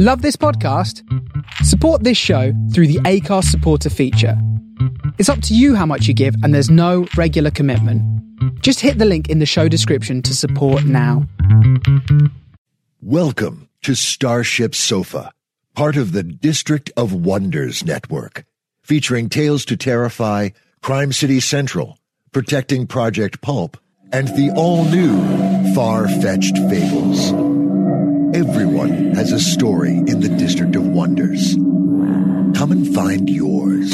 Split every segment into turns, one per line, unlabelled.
Love this podcast? Support this show through the Acast supporter feature. It's up to you how much you give, and there's no regular commitment. Just hit the link in the show description to support now.
Welcome to Starship Sofa, part of the District of Wonders network, featuring Tales to Terrify, Crime City Central, Protecting Project Pulp, and the all new Far Fetched Fables. Everyone has a story in the District of Wonders. Come and find yours.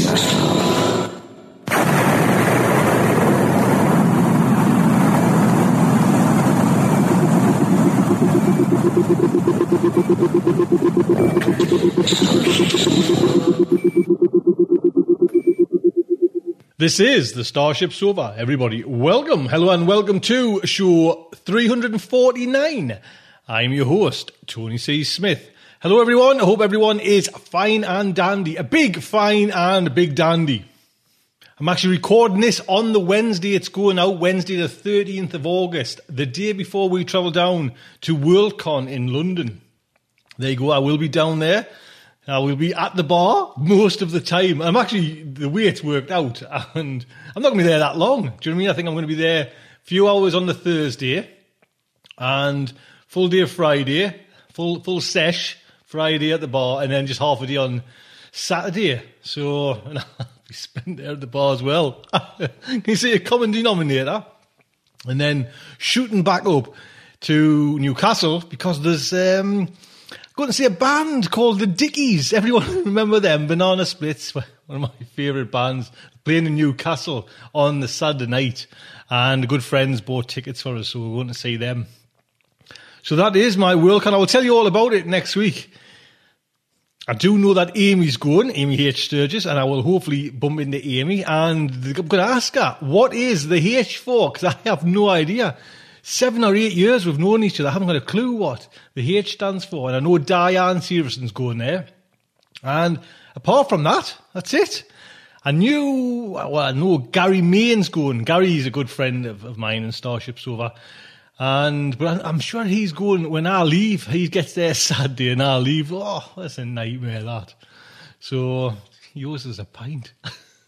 This is the Starship Sofa. Everybody, welcome, hello, and welcome to show 349. I'm your host, Tony C. Smith. Hello, everyone. I hope everyone is fine and dandy. A big fine and a big dandy. I'm actually recording this on the Wednesday. It's going out Wednesday, the 13th of August, the day before we travel down to Worldcon in London. There you go. I will be down there. I will be at the bar most of the time. I'm actually, the way it's worked out, and I'm not going to be there that long. Do you know what I mean? I think I'm going to be there a few hours on the Thursday, and full day Friday, full full sesh Friday at the bar, and then just half a day on Saturday. So and I'll be spent there at the bar as well. Can you see a common denominator? And then shooting back up to Newcastle because there's um, going to see a band called the Dickies. Everyone remember them? Banana Splits, one of my favourite bands, playing in Newcastle on the Saturday night. And good friends bought tickets for us, so we're going to see them. So that is my Worldcon. I will tell you all about it next week. I do know that Amy's going, Amy H. Sturgis, and I will hopefully bump into Amy. And I'm going to ask her, what is the H for? Because I have no idea. Seven or eight years we've known each other. I haven't got a clue what the H stands for. And I know Diane Severson's going there. And apart from that, that's it. I knew, well, I know Gary Main's going. Gary's a good friend of, of mine in Starship Sofa. And but I'm sure he's going when I leave. He gets there Saturday and I leave. Oh, that's a nightmare that. So yours is a pint.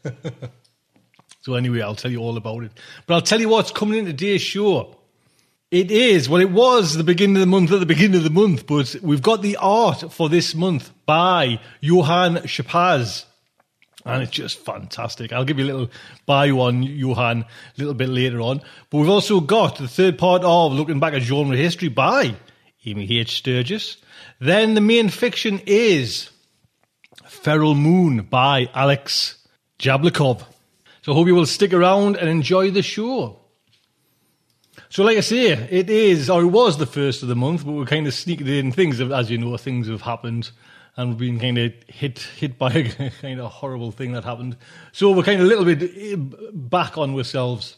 so anyway, I'll tell you all about it. But I'll tell you what's coming in today's show. It is well, it was the beginning of the month at the beginning of the month, but we've got the art for this month by Yohann Schepacz and it's just fantastic. I'll give you a little buy one, Yohann, a little bit later on. But we've also got the third part of Looking Back at Genre History by Amy H. Sturgis. Then the main fiction is Feral Moon by Alex Jablokov. So I hope you will stick around and enjoy the show. So, like I say, it is, or it was the first of the month, but we're kind of sneaking in things, as you know, things have happened and we've been kind of hit hit by a kind of horrible thing that happened. So we're kind of a little bit eh, back on ourselves,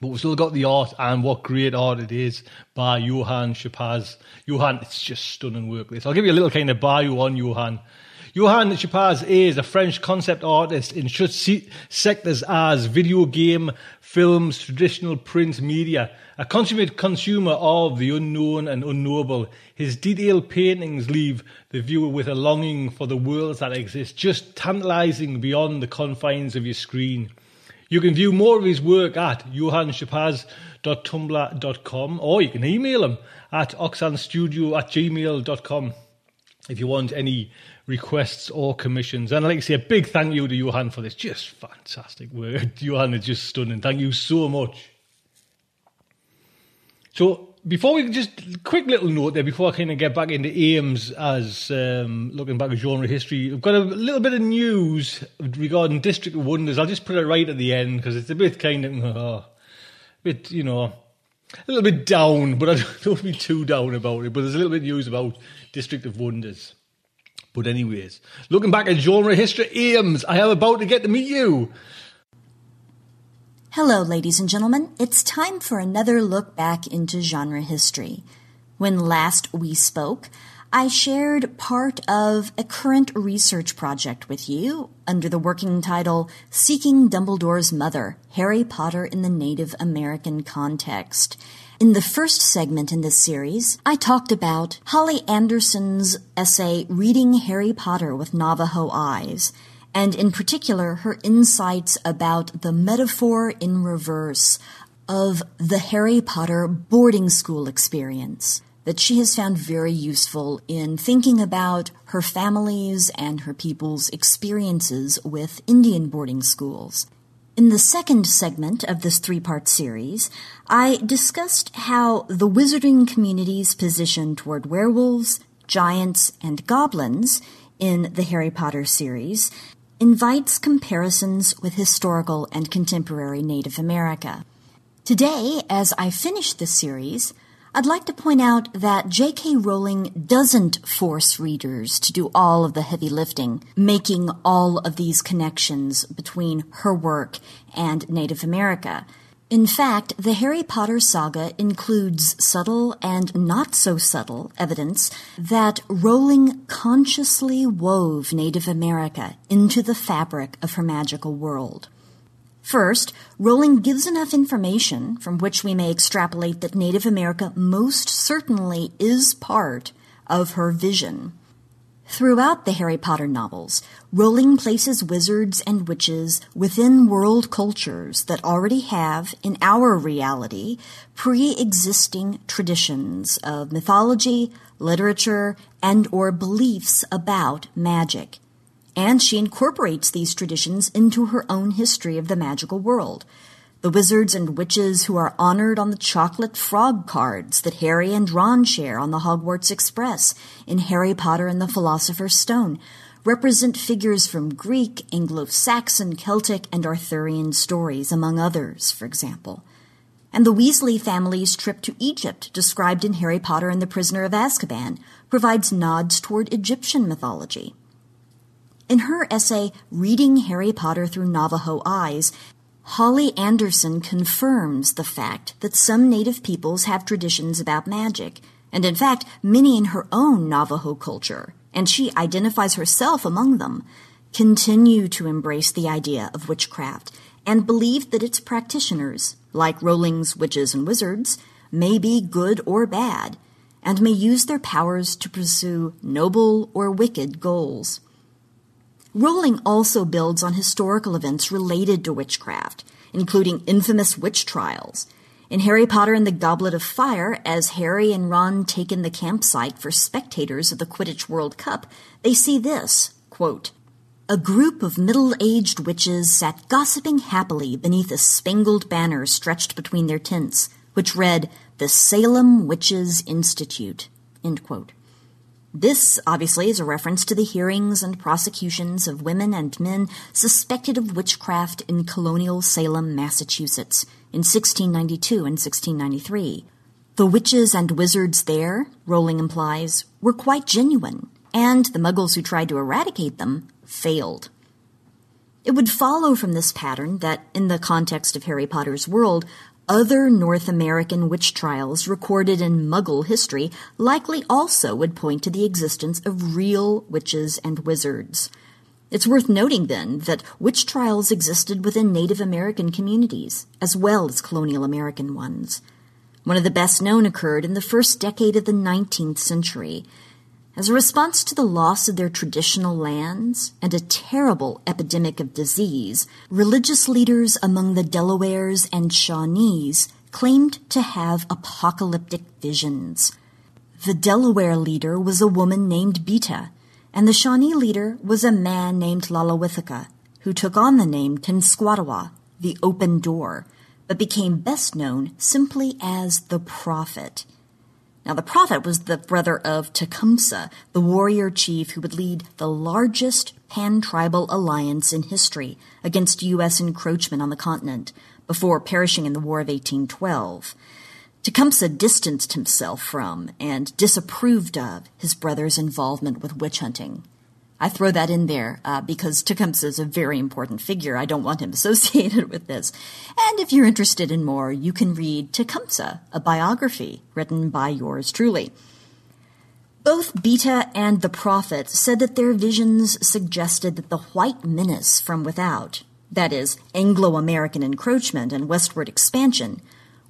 but we've still got the art and what great art it is by Yohann Schepacz. Yohann, it's just stunning work. This. I'll give you a little kind of bio on Yohann. Yohann Schepacz is a French concept artist in such sectors as video game, films, traditional print media. A consummate consumer of the unknown and unknowable, his detailed paintings leave the viewer with a longing for the worlds that exist, just tantalizing beyond the confines of your screen. You can view more of his work at yohannschepacz.tumblr.com or you can email him at oxanstudio at gmail.com if you want any requests or commissions. And I'd like to say a big thank you to Yohann for this. Just fantastic work. Yohann is just stunning. Thank you so much. So before we just quick little note there before I kind of get back into aims as um, looking back at genre history, I've got a little bit of news regarding District of Wonders. I'll just put it right at the end because it's a bit kind of uh, a bit you know a little bit down, but I don't, don't be too down about it. But there's a little bit of news about District of Wonders. But anyways, looking back at genre history aims, I am about to get to meet you.
Hello, ladies and gentlemen. It's time for another look back into genre history. When last we spoke, I shared part of a current research project with you under the working title Seeking Dumbledore's Mother Harry Potter in the Native American Context. In the first segment in this series, I talked about Holly Anderson's essay Reading Harry Potter with Navajo Eyes, and in particular her insights about the metaphor in reverse of the Harry Potter boarding school experience that she has found very useful in thinking about her family's and her people's experiences with Indian boarding schools. In the second segment of this three part series, I discussed how the wizarding community's position toward werewolves, giants, and goblins in the Harry Potter series invites comparisons with historical and contemporary Native America. Today, as I finish this series, I'd like to point out that J.K. Rowling doesn't force readers to do all of the heavy lifting, making all of these connections between her work and Native America. In fact, the Harry Potter saga includes subtle and not so subtle evidence that Rowling consciously wove Native America into the fabric of her magical world. First, Rowling gives enough information from which we may extrapolate that Native America most certainly is part of her vision. Throughout the Harry Potter novels, Rowling places wizards and witches within world cultures that already have, in our reality, pre-existing traditions of mythology, literature, and or beliefs about magic and she incorporates these traditions into her own history of the magical world. The wizards and witches who are honored on the chocolate frog cards that Harry and Ron share on the Hogwarts Express in Harry Potter and the Philosopher's Stone represent figures from Greek, Anglo-Saxon, Celtic, and Arthurian stories, among others, for example. And the Weasley family's trip to Egypt, described in Harry Potter and the Prisoner of Azkaban, provides nods toward Egyptian mythology. In her essay, Reading Harry Potter Through Navajo Eyes, Holly Anderson confirms the fact that some native peoples have traditions about magic, and in fact, many in her own Navajo culture, and she identifies herself among them, continue to embrace the idea of witchcraft and believe that its practitioners, like Rowling's witches and wizards, may be good or bad, and may use their powers to pursue noble or wicked goals. Rowling also builds on historical events related to witchcraft, including infamous witch trials. In Harry Potter and the Goblet of Fire, as Harry and Ron take in the campsite for spectators of the Quidditch World Cup, they see this quote, A group of middle aged witches sat gossiping happily beneath a spangled banner stretched between their tents, which read, The Salem Witches Institute. End quote. This, obviously, is a reference to the hearings and prosecutions of women and men suspected of witchcraft in colonial Salem, Massachusetts, in 1692 and 1693. The witches and wizards there, Rowling implies, were quite genuine, and the muggles who tried to eradicate them failed. It would follow from this pattern that, in the context of Harry Potter's world, other North American witch trials recorded in Muggle history likely also would point to the existence of real witches and wizards. It's worth noting, then, that witch trials existed within Native American communities, as well as colonial American ones. One of the best known occurred in the first decade of the 19th century, as a response to the loss of their traditional lands and a terrible epidemic of disease, religious leaders among the Delawares and Shawnees claimed to have apocalyptic visions. The Delaware leader was a woman named Beata, and the Shawnee leader was a man named Lalawithika, who took on the name Tenskwatawa, the open door, but became best known simply as the prophet. Now, the prophet was the brother of Tecumseh, the warrior chief who would lead the largest pan tribal alliance in history against U.S. encroachment on the continent before perishing in the War of 1812. Tecumseh distanced himself from and disapproved of his brother's involvement with witch hunting. I throw that in there uh, because Tecumseh is a very important figure. I don't want him associated with this. And if you're interested in more, you can read Tecumseh, a biography written by yours truly. Both Beata and the Prophet said that their visions suggested that the white menace from without, that is, Anglo American encroachment and westward expansion,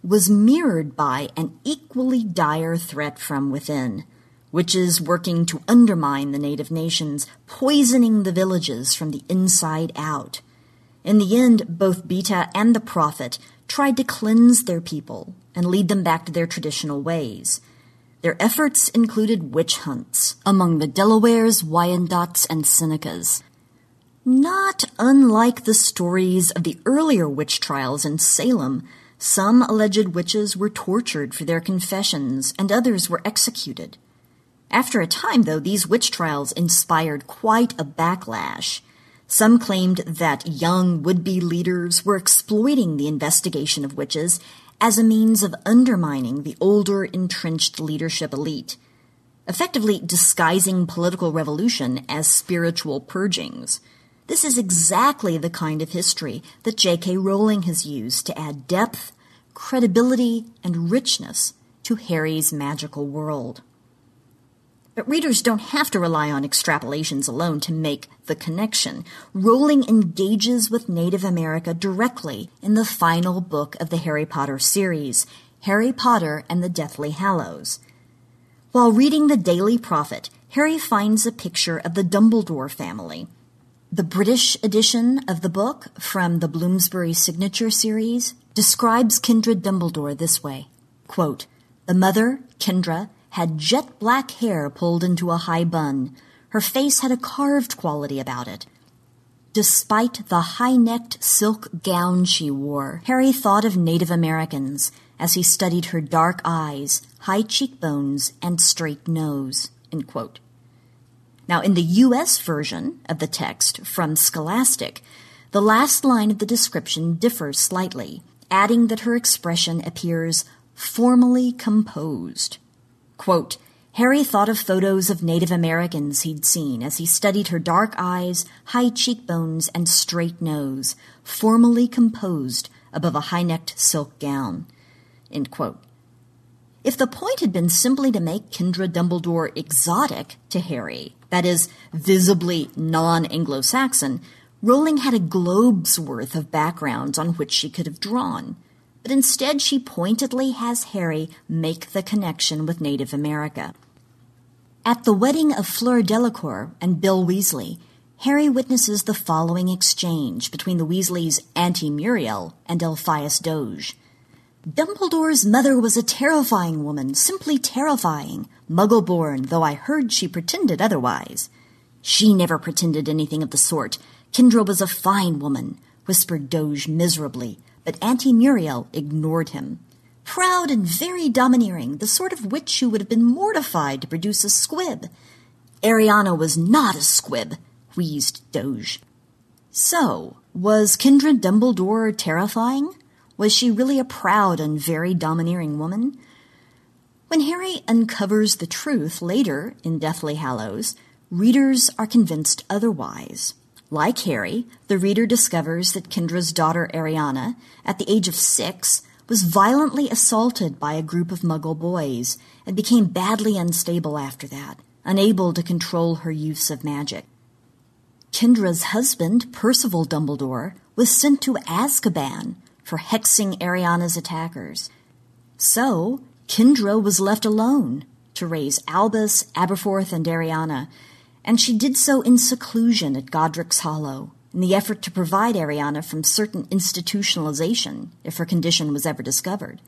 was mirrored by an equally dire threat from within witches working to undermine the native nations, poisoning the villages from the inside out. In the end, both Beata and the prophet tried to cleanse their people and lead them back to their traditional ways. Their efforts included witch hunts among the Delawares, Wyandottes, and Senecas. Not unlike the stories of the earlier witch trials in Salem, some alleged witches were tortured for their confessions and others were executed. After a time, though, these witch trials inspired quite a backlash. Some claimed that young would-be leaders were exploiting the investigation of witches as a means of undermining the older entrenched leadership elite, effectively disguising political revolution as spiritual purgings. This is exactly the kind of history that J.K. Rowling has used to add depth, credibility, and richness to Harry's magical world. But readers don't have to rely on extrapolations alone to make the connection. Rowling engages with Native America directly in the final book of the Harry Potter series, Harry Potter and the Deathly Hallows. While reading the Daily Prophet, Harry finds a picture of the Dumbledore family. The British edition of the book from the Bloomsbury Signature series describes Kendra Dumbledore this way quote, The mother, Kendra, had jet black hair pulled into a high bun. Her face had a carved quality about it. Despite the high necked silk gown she wore, Harry thought of Native Americans as he studied her dark eyes, high cheekbones, and straight nose. Now, in the U.S. version of the text from Scholastic, the last line of the description differs slightly, adding that her expression appears formally composed. Quote, Harry thought of photos of Native Americans he'd seen as he studied her dark eyes, high cheekbones, and straight nose, formally composed above a high necked silk gown. If the point had been simply to make Kendra Dumbledore exotic to Harry, that is, visibly non Anglo Saxon, Rowling had a globe's worth of backgrounds on which she could have drawn but instead she pointedly has Harry make the connection with Native America. At the wedding of Fleur Delacour and Bill Weasley, Harry witnesses the following exchange between the Weasleys' Auntie Muriel and Elphias Doge. Dumbledore's mother was a terrifying woman, simply terrifying, muggle-born, though I heard she pretended otherwise. She never pretended anything of the sort. Kendra was a fine woman, whispered Doge miserably, but Auntie Muriel ignored him. Proud and very domineering, the sort of witch who would have been mortified to produce a squib. Ariana was not a squib, wheezed Doge. So, was Kendra Dumbledore terrifying? Was she really a proud and very domineering woman? When Harry uncovers the truth later in Deathly Hallows, readers are convinced otherwise. Like Harry, the reader discovers that Kendra's daughter Ariana, at the age of six, was violently assaulted by a group of muggle boys and became badly unstable after that, unable to control her use of magic. Kendra's husband, Percival Dumbledore, was sent to Azkaban for hexing Ariana's attackers. So, Kendra was left alone to raise Albus, Aberforth, and Ariana and she did so in seclusion at Godric's Hollow, in the effort to provide Ariana from certain institutionalization if her condition was ever discovered.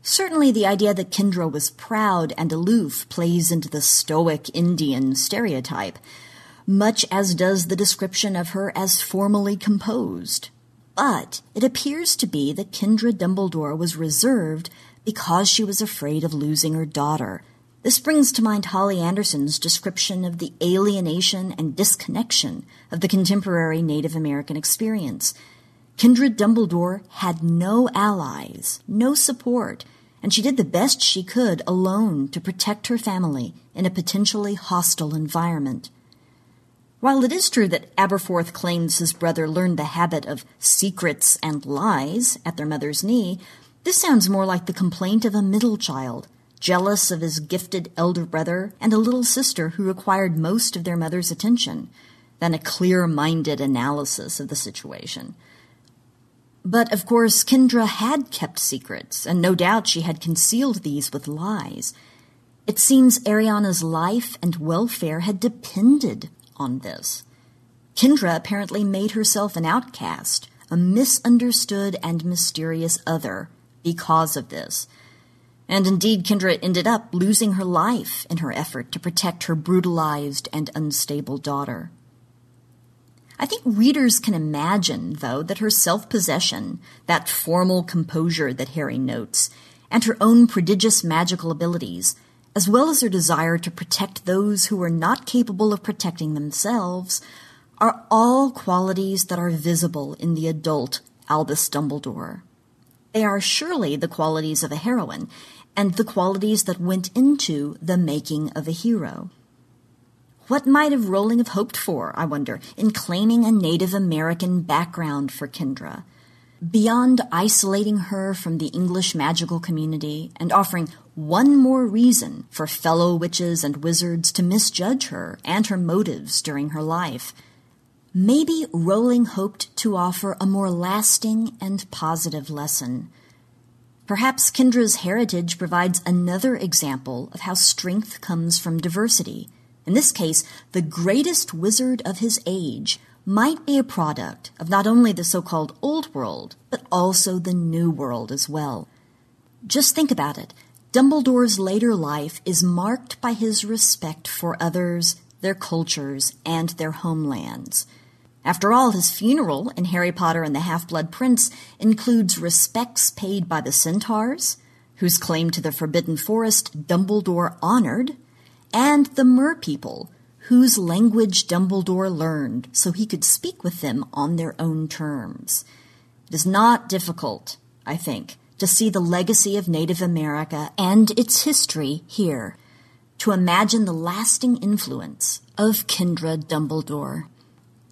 Certainly, the idea that Kendra was proud and aloof plays into the stoic Indian stereotype, much as does the description of her as formally composed. But it appears to be that Kendra Dumbledore was reserved because she was afraid of losing her daughter, this brings to mind Holly Anderson's description of the alienation and disconnection of the contemporary Native American experience. Kendra Dumbledore had no allies, no support, and she did the best she could alone to protect her family in a potentially hostile environment. While it is true that Aberforth claims his brother learned the habit of secrets and lies at their mother's knee, this sounds more like the complaint of a middle child jealous of his gifted elder brother and a little sister who required most of their mother's attention, than a clear minded analysis of the situation. But of course, Kendra had kept secrets, and no doubt she had concealed these with lies. It seems Ariana's life and welfare had depended on this. Kendra apparently made herself an outcast, a misunderstood and mysterious other, because of this. And indeed, Kendra ended up losing her life in her effort to protect her brutalized and unstable daughter. I think readers can imagine, though, that her self possession, that formal composure that Harry notes, and her own prodigious magical abilities, as well as her desire to protect those who are not capable of protecting themselves, are all qualities that are visible in the adult Albus Dumbledore. They are surely the qualities of a heroine, and the qualities that went into the making of a hero. What might have Rowling have hoped for, I wonder, in claiming a Native American background for Kendra? Beyond isolating her from the English magical community and offering one more reason for fellow witches and wizards to misjudge her and her motives during her life, maybe Rowling hoped to offer a more lasting and positive lesson. Perhaps Kendra's heritage provides another example of how strength comes from diversity in this case, the greatest wizard of his age might be a product of not only the so called Old World, but also the New World as well. Just think about it. Dumbledore's later life is marked by his respect for others, their cultures, and their homelands. After all, his funeral in Harry Potter and the Half Blood Prince includes respects paid by the centaurs, whose claim to the Forbidden Forest Dumbledore honored, and the merpeople, whose language Dumbledore learned so he could speak with them on their own terms. It is not difficult, I think, to see the legacy of Native America and its history here, to imagine the lasting influence of Kendra Dumbledore.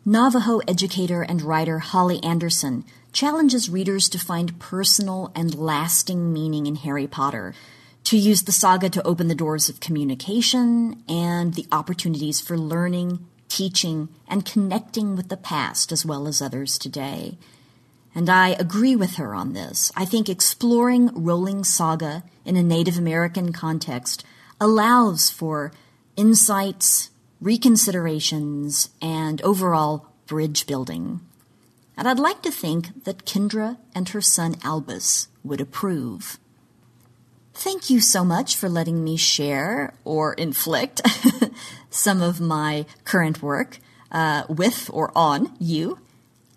Navajo educator and writer Holly Anderson challenges readers to find personal and lasting meaning in Harry Potter to use the saga to open the doors of communication and the opportunities for learning, teaching, and connecting with the past as well as others today. And I agree with her on this. I think exploring Rowling's saga in a Native American context allows for insights, reconsiderations, and overall bridge building. And I'd like to think that Kendra and her son Albus would approve. Thank you so much for letting me share or inflict some of my current work uh, with or on you.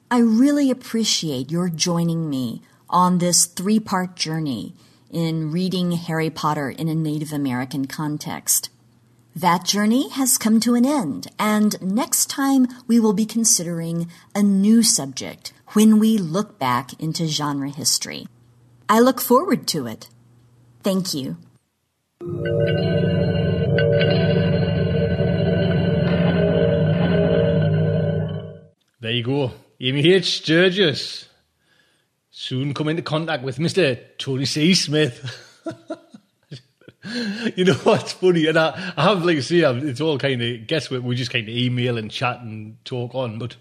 I really appreciate your joining me on this three part journey in reading Harry Potter in a Native American context. That journey has come to an end, and next time we will be considering a new subject when we look back into genre history. I look forward to it. Thank you.
There you go. Amy H. Sturgis. Soon come into contact with Mr. Tony C. Smith. you know what's funny? And I, I have, like say, it's all kind of guesswork. We just kind of email and chat and talk on. But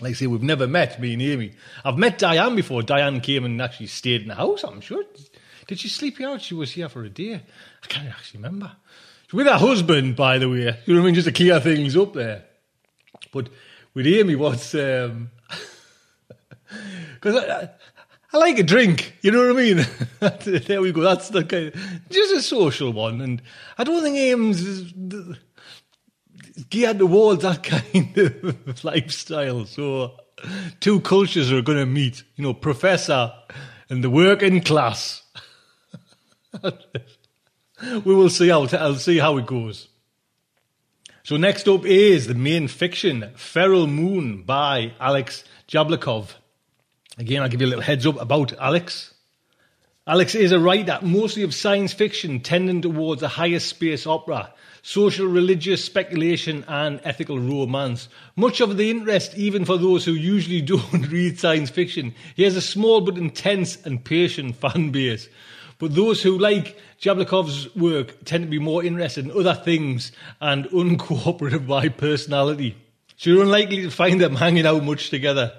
like I say, we've never met, me and Amy. I've met Diane before. Diane came and actually stayed in the house, I'm sure. Did she sleep here? She was here for a day. I can't actually remember. With her husband, by the way. You know what I mean? Just to clear things up there. But with Amy, what's. Um, Because I, like a drink, you know what I mean? there we go. That's the kind of, just a social one. And I don't think Ames is geared towards that kind of lifestyle. So two cultures are going to meet, you know, professor and the working class. we will see I'll see how it goes. So next up is the main fiction, Feral Moon by Alex Jablokov. Again, I'll give you a little heads up about Alex. Alex is a writer, mostly of science fiction, tending towards a higher space opera, social religious speculation, and ethical romance. Much of the interest, even for those who usually don't read science fiction, he has a small but intense and patient fan base. But those who like Jablokov's work tend to be more interested in other things and uncooperative by personality. So you're unlikely to find them hanging out much together.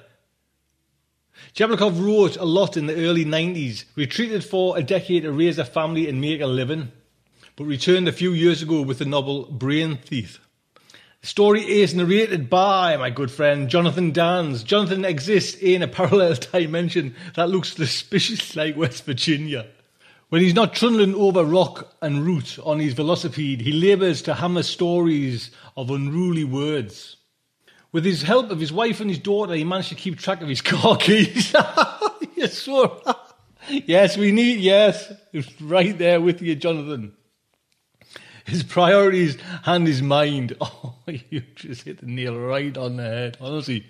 Jablokov wrote a lot in the early 90s, retreated for a decade to raise a family and make a living, but returned a few years ago with the novel Brain Thief. The story is narrated by my good friend Jonathan Danz. Jonathan exists in a parallel dimension that looks suspiciously like West Virginia. When he's not trundling over rock and root on his velocipede, he labours to hammer stories of unruly words. With his help of his wife and his daughter, he managed to keep track of his car keys. yes, sure. yes, we need, yes. It's right there with you, Jonathan. His priorities and his mind. Oh, you just hit the nail right on the head, honestly.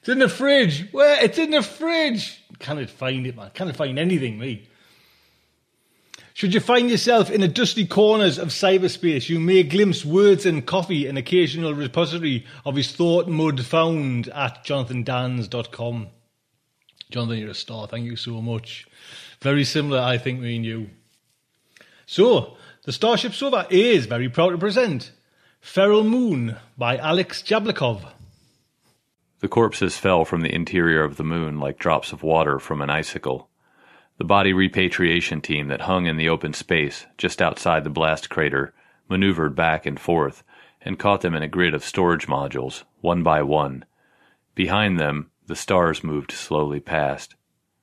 It's in the fridge. Where? It's in the fridge. Can't find it, man. Can't find anything, me. Should you find yourself in the dusty corners of cyberspace, you may glimpse words and coffee, an occasional repository of his thought mud found at jonathandanz.com. Jonathan, you're a star. Thank you so much. Very similar, I think, me and you. So, the Starship Sofa is very proud to present Feral Moon by Alex Jablokov.
The corpses fell from the interior of the moon like drops of water from an icicle. The body repatriation team that hung in the open space just outside the blast crater maneuvered back and forth and caught them in a grid of storage modules, one by one. Behind them, the stars moved slowly past.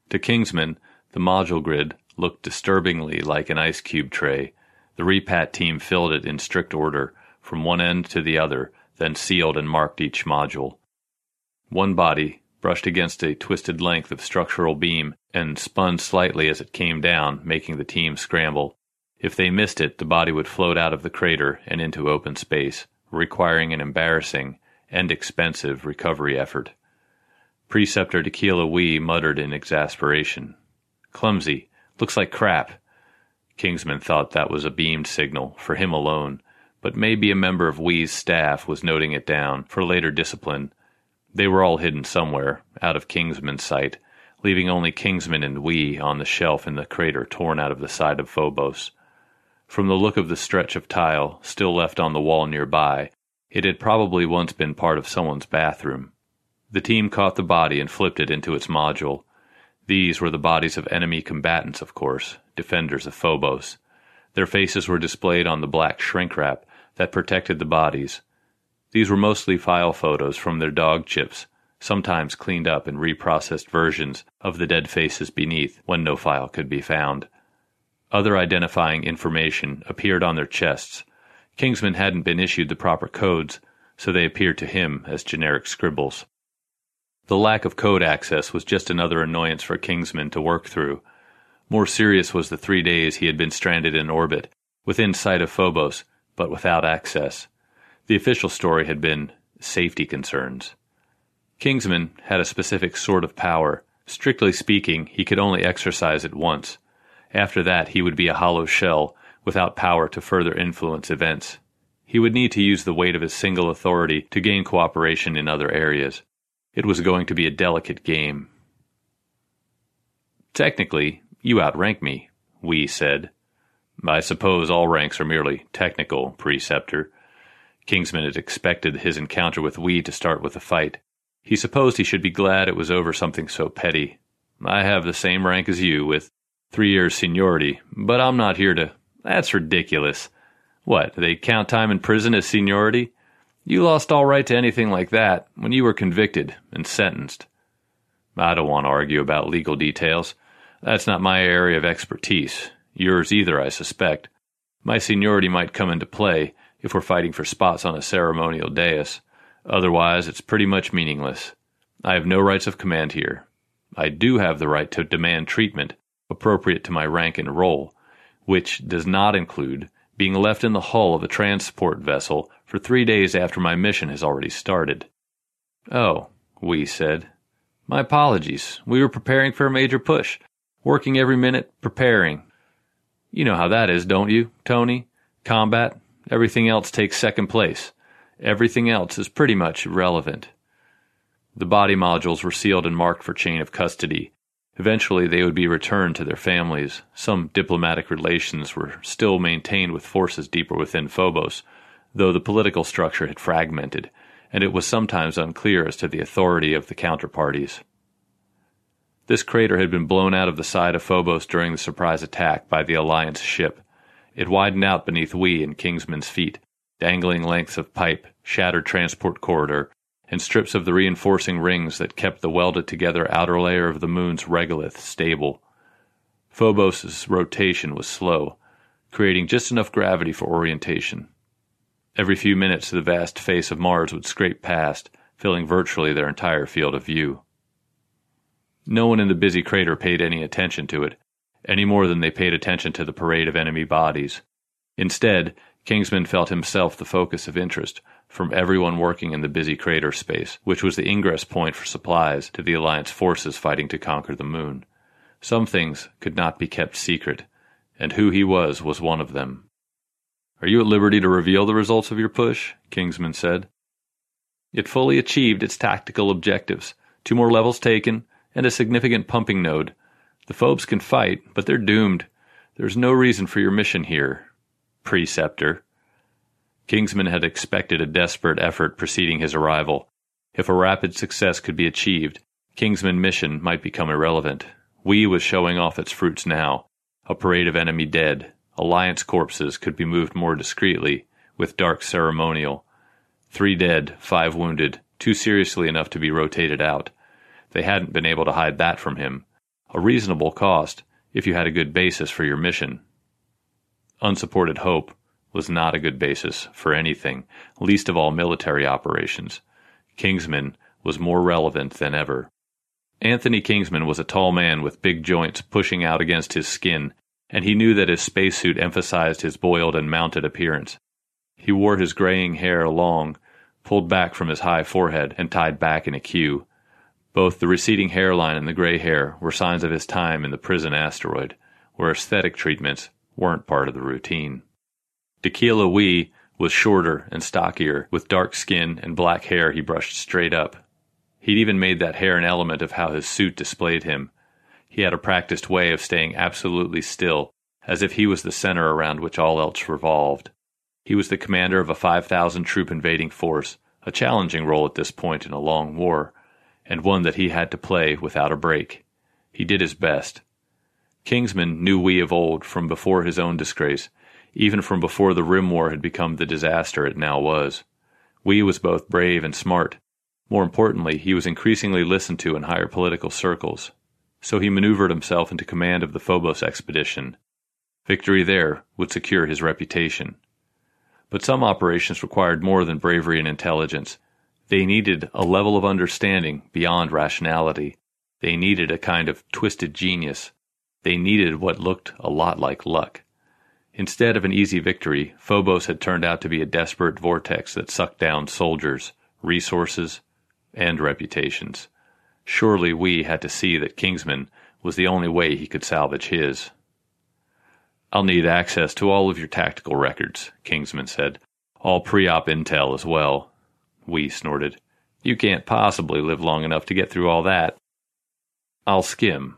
To Kingsman, the module grid looked disturbingly like an ice cube tray. The repat team filled it in strict order, from one end to the other, then sealed and marked each module. One body, brushed against a twisted length of structural beam, and spun slightly as it came down, making the team scramble. If they missed it, the body would float out of the crater and into open space, requiring an embarrassing and expensive recovery effort. Preceptor Tequila Wee muttered in exasperation. Clumsy. Looks like crap. Kingsman thought that was a beamed signal, for him alone, but maybe a member of Wee's staff was noting it down for later discipline they were all hidden somewhere, out of Kingsman's sight, leaving only Kingsman and Wee on the shelf in the crater torn out of the side of Phobos. From the look of the stretch of tile still left on the wall nearby, it had probably once been part of someone's bathroom. The team caught the body and flipped it into its module. These were the bodies of enemy combatants, of course, defenders of Phobos. Their faces were displayed on the black shrink wrap that protected the bodies, these were mostly file photos from their dog chips, sometimes cleaned up and reprocessed versions of the dead faces beneath when no file could be found. Other identifying information appeared on their chests. Kingsman hadn't been issued the proper codes, so they appeared to him as generic scribbles. The lack of code access was just another annoyance for Kingsman to work through. More serious was the three days he had been stranded in orbit, within sight of Phobos, but without access. The official story had been safety concerns. Kingsman had a specific sort of power. Strictly speaking, he could only exercise it once. After that, he would be a hollow shell without power to further influence events. He would need to use the weight of his single authority to gain cooperation in other areas. It was going to be a delicate game. Technically, you outrank me, Wee said. I suppose all ranks are merely technical, Preceptor. Kingsman had expected his encounter with Wee to start with a fight. He supposed he should be glad it was over something so petty. I have the same rank as you, with three years seniority, but I'm not here to. That's ridiculous. What, they count time in prison as seniority? You lost all right to anything like that when you were convicted and sentenced. I don't want to argue about legal details. That's not my area of expertise. Yours either, I suspect. My seniority might come into play if we're fighting for spots on a ceremonial dais. Otherwise, it's pretty much meaningless. I have no rights of command here. I do have the right to demand treatment appropriate to my rank and role, which does not include being left in the hull of a transport vessel for three days after my mission has already started. Oh, Wee said. My apologies. We were preparing for a major push. Working every minute, preparing. You know how that is, don't you, Tony? Combat, Everything else takes second place. Everything else is pretty much irrelevant. The body modules were sealed and marked for chain of custody. Eventually, they would be returned to their families. Some diplomatic relations were still maintained with forces deeper within Phobos, though the political structure had fragmented, and it was sometimes unclear as to the authority of the counterparties. This crater had been blown out of the side of Phobos during the surprise attack by the Alliance ship. It widened out beneath Wee and Kingsman's feet, dangling lengths of pipe, shattered transport corridor, and strips of the reinforcing rings that kept the welded together outer layer of the moon's regolith stable. Phobos's rotation was slow, creating just enough gravity for orientation. Every few minutes, the vast face of Mars would scrape past, filling virtually their entire field of view. No one in the busy crater paid any attention to it, any more than they paid attention to the parade of enemy bodies. Instead, Kingsman felt himself the focus of interest from everyone working in the busy crater space, which was the ingress point for supplies to the Alliance forces fighting to conquer the moon. Some things could not be kept secret, and who he was was one of them. Are you at liberty to reveal the results of your push? Kingsman said. It fully achieved its tactical objectives two more levels taken, and a significant pumping node. The Phobes can fight, but they're doomed. There's no reason for your mission here. Preceptor. Kingsman had expected a desperate effort preceding his arrival. If a rapid success could be achieved, Kingsman's mission might become irrelevant. Wee was showing off its fruits now. A parade of enemy dead. Alliance corpses could be moved more discreetly, with dark ceremonial. Three dead, five wounded, too seriously enough to be rotated out. They hadn't been able to hide that from him. A reasonable cost, if you had a good basis for your mission. Unsupported hope was not a good basis for anything, least of all military operations. Kingsman was more relevant than ever. Anthony Kingsman was a tall man with big joints pushing out against his skin, and he knew that his spacesuit emphasized his boiled and mounted appearance. He wore his graying hair long, pulled back from his high forehead and tied back in a queue. Both the receding hairline and the gray hair were signs of his time in the prison asteroid, where aesthetic treatments weren't part of the routine. Tequila Wee was shorter and stockier, with dark skin and black hair he brushed straight up. He'd even made that hair an element of how his suit displayed him. He had a practiced way of staying absolutely still, as if he was the center around which all else revolved. He was the commander of a 5,000 troop invading force, a challenging role at this point in a long war, and one that he had to play without a break. He did his best. Kingsman knew Wee of old from before his own disgrace, even from before the Rim War had become the disaster it now was. Wee was both brave and smart, more importantly, he was increasingly listened to in higher political circles, so he maneuvered himself into command of the Phobos expedition. Victory there would secure his reputation. But some operations required more than bravery and intelligence. They needed a level of understanding beyond rationality. They needed a kind of twisted genius. They needed what looked a lot like luck. Instead of an easy victory, Phobos had turned out to be a desperate vortex that sucked down soldiers, resources, and reputations. Surely Wee had to see that Kingsman was the only way he could salvage his. I'll need access to all of your tactical records, Kingsman said. All pre op intel as well. Wee snorted. You can't possibly live long enough to get through all that. I'll skim.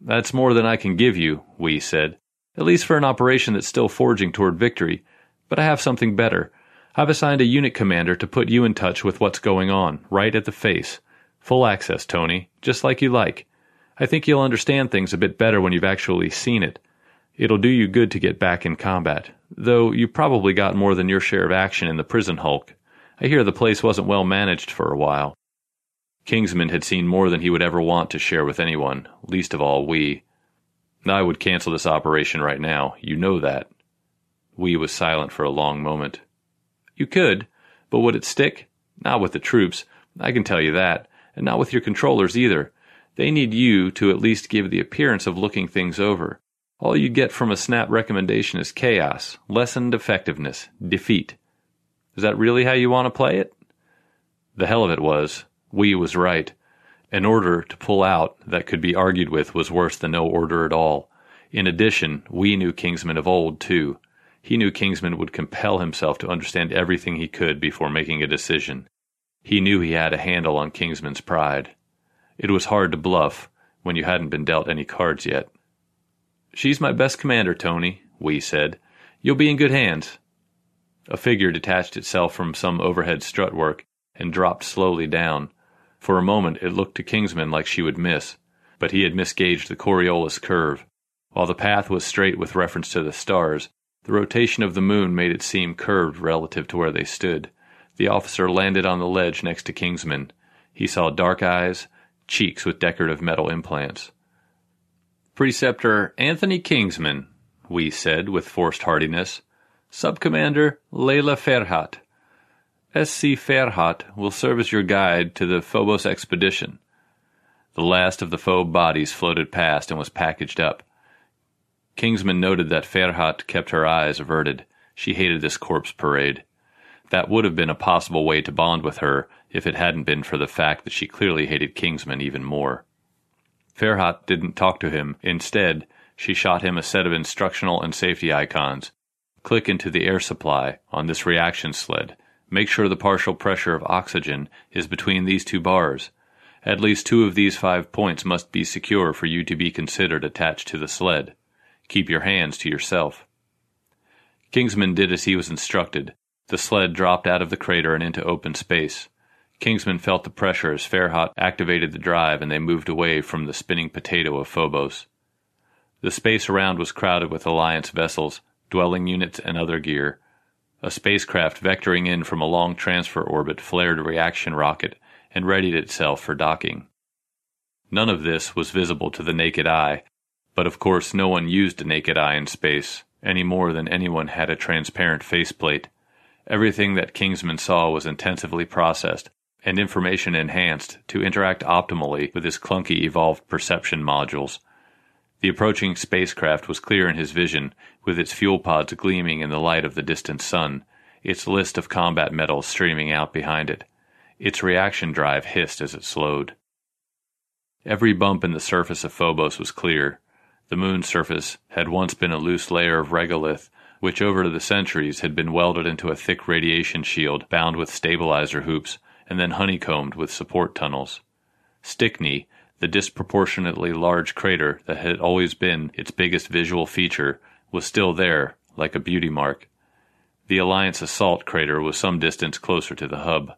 That's more than I can give you, Wee said, at least for an operation that's still forging toward victory. But I have something better. I've assigned a unit commander to put you in touch with what's going on, right at the face. Full access, Tony, just like you like. I think you'll understand things a bit better when you've actually seen it. It'll do you good to get back in combat, though you probably got more than your share of action in the prison hulk. I hear the place wasn't well managed for a while. Kingsman had seen more than he would ever want to share with anyone, least of all Wee. I would cancel this operation right now. You know that. Wee was silent for a long moment. You could, but would it stick? Not with the troops, I can tell you that, and not with your controllers either. They need you to at least give the appearance of looking things over. All you get from a snap recommendation is chaos, lessened effectiveness, defeat. Is that really how you want to play it? The hell of it was, Wee was right. An order to pull out that could be argued with was worse than no order at all. In addition, Wee knew Kingsman of old, too. He knew Kingsman would compel himself to understand everything he could before making a decision. He knew he had a handle on Kingsman's pride. It was hard to bluff when you hadn't been dealt any cards yet. She's my best commander, Tony, Wee said. You'll be in good hands. A figure detached itself from some overhead strutwork and dropped slowly down. For a moment it looked to Kingsman like she would miss, but he had misgauged the Coriolis curve. While the path was straight with reference to the stars, the rotation of the moon made it seem curved relative to where they stood. The officer landed on the ledge next to Kingsman. He saw dark eyes, cheeks with decorative metal implants. Preceptor Anthony Kingsman, Wee said with forced heartiness. Subcommander Layla Ferhat. S.C. Ferhat will serve as your guide to the Phobos expedition. The last of the phobe bodies floated past and was packaged up. Kingsman noted that Ferhat kept her eyes averted. She hated this corpse parade. That would have been a possible way to bond with her if it hadn't been for the fact that she clearly hated Kingsman even more. Ferhat didn't talk to him. Instead, she shot him a set of instructional and safety icons. Click into the air supply on this reaction sled. Make sure the partial pressure of oxygen is between these two bars. At least two of these five points must be secure for you to be considered attached to the sled. Keep your hands to yourself. Kingsman did as he was instructed, the sled dropped out of the crater and into open space. Kingsman felt the pressure as Ferhat activated the drive and they moved away from the spinning potato of Phobos. The space around was crowded with Alliance vessels, dwelling units, and other gear. A spacecraft vectoring in from a long transfer orbit flared a reaction rocket and readied itself for docking. None of this was visible to the naked eye, but of course no one used a naked eye in space, any more than anyone had a transparent faceplate. Everything that Kingsman saw was intensively processed and information enhanced to interact optimally with his clunky evolved perception modules. The approaching spacecraft was clear in his vision, with its fuel pods gleaming in the light of the distant sun, its list of combat metals streaming out behind it. Its reaction drive hissed as it slowed. Every bump in the surface of Phobos was clear. The moon's surface had once been a loose layer of regolith which over the centuries had been welded into a thick radiation shield bound with stabilizer hoops and then honeycombed with support tunnels. Stickney, the disproportionately large crater that had always been its biggest visual feature, was still there, like a beauty mark. The Alliance assault crater was some distance closer to the hub.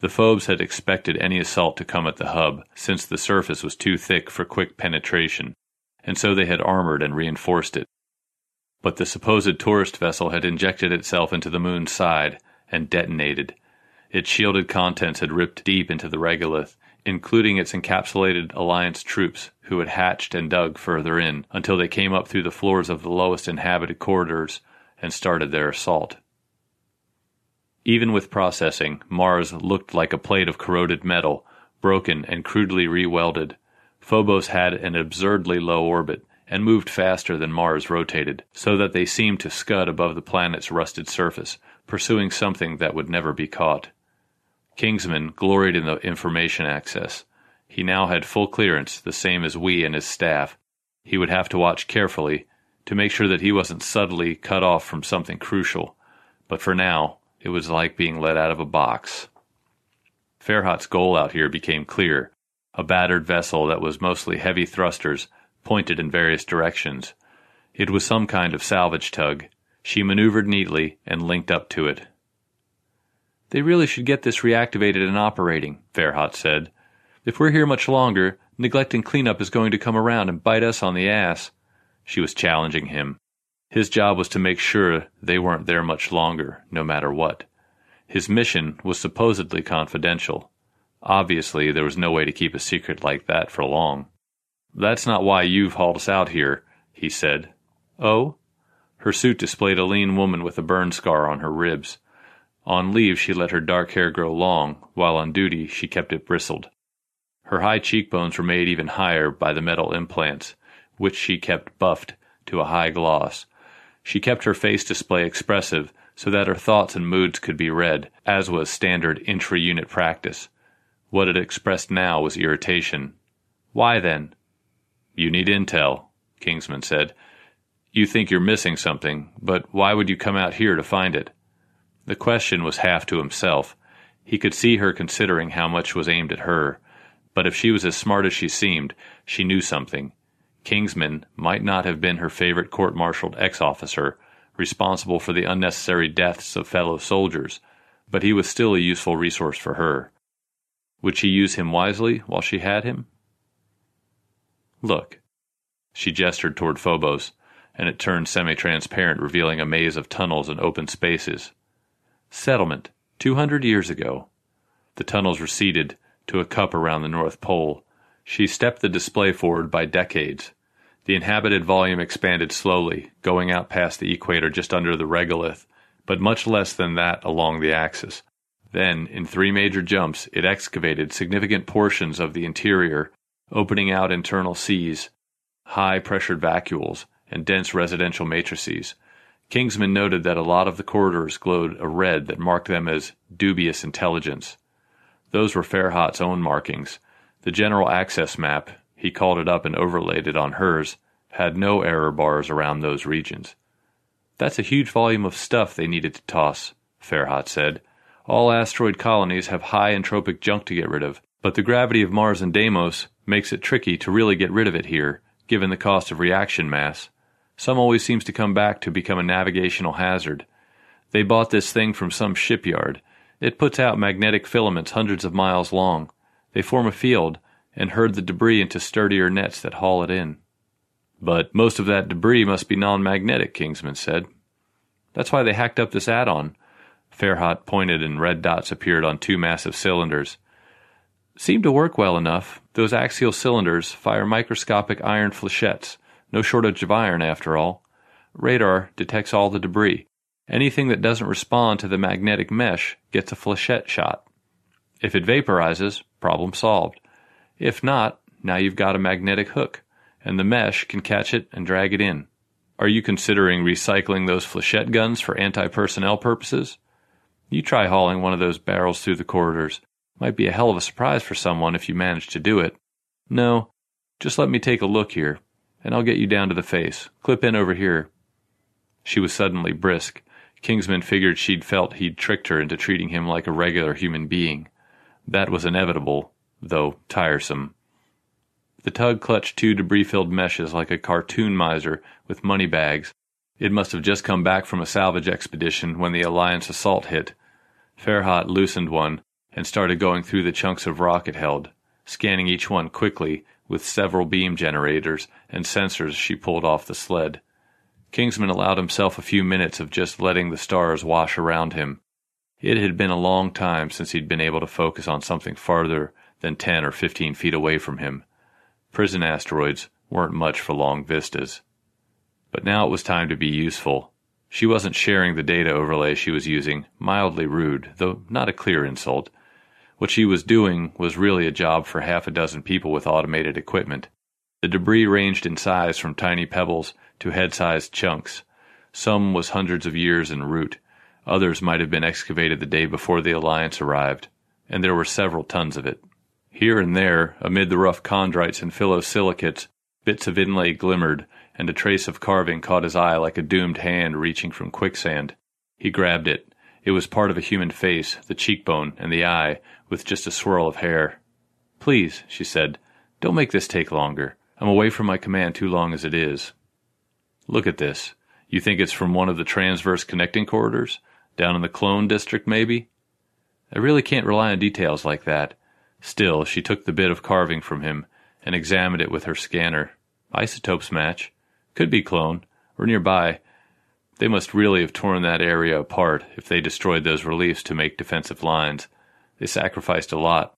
The Phobes had expected any assault to come at the hub, since the surface was too thick for quick penetration, and so they had armored and reinforced it but the supposed tourist vessel had injected itself into the moon's side and detonated. Its shielded contents had ripped deep into the regolith, including its encapsulated Alliance troops who had hatched and dug further in until they came up through the floors of the lowest inhabited corridors and started their assault. Even with processing, Mars looked like a plate of corroded metal, broken and crudely rewelded. Phobos had an absurdly low orbit, and moved faster than Mars rotated, so that they seemed to scud above the planet's rusted surface, pursuing something that would never be caught. Kingsman gloried in the information access. He now had full clearance, the same as Wee and his staff. He would have to watch carefully to make sure that he wasn't subtly cut off from something crucial, but for now, it was like being let out of a box. Ferhat's goal out here became clear a battered vessel that was mostly heavy thrusters pointed in various directions. It was some kind of salvage tug. She maneuvered neatly and linked up to it. They really should get this reactivated and operating, Ferhat said. If we're here much longer, neglecting cleanup is going to come around and bite us on the ass. She was challenging him. His job was to make sure they weren't there much longer, no matter what. His mission was supposedly confidential. Obviously, there was no way to keep a secret like that for long. That's not why you've hauled us out here, he said. Oh? Her suit displayed a lean woman with a burn scar on her ribs. On leave, she let her dark hair grow long, while on duty, she kept it bristled. Her high cheekbones were made even higher by the metal implants, which she kept buffed to a high gloss. She kept her face display expressive so that her thoughts and moods could be read, as was standard intra unit practice. What it expressed now was irritation. Why then? You need intel, Kingsman said. You think you're missing something, but why would you come out here to find it? The question was half to himself. He could see her considering how much was aimed at her. But if she was as smart as she seemed, she knew something. Kingsman might not have been her favorite court martialed ex officer, responsible for the unnecessary deaths of fellow soldiers, but he was still a useful resource for her. Would she use him wisely while she had him? Look. She gestured toward Phobos, and it turned semi transparent, revealing a maze of tunnels and open spaces. Settlement, 200 years ago. The tunnels receded to a cup around the North Pole. She stepped the display forward by decades. The inhabited volume expanded slowly, going out past the equator just under the regolith, but much less than that along the axis. Then, in three major jumps, it excavated significant portions of the interior, opening out internal seas, high pressured vacuoles, and dense residential matrices. Kingsman noted that a lot of the corridors glowed a red that marked them as dubious intelligence. Those were Farhat's own markings. The general access map, he called it up and overlaid it on hers, had no error bars around those regions. That's a huge volume of stuff they needed to toss, Farhat said. All asteroid colonies have high entropic junk to get rid of, but the gravity of Mars and Deimos makes it tricky to really get rid of it here, given the cost of reaction mass. Some always seems to come back to become a navigational hazard. They bought this thing from some shipyard. It puts out magnetic filaments hundreds of miles long. They form a field and herd the debris into sturdier nets that haul it in. But most of that debris must be non magnetic, Kingsman said. That's why they hacked up this add on. Farhat pointed and red dots appeared on two massive cylinders. Seemed to work well enough. Those axial cylinders fire microscopic iron flechettes. No shortage of iron, after all. Radar detects all the debris. Anything that doesn't respond to the magnetic mesh gets a flechette shot. If it vaporizes, problem solved. If not, now you've got a magnetic hook, and the mesh can catch it and drag it in. Are you considering recycling those flechette guns for anti personnel purposes? You try hauling one of those barrels through the corridors. Might be a hell of a surprise for someone if you manage to do it. No, just let me take a look here and I'll get you down to the face. Clip in over here. She was suddenly brisk. Kingsman figured she'd felt he'd tricked her into treating him like a regular human being. That was inevitable, though tiresome. The tug clutched two debris filled meshes like a cartoon miser with money bags. It must have just come back from a salvage expedition when the Alliance assault hit. Farhat loosened one and started going through the chunks of rock it held, scanning each one quickly with several beam generators and sensors she pulled off the sled. Kingsman allowed himself a few minutes of just letting the stars wash around him. It had been a long time since he'd been able to focus on something farther than 10 or 15 feet away from him. Prison asteroids weren't much for long vistas. But now it was time to be useful. She wasn't sharing the data overlay she was using, mildly rude, though not a clear insult. What she was doing was really a job for half a dozen people with automated equipment. The debris ranged in size from tiny pebbles to head sized chunks. Some was hundreds of years en route. Others might have been excavated the day before the Alliance arrived, and there were several tons of it. Here and there, amid the rough chondrites and phyllosilicates, bits of inlay glimmered, and a trace of carving caught his eye like a doomed hand reaching from quicksand. He grabbed it. It was part of a human face, the cheekbone and the eye, with just a swirl of hair. Please, she said, don't make this take longer. I'm away from my command too long as it is. Look at this. You think it's from one of the transverse connecting corridors? Down in the clone district, maybe? I really can't rely on details like that. Still, she took the bit of carving from him and examined it with her scanner. Isotopes match. Could be clone, or nearby. They must really have torn that area apart if they destroyed those reliefs to make defensive lines. They sacrificed a lot.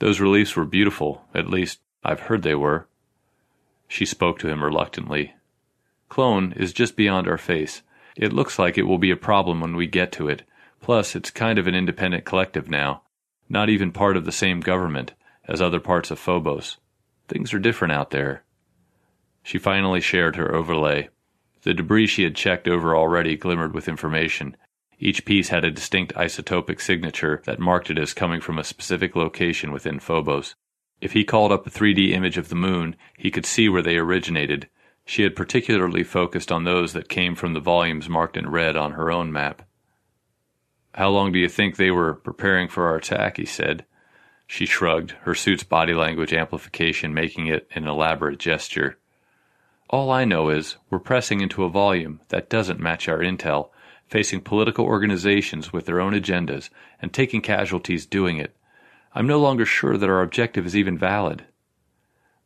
Those reliefs were beautiful, at least I've heard they were. She spoke to him reluctantly. Clone is just beyond our face. It looks like it will be a problem when we get to it. Plus, it's kind of an independent collective now, not even part of the same government as other parts of Phobos. Things are different out there. She finally shared her overlay. The debris she had checked over already glimmered with information, each piece had a distinct isotopic signature that marked it as coming from a specific location within Phobos. If he called up a 3D image of the moon, he could see where they originated. She had particularly focused on those that came from the volumes marked in red on her own map. How long do you think they were preparing for our attack? he said. She shrugged, her suit's body language amplification making it an elaborate gesture. All I know is we're pressing into a volume that doesn't match our intel, facing political organizations with their own agendas and taking casualties doing it. I'm no longer sure that our objective is even valid.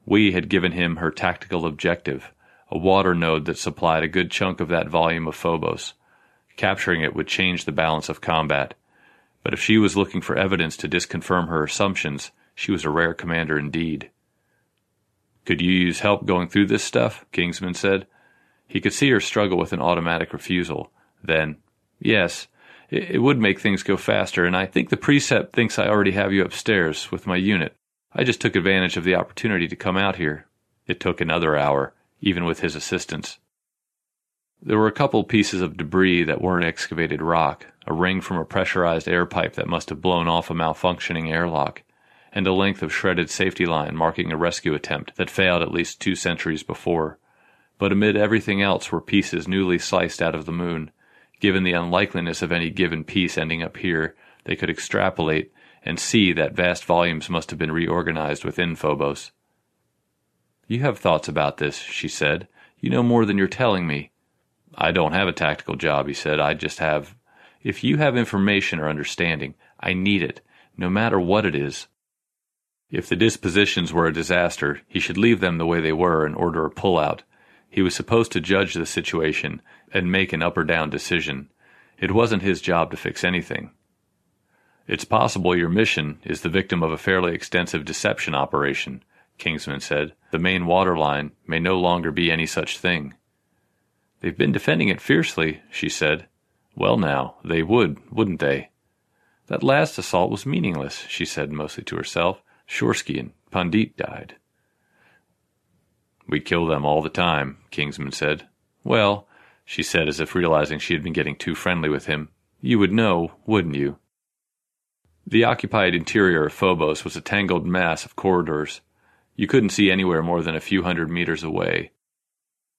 Wee had given him her tactical objective, a water node that supplied a good chunk of that volume of Phobos. Capturing it would change the balance of combat. But if she was looking for evidence to disconfirm her assumptions, she was a rare commander indeed. Could you use help going through this stuff? Kingsman said. He could see her struggle with an automatic refusal. Then, yes, it, it would make things go faster, and I think the precept thinks I already have you upstairs with my unit. I just took advantage of the opportunity to come out here. It took another hour, even with his assistance. There were a couple pieces of debris that weren't excavated rock, a ring from a pressurized air pipe that must have blown off a malfunctioning airlock, and a length of shredded safety line marking a rescue attempt that failed at least two centuries before. But amid everything else were pieces newly sliced out of the moon. Given the unlikeliness of any given piece ending up here, they could extrapolate and see that vast volumes must have been reorganized within Phobos. You have thoughts about this, she said. You know more than you're telling me. I don't have a tactical job, he said. I just have. If you have information or understanding, I need it, no matter what it is. If the dispositions were a disaster, he should leave them the way they were and order a pullout. He was supposed to judge the situation and make an up or down decision. It wasn't his job to fix anything. It's possible your mission is the victim of a fairly extensive deception operation, Kingsman said. The main water line may no longer be any such thing. They've been defending it fiercely, she said. Well, now, they would, wouldn't they? That last assault was meaningless, she said mostly to herself. Shorsky and Pandit died. We kill them all the time, Kingsman said. Well, she said as if realizing she had been getting too friendly with him, you would know, wouldn't you? The occupied interior of Phobos was a tangled mass of corridors. You couldn't see anywhere more than a few hundred meters away.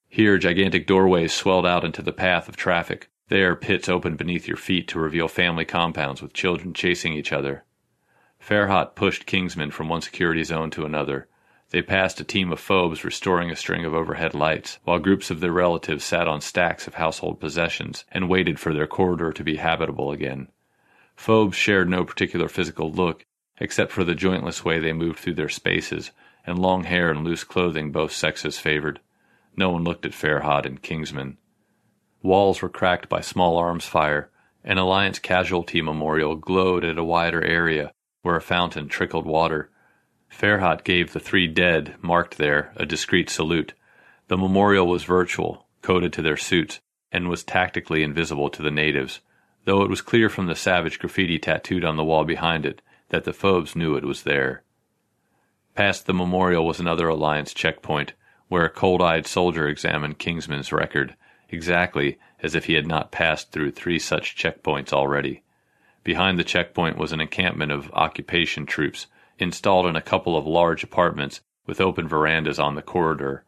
Here, gigantic doorways swelled out into the path of traffic. There, pits opened beneath your feet to reveal family compounds with children chasing each other. Farhat pushed Kingsman from one security zone to another. They passed a team of phobes restoring a string of overhead lights, while groups of their relatives sat on stacks of household possessions and waited for their corridor to be habitable again. Phobes shared no particular physical look, except for the jointless way they moved through their spaces, and long hair and loose clothing both sexes favored. No one looked at Farhat and Kingsman. Walls were cracked by small arms fire. An Alliance casualty memorial glowed at a wider area, where a fountain trickled water. Farhat gave the three dead, marked there, a discreet salute. The memorial was virtual, coded to their suits, and was tactically invisible to the natives though it was clear from the savage graffiti tattooed on the wall behind it that the Phobes knew it was there. Past the memorial was another Alliance checkpoint, where a cold eyed soldier examined Kingsman's record, exactly as if he had not passed through three such checkpoints already. Behind the checkpoint was an encampment of occupation troops, installed in a couple of large apartments with open verandas on the corridor.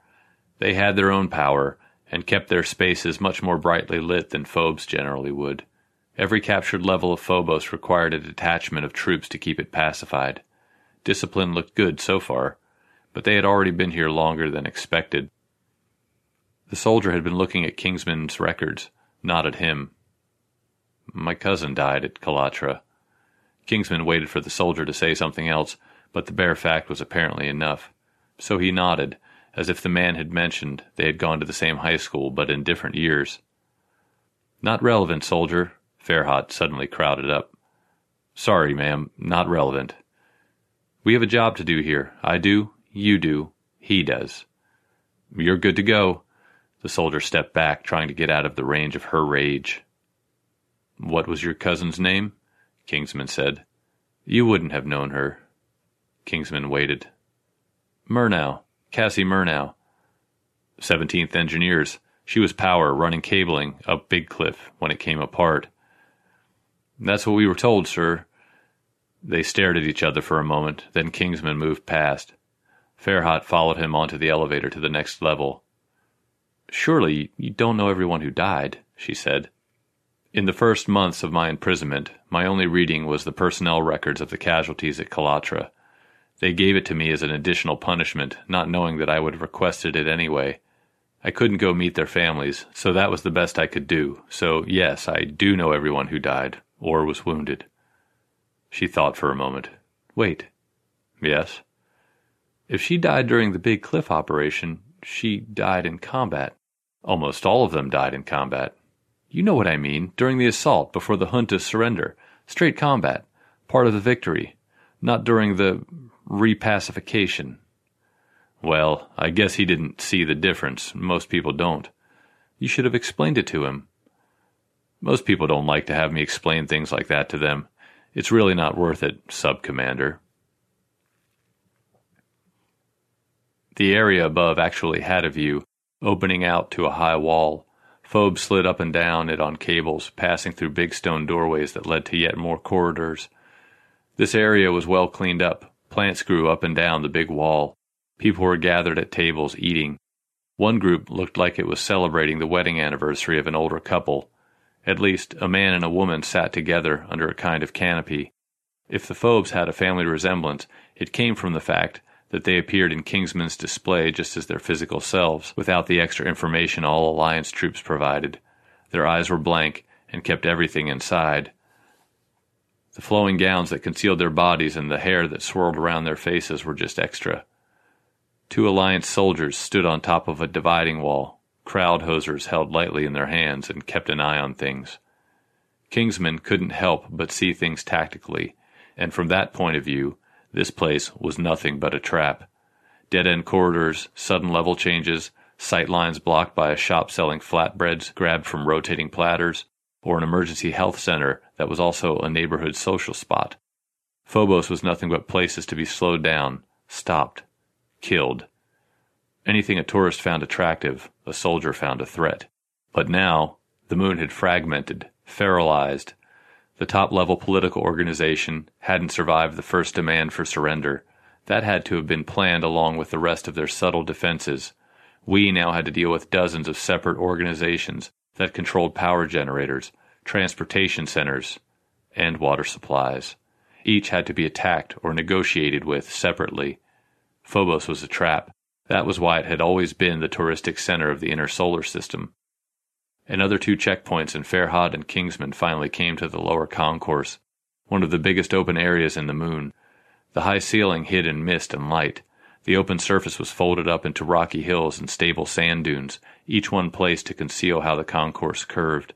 They had their own power, and kept their spaces much more brightly lit than Phobes generally would. Every captured level of Phobos required a detachment of troops to keep it pacified. Discipline looked good so far, but they had already been here longer than expected. The soldier had been looking at Kingsman's records, not at him. My cousin died at Kalatra. Kingsman waited for the soldier to say something else, but the bare fact was apparently enough. So he nodded, as if the man had mentioned they had gone to the same high school but in different years. Not relevant, soldier, Farhat suddenly crowded up. Sorry, ma'am, not relevant. We have a job to do here. I do, you do, he does. You're good to go. The soldier stepped back, trying to get out of the range of her rage. What was your cousin's name? Kingsman said. You wouldn't have known her. Kingsman waited. Murnau, Cassie Murnau. Seventeenth Engineers. She was power running cabling up Big Cliff when it came apart. That's what we were told, sir. They stared at each other for a moment, then Kingsman moved past. Farhat followed him onto the elevator to the next level. Surely you don't know everyone who died, she said. In the first months of my imprisonment, my only reading was the personnel records of the casualties at Kalatra. They gave it to me as an additional punishment, not knowing that I would have requested it anyway. I couldn't go meet their families, so that was the best I could do. So, yes, I do know everyone who died or was wounded. She thought for a moment. Wait. Yes? If she died during the Big Cliff operation, she died in combat. Almost all of them died in combat. You know what I mean, during the assault before the junta's surrender. Straight combat. Part of the victory. Not during the repacification. Well, I guess he didn't see the difference. Most people don't. You should have explained it to him. Most people don't like to have me explain things like that to them. It's really not worth it, Sub Commander. The area above actually had a view, opening out to a high wall. Phobe slid up and down it on cables, passing through big stone doorways that led to yet more corridors. This area was well cleaned up. Plants grew up and down the big wall. People were gathered at tables eating. One group looked like it was celebrating the wedding anniversary of an older couple. At least, a man and a woman sat together under a kind of canopy. If the Phobes had a family resemblance, it came from the fact that they appeared in Kingsman's display just as their physical selves, without the extra information all Alliance troops provided. Their eyes were blank and kept everything inside. The flowing gowns that concealed their bodies and the hair that swirled around their faces were just extra. Two Alliance soldiers stood on top of a dividing wall, crowd hosers held lightly in their hands, and kept an eye on things. Kingsman couldn't help but see things tactically, and from that point of view, this place was nothing but a trap. Dead end corridors, sudden level changes, sight lines blocked by a shop selling flatbreads grabbed from rotating platters, or an emergency health center that was also a neighborhood social spot. Phobos was nothing but places to be slowed down, stopped, killed. Anything a tourist found attractive, a soldier found a threat. But now, the moon had fragmented, feralized. The top level political organization hadn't survived the first demand for surrender. That had to have been planned along with the rest of their subtle defenses. Wee now had to deal with dozens of separate organizations that controlled power generators, transportation centers, and water supplies. Each had to be attacked or negotiated with separately. Phobos was a trap. That was why it had always been the touristic center of the inner solar system. Another two checkpoints in Farhat and Kingsman finally came to the lower concourse, one of the biggest open areas in the moon. The high ceiling hid in mist and light. The open surface was folded up into rocky hills and stable sand dunes, each one placed to conceal how the concourse curved.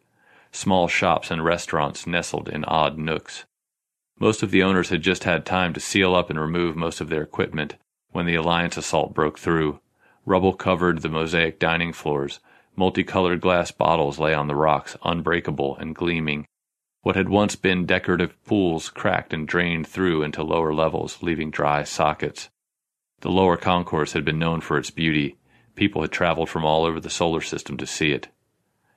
Small shops and restaurants nestled in odd nooks. Most of the owners had just had time to seal up and remove most of their equipment when the Alliance assault broke through. Rubble covered the mosaic dining floors. Multicolored glass bottles lay on the rocks, unbreakable and gleaming. What had once been decorative pools cracked and drained through into lower levels, leaving dry sockets. The lower concourse had been known for its beauty. People had traveled from all over the solar system to see it.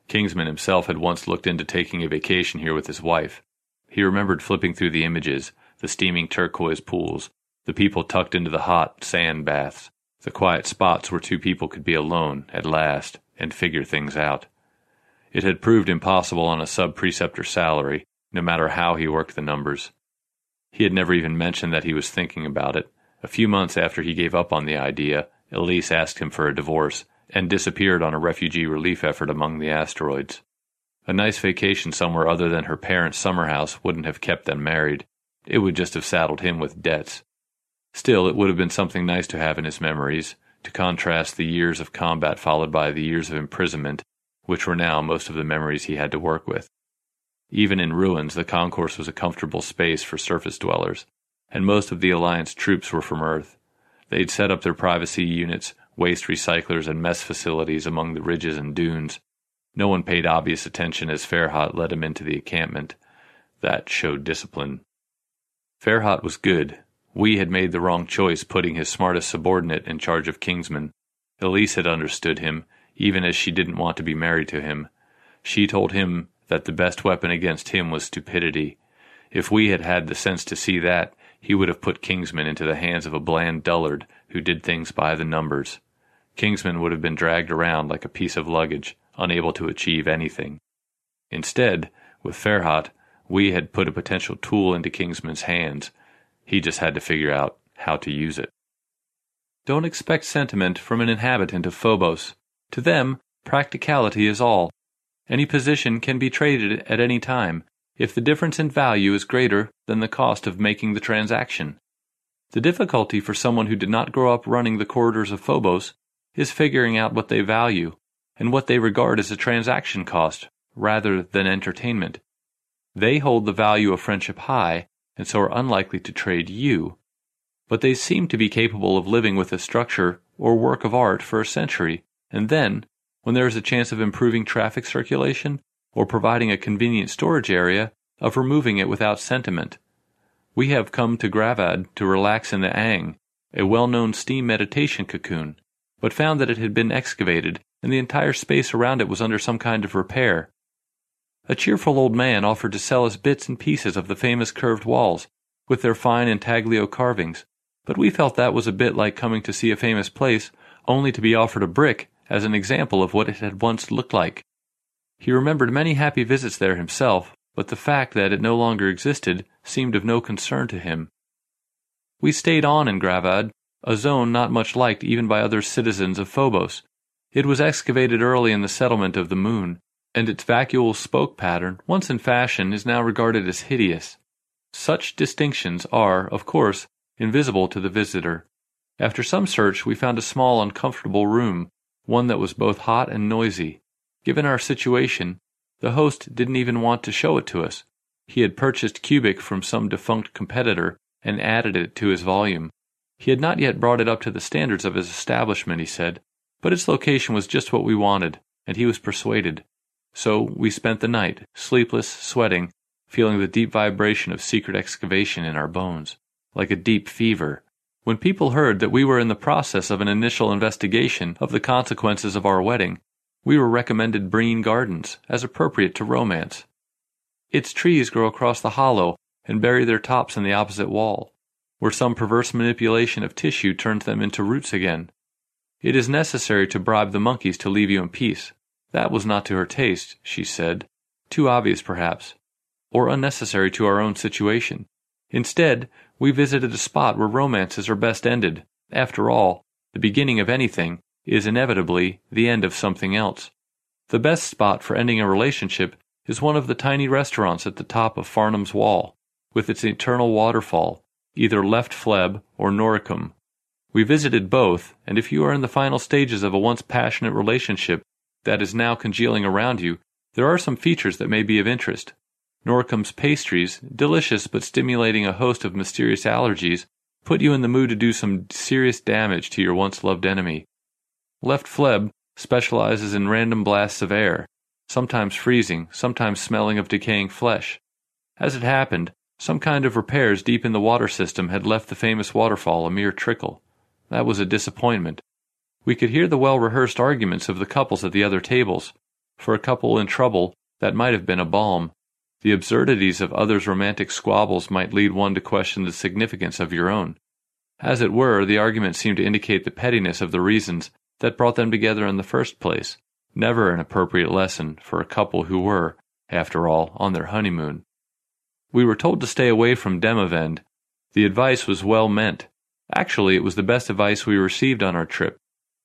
Kingsman himself had once looked into taking a vacation here with his wife. He remembered flipping through the images, the steaming turquoise pools, the people tucked into the hot sand baths, the quiet spots where two people could be alone, at last, and figure things out. It had proved impossible on a sub preceptor salary, no matter how he worked the numbers. He had never even mentioned that he was thinking about it. A few months after he gave up on the idea, Elise asked him for a divorce and disappeared on a refugee relief effort among the asteroids. A nice vacation somewhere other than her parents' summer house wouldn't have kept them married. It would just have saddled him with debts. Still, it would have been something nice to have in his memories, to contrast the years of combat followed by the years of imprisonment, which were now most of the memories he had to work with. Even in ruins, the concourse was a comfortable space for surface dwellers, and most of the Alliance troops were from Earth. They'd set up their privacy units, waste recyclers, and mess facilities among the ridges and dunes. No one paid obvious attention as Farhat led him into the encampment. That showed discipline. Farhat was good, Wee had made the wrong choice putting his smartest subordinate in charge of Kingsman. Elise had understood him, even as she didn't want to be married to him. She told him that the best weapon against him was stupidity. If Wee had had the sense to see that, he would have put Kingsman into the hands of a bland dullard who did things by the numbers. Kingsman would have been dragged around like a piece of luggage, unable to achieve anything. Instead, with Farhat, Wee had put a potential tool into Kingsman's hands, he just had to figure out how to use it. Don't expect sentiment from an inhabitant of Phobos. To them, practicality is all. Any position can be traded at any time if the difference in value is greater than the cost of making the transaction. The difficulty for someone who did not grow up running the corridors of Phobos is figuring out what they value and what they regard as a transaction cost rather than entertainment. They hold the value of friendship high and so are unlikely to trade you. But they seem to be capable of living with a structure or work of art for a century, and then, when there is a chance of improving traffic circulation or providing a convenient storage area, of removing it without sentiment. We have come to Gravad to relax in the Ang, a well known steam meditation cocoon, but found that it had been excavated and the entire space around it was under some kind of repair. A cheerful old man offered to sell us bits and pieces of the famous curved walls, with their fine intaglio carvings, but we felt that was a bit like coming to see a famous place only to be offered a brick as an example of what it had once looked like. He remembered many happy visits there himself, but the fact that it no longer existed seemed of no concern to him. We stayed on in Gravad, a zone not much liked even by other citizens of Phobos. It was excavated early in the settlement of the moon, and its vacuole spoke pattern, once in fashion, is now regarded as hideous. Such distinctions are, of course, invisible to the visitor. After some search, we found a small, uncomfortable room, one that was both hot and noisy. Given our situation, the host didn't even want to show it to us. He had purchased Cubic from some defunct competitor and added it to his volume. He had not yet brought it up to the standards of his establishment, he said, but its location was just what we wanted, and he was persuaded. So we spent the night, sleepless, sweating, feeling the deep vibration of secret excavation in our bones, like a deep fever. When people heard that we were in the process of an initial investigation of the consequences of our wedding, we were recommended Breen Gardens as appropriate to romance. Its trees grow across the hollow and bury their tops in the opposite wall, where some perverse manipulation of tissue turns them into roots again. It is necessary to bribe the monkeys to leave you in peace. That was not to her taste, she said. Too obvious, perhaps, or unnecessary to our own situation. Instead, we visited a spot where romances are best ended. After all, the beginning of anything is inevitably the end of something else. The best spot for ending a relationship is one of the tiny restaurants at the top of Farnham's Wall, with its eternal waterfall, either Left Fleb or Noricum. We visited both, and if you are in the final stages of a once passionate relationship that is now congealing around you, there are some features that may be of interest. Noricum's pastries, delicious but stimulating a host of mysterious allergies, put you in the mood to do some serious damage to your once loved enemy. Left Fleb specializes in random blasts of air, sometimes freezing, sometimes smelling of decaying flesh. As it happened, some kind of repairs deep in the water system had left the famous waterfall a mere trickle. That was a disappointment. We could hear the well rehearsed arguments of the couples at the other tables. For a couple in trouble, that might have been a balm. The absurdities of others' romantic squabbles might lead one to question the significance of your own. As it were, the arguments seemed to indicate the pettiness of the reasons that brought them together in the first place, never an appropriate lesson for a couple who were, after all, on their honeymoon. We were told to stay away from Demavend. The advice was well meant. Actually, it was the best advice we received on our trip.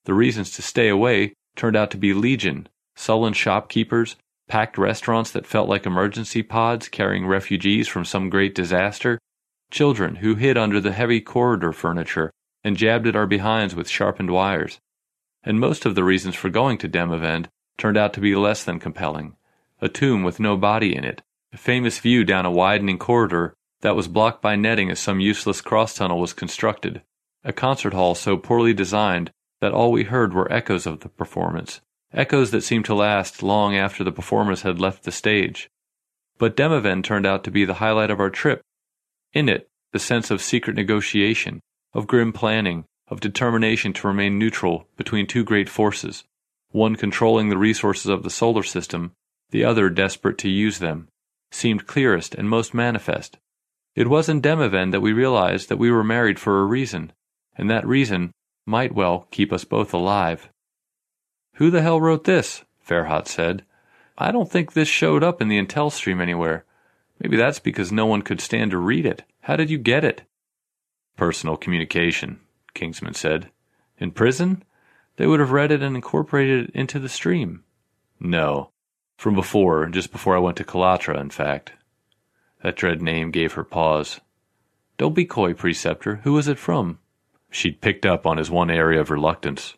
The reasons to stay away turned out to be legion sullen shopkeepers, packed restaurants that felt like emergency pods carrying refugees from some great disaster, children who hid under the heavy corridor furniture and jabbed at our behinds with sharpened wires and most of the reasons for going to Demavend turned out to be less than compelling. A tomb with no body in it, a famous view down a widening corridor that was blocked by netting as some useless cross tunnel was constructed, a concert hall so poorly designed that all we heard were echoes of the performance, echoes that seemed to last long after the performers had left the stage. But Demavend turned out to be the highlight of our trip. In it, the sense of secret negotiation, of grim planning, of determination to remain neutral between two great forces, one controlling the resources of the solar system, the other desperate to use them, seemed clearest and most manifest. It was in Demavend that we realized that we were married for a reason, and that reason might well keep us both alive. Who the hell wrote this? Farhat said. I don't think this showed up in the Intel stream anywhere. Maybe that's because no one could stand to read it. How did you get it? Personal communication, Kingsman said. In prison? They would have read it and incorporated it into the stream. No. From before, just before I went to Kalatra, in fact. That dread name gave her pause. Don't be coy, Preceptor. Who is it from? She'd picked up on his one area of reluctance.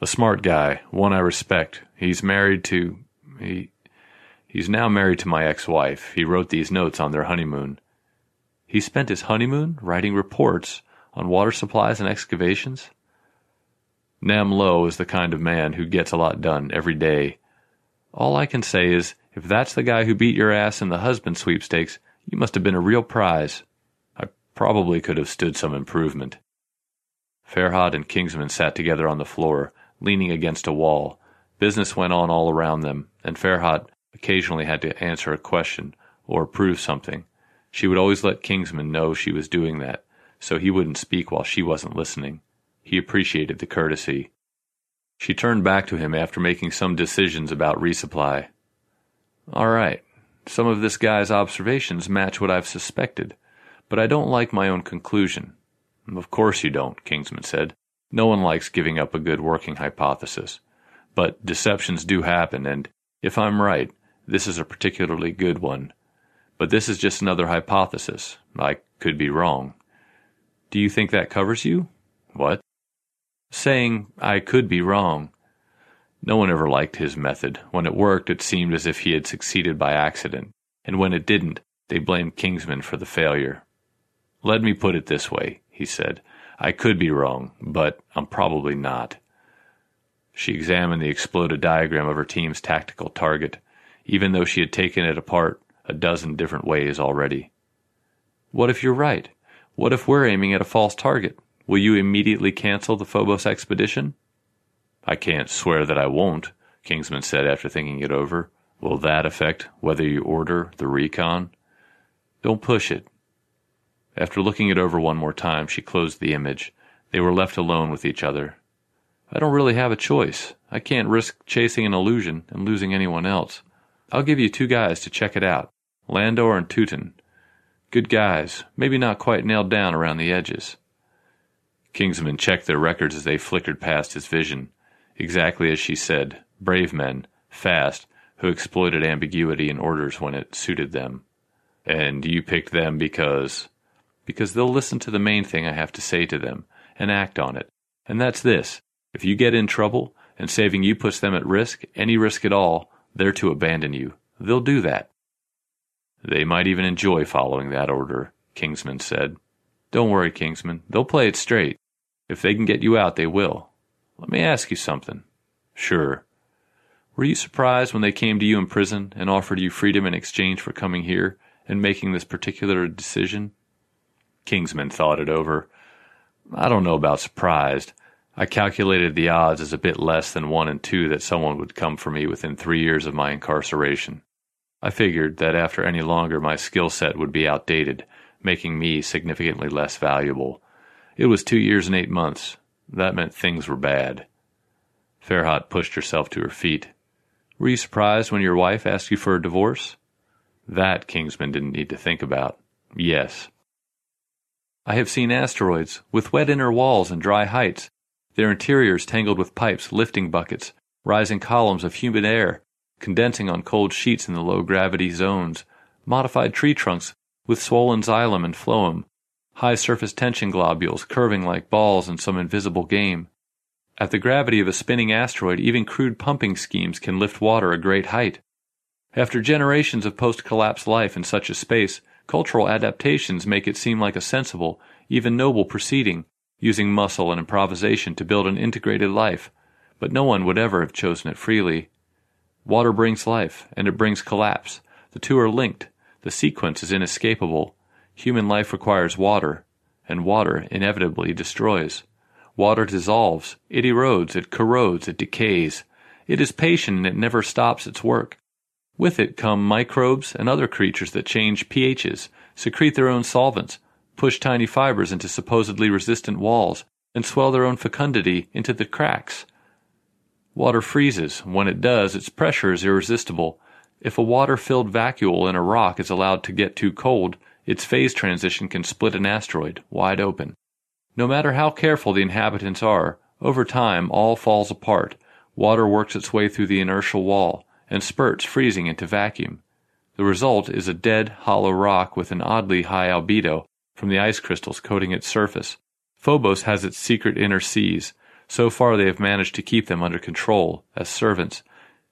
A smart guy, one I respect. He's married to. He. He's now married to my ex wife. He wrote these notes on their honeymoon. He spent his honeymoon writing reports on water supplies and excavations? Nam Lo is the kind of man who gets a lot done every day. All I can say is, if that's the guy who beat your ass in the husband sweepstakes, you must have been a real prize. I probably could have stood some improvement. Farhat and Kingsman sat together on the floor, leaning against a wall. Business went on all around them, and Farhat occasionally had to answer a question or prove something. She would always let Kingsman know she was doing that, so he wouldn't speak while she wasn't listening. He appreciated the courtesy. She turned back to him after making some decisions about resupply. All right, some of this guy's observations match what I've suspected, but I don't like my own conclusion. Of course you don't, Kingsman said. No one likes giving up a good working hypothesis. But deceptions do happen, and if I'm right, this is a particularly good one. But this is just another hypothesis. I could be wrong. Do you think that covers you? What? Saying I could be wrong. No one ever liked his method. When it worked, it seemed as if he had succeeded by accident, and when it didn't, they blamed Kingsman for the failure. Let me put it this way, he said. I could be wrong, but I'm probably not. She examined the exploded diagram of her team's tactical target, even though she had taken it apart a dozen different ways already. What if you're right? What if we're aiming at a false target? Will you immediately cancel the Phobos expedition? I can't swear that I won't, Kingsman said after thinking it over. Will that affect whether you order the recon? Don't push it. After looking it over one more time, she closed the image. They were left alone with each other. I don't really have a choice. I can't risk chasing an illusion and losing anyone else. I'll give you two guys to check it out Landor and Teuton. Good guys, maybe not quite nailed down around the edges. Kingsman checked their records as they flickered past his vision. Exactly as she said brave men, fast, who exploited ambiguity in orders when it suited them. And you picked them because. Because they'll listen to the main thing I have to say to them and act on it. And that's this if you get in trouble and saving you puts them at risk, any risk at all, they're to abandon you. They'll do that. They might even enjoy following that order, Kingsman said. Don't worry, Kingsman. They'll play it straight. If they can get you out, they will. Let me ask you something. Sure. Were you surprised when they came to you in prison and offered you freedom in exchange for coming here and making this particular decision? Kingsman thought it over. I don't know about surprised. I calculated the odds as a bit less than one in two that someone would come for me within three years of my incarceration. I figured that after any longer my skill set would be outdated, making me significantly less valuable. It was two years and eight months. That meant things were bad. Farhat pushed herself to her feet. Were you surprised when your wife asked you for a divorce? That Kingsman didn't need to think about. Yes. I have seen asteroids with wet inner walls and dry heights their interiors tangled with pipes, lifting buckets, rising columns of humid air, condensing on cold sheets in the low gravity zones, modified tree trunks with swollen xylem and phloem, high surface tension globules curving like balls in some invisible game. At the gravity of a spinning asteroid, even crude pumping schemes can lift water a great height. After generations of post collapse life in such a space, cultural adaptations make it seem like a sensible, even noble proceeding, using muscle and improvisation to build an integrated life, but no one would ever have chosen it freely. Water brings life, and it brings collapse. The two are linked. The sequence is inescapable. Human life requires water, and water inevitably destroys. Water dissolves, it erodes, it corrodes, it decays. It is patient and it never stops its work. With it come microbes and other creatures that change pHs, secrete their own solvents, push tiny fibers into supposedly resistant walls, and swell their own fecundity into the cracks. Water freezes. When it does, its pressure is irresistible. If a water filled vacuole in a rock is allowed to get too cold, its phase transition can split an asteroid wide open. No matter how careful the inhabitants are, over time all falls apart. Water works its way through the inertial wall and spurts freezing into vacuum. The result is a dead, hollow rock with an oddly high albedo from the ice crystals coating its surface. Phobos has its secret inner seas. So far, they have managed to keep them under control as servants.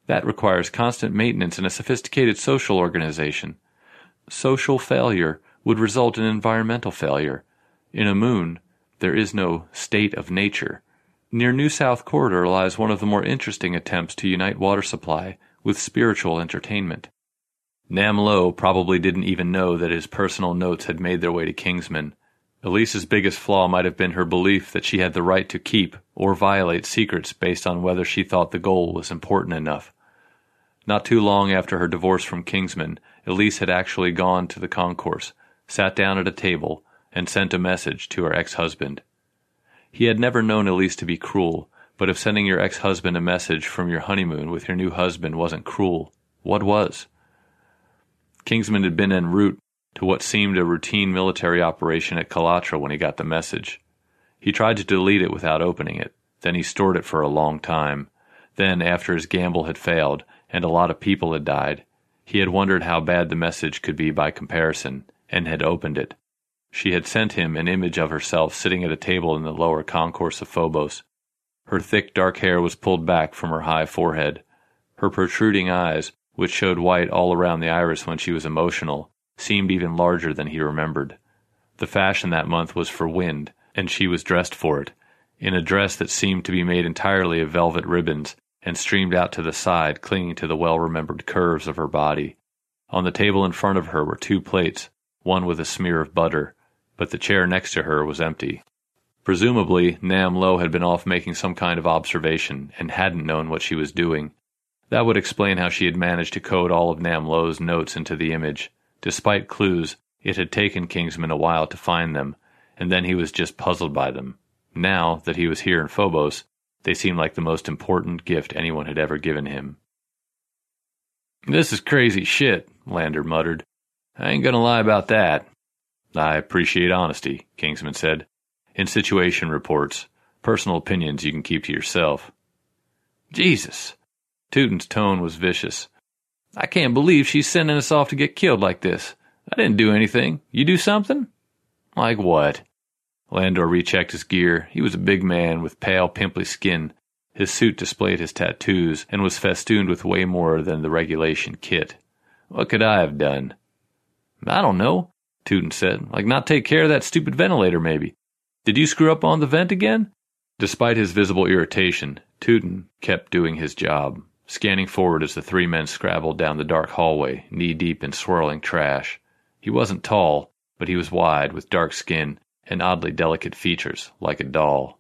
That requires constant maintenance and a sophisticated social organization. Social failure would result in environmental failure. In a moon, there is no state of nature. Near New South Corridor lies one of the more interesting attempts to unite water supply with spiritual entertainment. Nam Lo probably didn't even know that his personal notes had made their way to Kingsman. Elise's biggest flaw might have been her belief that she had the right to keep or violate secrets based on whether she thought the goal was important enough. Not too long after her divorce from Kingsman, Elise had actually gone to the concourse, sat down at a table, and sent a message to her ex-husband. He had never known Elise to be cruel, but if sending your ex-husband a message from your honeymoon with your new husband wasn't cruel, what was? Kingsman had been en route to what seemed a routine military operation at Kalatra when he got the message. He tried to delete it without opening it. Then he stored it for a long time. Then, after his gamble had failed and a lot of people had died, he had wondered how bad the message could be by comparison, and had opened it. She had sent him an image of herself sitting at a table in the lower concourse of Phobos. Her thick dark hair was pulled back from her high forehead. Her protruding eyes, which showed white all around the iris when she was emotional, seemed even larger than he remembered. The fashion that month was for wind, and she was dressed for it, in a dress that seemed to be made entirely of velvet ribbons and streamed out to the side, clinging to the well remembered curves of her body. On the table in front of her were two plates, one with a smear of butter, but the chair next to her was empty. Presumably, Nam Lo had been off making some kind of observation and hadn't known what she was doing. That would explain how she had managed to code all of Nam Lo's notes into the image. Despite clues, it had taken Kingsman a while to find them, and then he was just puzzled by them. Now that he was here in Phobos, they seemed like the most important gift anyone had ever given him. This is crazy shit, Lander muttered. I ain't gonna lie about that. I appreciate honesty, Kingsman said. In situation reports, personal opinions you can keep to yourself. Jesus! Tootin's tone was vicious. I can't believe she's sending us off to get killed like this. I didn't do anything. You do something? Like what? Lander rechecked his gear. He was a big man with pale, pimply skin. His suit displayed his tattoos and was festooned with way more than the regulation kit. What could I have done? I don't know. Tootin said. Like not take care of that stupid ventilator, maybe. Did you screw up on the vent again? Despite his visible irritation, Tootin kept doing his job, scanning forward as the three men scrabbled down the dark hallway, knee deep in swirling trash. He wasn't tall, but he was wide, with dark skin and oddly delicate features, like a doll.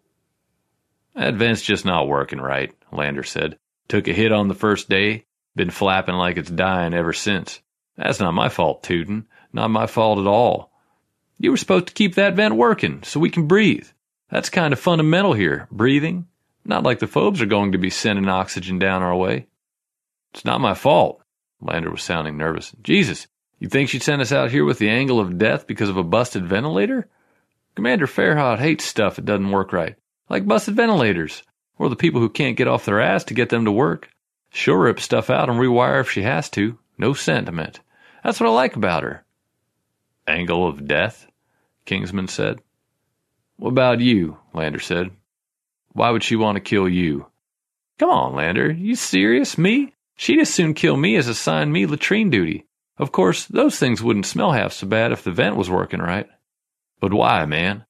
That vent's just not working right, Lander said. Took a hit on the first day, been flapping like it's dying ever since. That's not my fault, Tootin. Not my fault at all. You were supposed to keep that vent working so we can breathe. That's kind of fundamental here, breathing. Not like the phobes are going to be sending oxygen down our way. It's not my fault. Lander was sounding nervous. Jesus, you think she'd send us out here with the angle of death because of a busted ventilator? Commander Farhat hates stuff that doesn't work right, like busted ventilators, or the people who can't get off their ass to get them to work. She'll rip stuff out and rewire if she has to. No sentiment. That's what I like about her. Angle of death? Kingsman said. What about you? Lander said. Why would she want to kill you? Come on, Lander. You serious? Me? She'd as soon kill me as assign me latrine duty. Of course, those things wouldn't smell half so bad if the vent was working right. But why, man?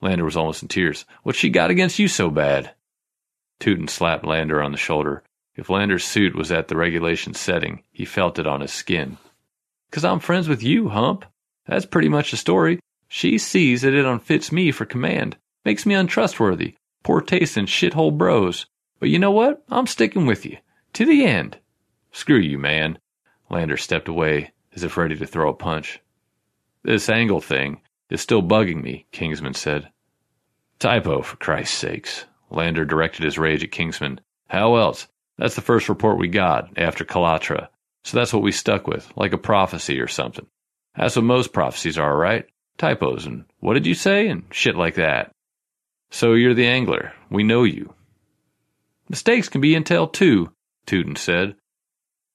Lander was almost in tears. What's she got against you so bad? Tootin slapped Lander on the shoulder. If Lander's suit was at the regulation setting, he felt it on his skin. Cause I'm friends with you, Hump. That's pretty much the story. She sees that it unfits me for command. Makes me untrustworthy. Poor taste in shithole bros. But you know what? I'm sticking with you. To the end. Screw you, man. Lander stepped away, as if ready to throw a punch. This angle thing is still bugging me, Kingsman said. Typo, for Christ's sakes. Lander directed his rage at Kingsman. How else? That's the first report we got after Kalatra. So that's what we stuck with, like a prophecy or something. That's what most prophecies are, right? Typos and what did you say and shit like that. So you're the angler. We know you. Mistakes can be intel too, Tootin said.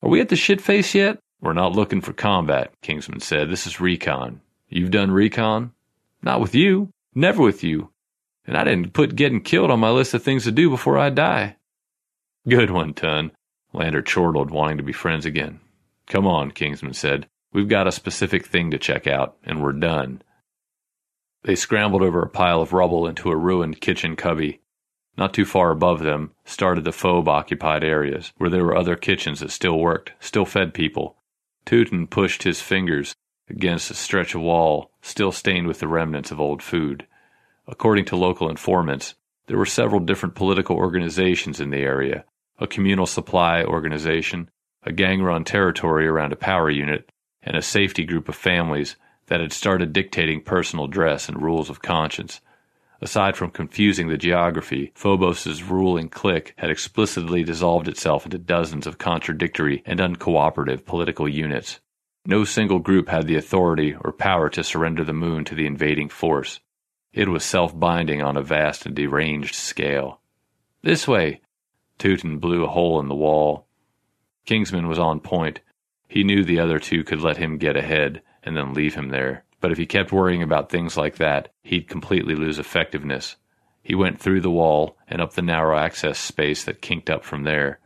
Are we at the shit face yet? We're not looking for combat, Kingsman said. This is recon. You've done recon? Not with you. Never with you. And I didn't put getting killed on my list of things to do before I die. Good one, Tun. Lander chortled, wanting to be friends again. Come on, Kingsman said. We've got a specific thing to check out, and we're done. They scrambled over a pile of rubble into a ruined kitchen cubby. Not too far above them started the phobe occupied areas, where there were other kitchens that still worked, still fed people. Tootin pushed his fingers against a stretch of wall still stained with the remnants of old food. According to local informants, there were several different political organizations in the area a communal supply organization, a gang run territory around a power unit, and a safety group of families that had started dictating personal dress and rules of conscience. Aside from confusing the geography, Phobos's ruling clique had explicitly dissolved itself into dozens of contradictory and uncooperative political units. No single group had the authority or power to surrender the moon to the invading force. It was self binding on a vast and deranged scale. This way! Tootin blew a hole in the wall. Kingsman was on point. He knew the other two could let him get ahead and then leave him there. But if he kept worrying about things like that, he'd completely lose effectiveness. He went through the wall and up the narrow access space that kinked up from there.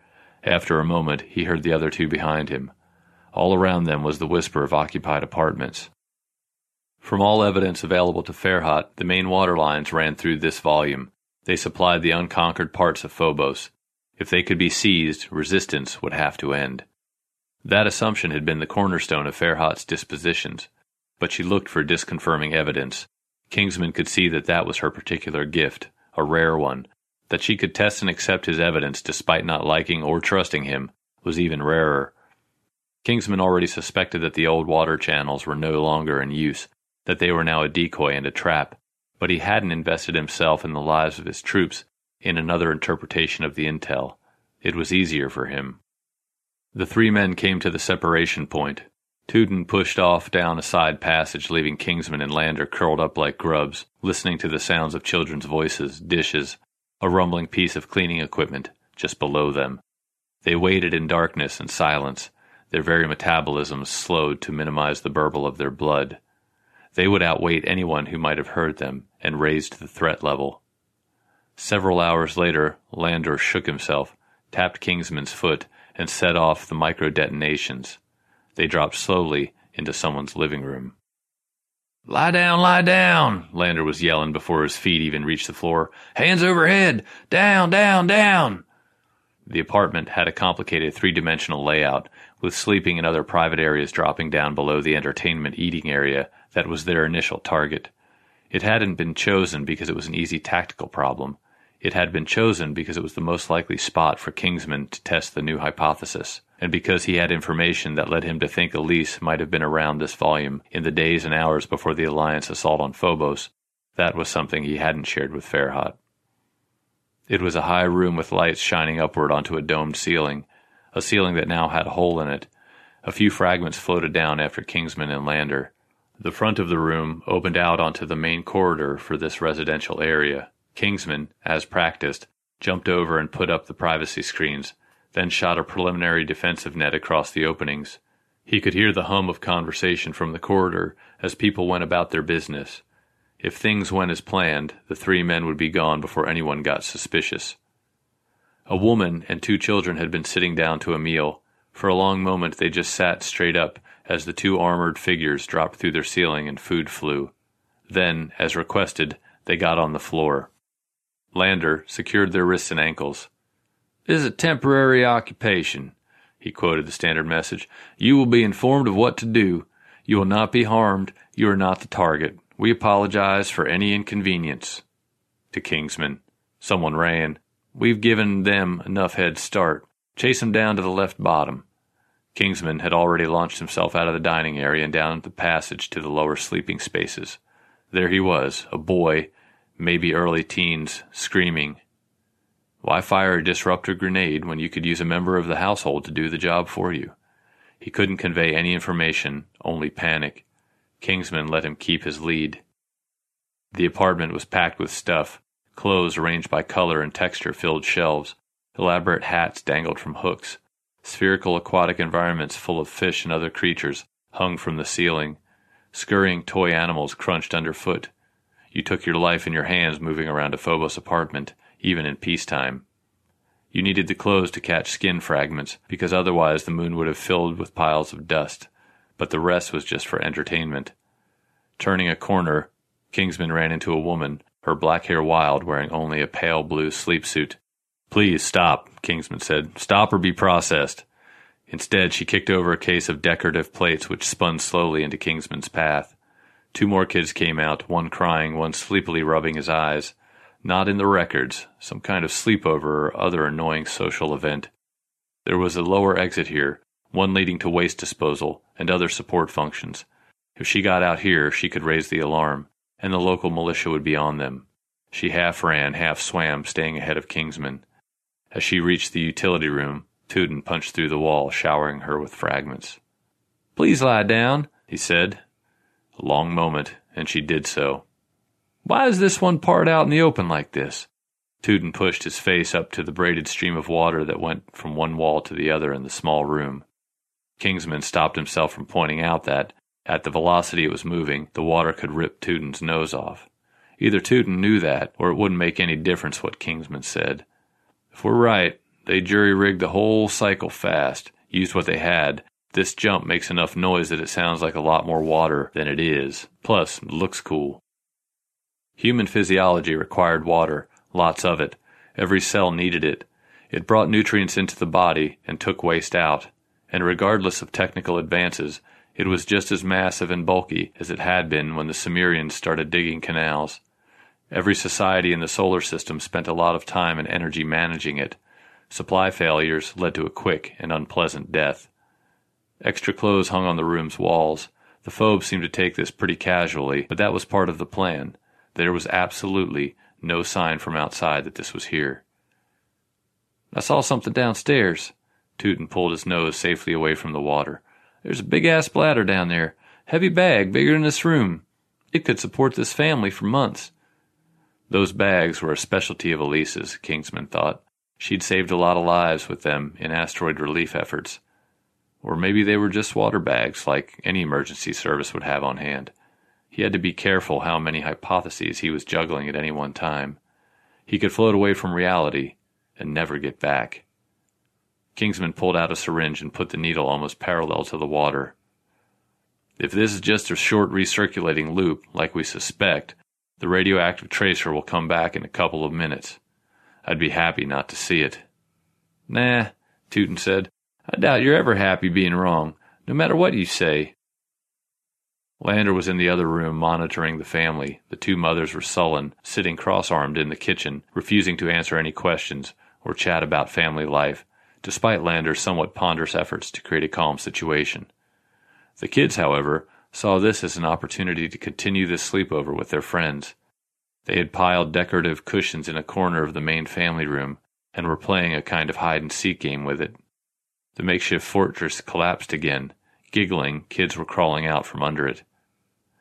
After a moment, he heard the other two behind him. All around them was the whisper of occupied apartments. From all evidence available to Farhat, the main water lines ran through this volume. They supplied the unconquered parts of Phobos. If they could be seized, resistance would have to end. That assumption had been the cornerstone of Farhat's dispositions, but she looked for disconfirming evidence. Kingsman could see that that was her particular gift, a rare one. That she could test and accept his evidence despite not liking or trusting him was even rarer. Kingsman already suspected that the old water channels were no longer in use, that they were now a decoy and a trap, but he hadn't invested himself in the lives of his troops in another interpretation of the intel. It was easier for him. The three men came to the separation point. Tootin pushed off down a side passage, leaving Kingsman and Lander curled up like grubs, listening to the sounds of children's voices, dishes, a rumbling piece of cleaning equipment just below them. They waited in darkness and silence, their very metabolisms slowed to minimize the burble of their blood. They would outwait anyone who might have heard them and raised the threat level. Several hours later, Lander shook himself, tapped Kingsman's foot, and set off the micro detonations. They dropped slowly into someone's living room. Lie down, lie down, Lander was yelling before his feet even reached the floor. Hands overhead! Down, down, down! The apartment had a complicated three dimensional layout, with sleeping and other private areas dropping down below the entertainment eating area that was their initial target. It hadn't been chosen because it was an easy tactical problem. It had been chosen because it was the most likely spot for Kingsman to test the new hypothesis, and because he had information that led him to think Elise might have been around this volume in the days and hours before the Alliance assault on Phobos. That was something he hadn't shared with Farhat. It was a high room with lights shining upward onto a domed ceiling, a ceiling that now had a hole in it. A few fragments floated down after Kingsman and Lander. The front of the room opened out onto the main corridor for this residential area. Kingsman, as practiced, jumped over and put up the privacy screens, then shot a preliminary defensive net across the openings. He could hear the hum of conversation from the corridor as people went about their business. If things went as planned, the three men would be gone before anyone got suspicious. A woman and two children had been sitting down to a meal. For a long moment they just sat straight up as the two armored figures dropped through their ceiling and food flew. Then, as requested, they got on the floor. Lander secured their wrists and ankles. This is a temporary occupation, he quoted the standard message. You will be informed of what to do. You will not be harmed. You are not the target. We apologize for any inconvenience. To Kingsman. Someone ran. We've given them enough head start. Chase them down to the left bottom. Kingsman had already launched himself out of the dining area and down the passage to the lower sleeping spaces. There he was, a boy, maybe early teens, screaming. Why fire a disruptor grenade when you could use a member of the household to do the job for you? He couldn't convey any information, only panic. Kingsman let him keep his lead. The apartment was packed with stuff. Clothes arranged by color and texture filled shelves. Elaborate hats dangled from hooks. Spherical aquatic environments full of fish and other creatures hung from the ceiling. Scurrying toy animals crunched underfoot You took your life in your hands moving around a Phobos apartment, even in peacetime. You needed the clothes to catch skin fragments, because otherwise the moon would have filled with piles of dust, but the rest was just for entertainment. Turning a corner, Kingsman ran into a woman, her black hair wild, wearing only a pale blue sleep suit. Please stop, Kingsman said. Stop or be processed. Instead, she kicked over a case of decorative plates which spun slowly into Kingsman's path. Two more kids came out, one crying, one sleepily rubbing his eyes. Not in the records, some kind of sleepover or other annoying social event. There was a lower exit here, one leading to waste disposal and other support functions. If she got out here, she could raise the alarm, and the local militia would be on them. She half ran, half swam, staying ahead of Kingsman. As she reached the utility room, Tootin punched through the wall, showering her with fragments. Please lie down, he said. A long moment, and she did so. Why is this one part out in the open like this? Tootin pushed his face up to the braided stream of water that went from one wall to the other in the small room. Kingsman stopped himself from pointing out that, at the velocity it was moving, the water could rip Tootin's nose off. Either Tootin knew that, or it wouldn't make any difference what Kingsman said. If we're right, they jury rigged the whole cycle fast, used what they had, this jump makes enough noise that it sounds like a lot more water than it is. Plus, looks cool. Human physiology required water, lots of it. Every cell needed it. It brought nutrients into the body and took waste out. And regardless of technical advances, it was just as massive and bulky as it had been when the Sumerians started digging canals. Every society in the solar system spent a lot of time and energy managing it. Supply failures led to a quick and unpleasant death. Extra clothes hung on the room's walls. The Phobes seemed to take this pretty casually, but that was part of the plan. There was absolutely no sign from outside that this was here. I saw something downstairs. Tootin pulled his nose safely away from the water. There's a big ass bladder down there. Heavy bag, bigger than this room. It could support this family for months. Those bags were a specialty of Elise's, Kingsman thought. She'd saved a lot of lives with them in asteroid relief efforts. Or maybe they were just water bags like any emergency service would have on hand. He had to be careful how many hypotheses he was juggling at any one time. He could float away from reality and never get back. Kingsman pulled out a syringe and put the needle almost parallel to the water. If this is just a short recirculating loop, like we suspect, the radioactive tracer will come back in a couple of minutes. I'd be happy not to see it. Nah, Tootin said. I doubt you're ever happy being wrong, no matter what you say. Lander was in the other room monitoring the family. The two mothers were sullen, sitting cross armed in the kitchen, refusing to answer any questions or chat about family life, despite Lander's somewhat ponderous efforts to create a calm situation. The kids, however, saw this as an opportunity to continue the sleepover with their friends. They had piled decorative cushions in a corner of the main family room and were playing a kind of hide and seek game with it. The makeshift fortress collapsed again. Giggling, kids were crawling out from under it.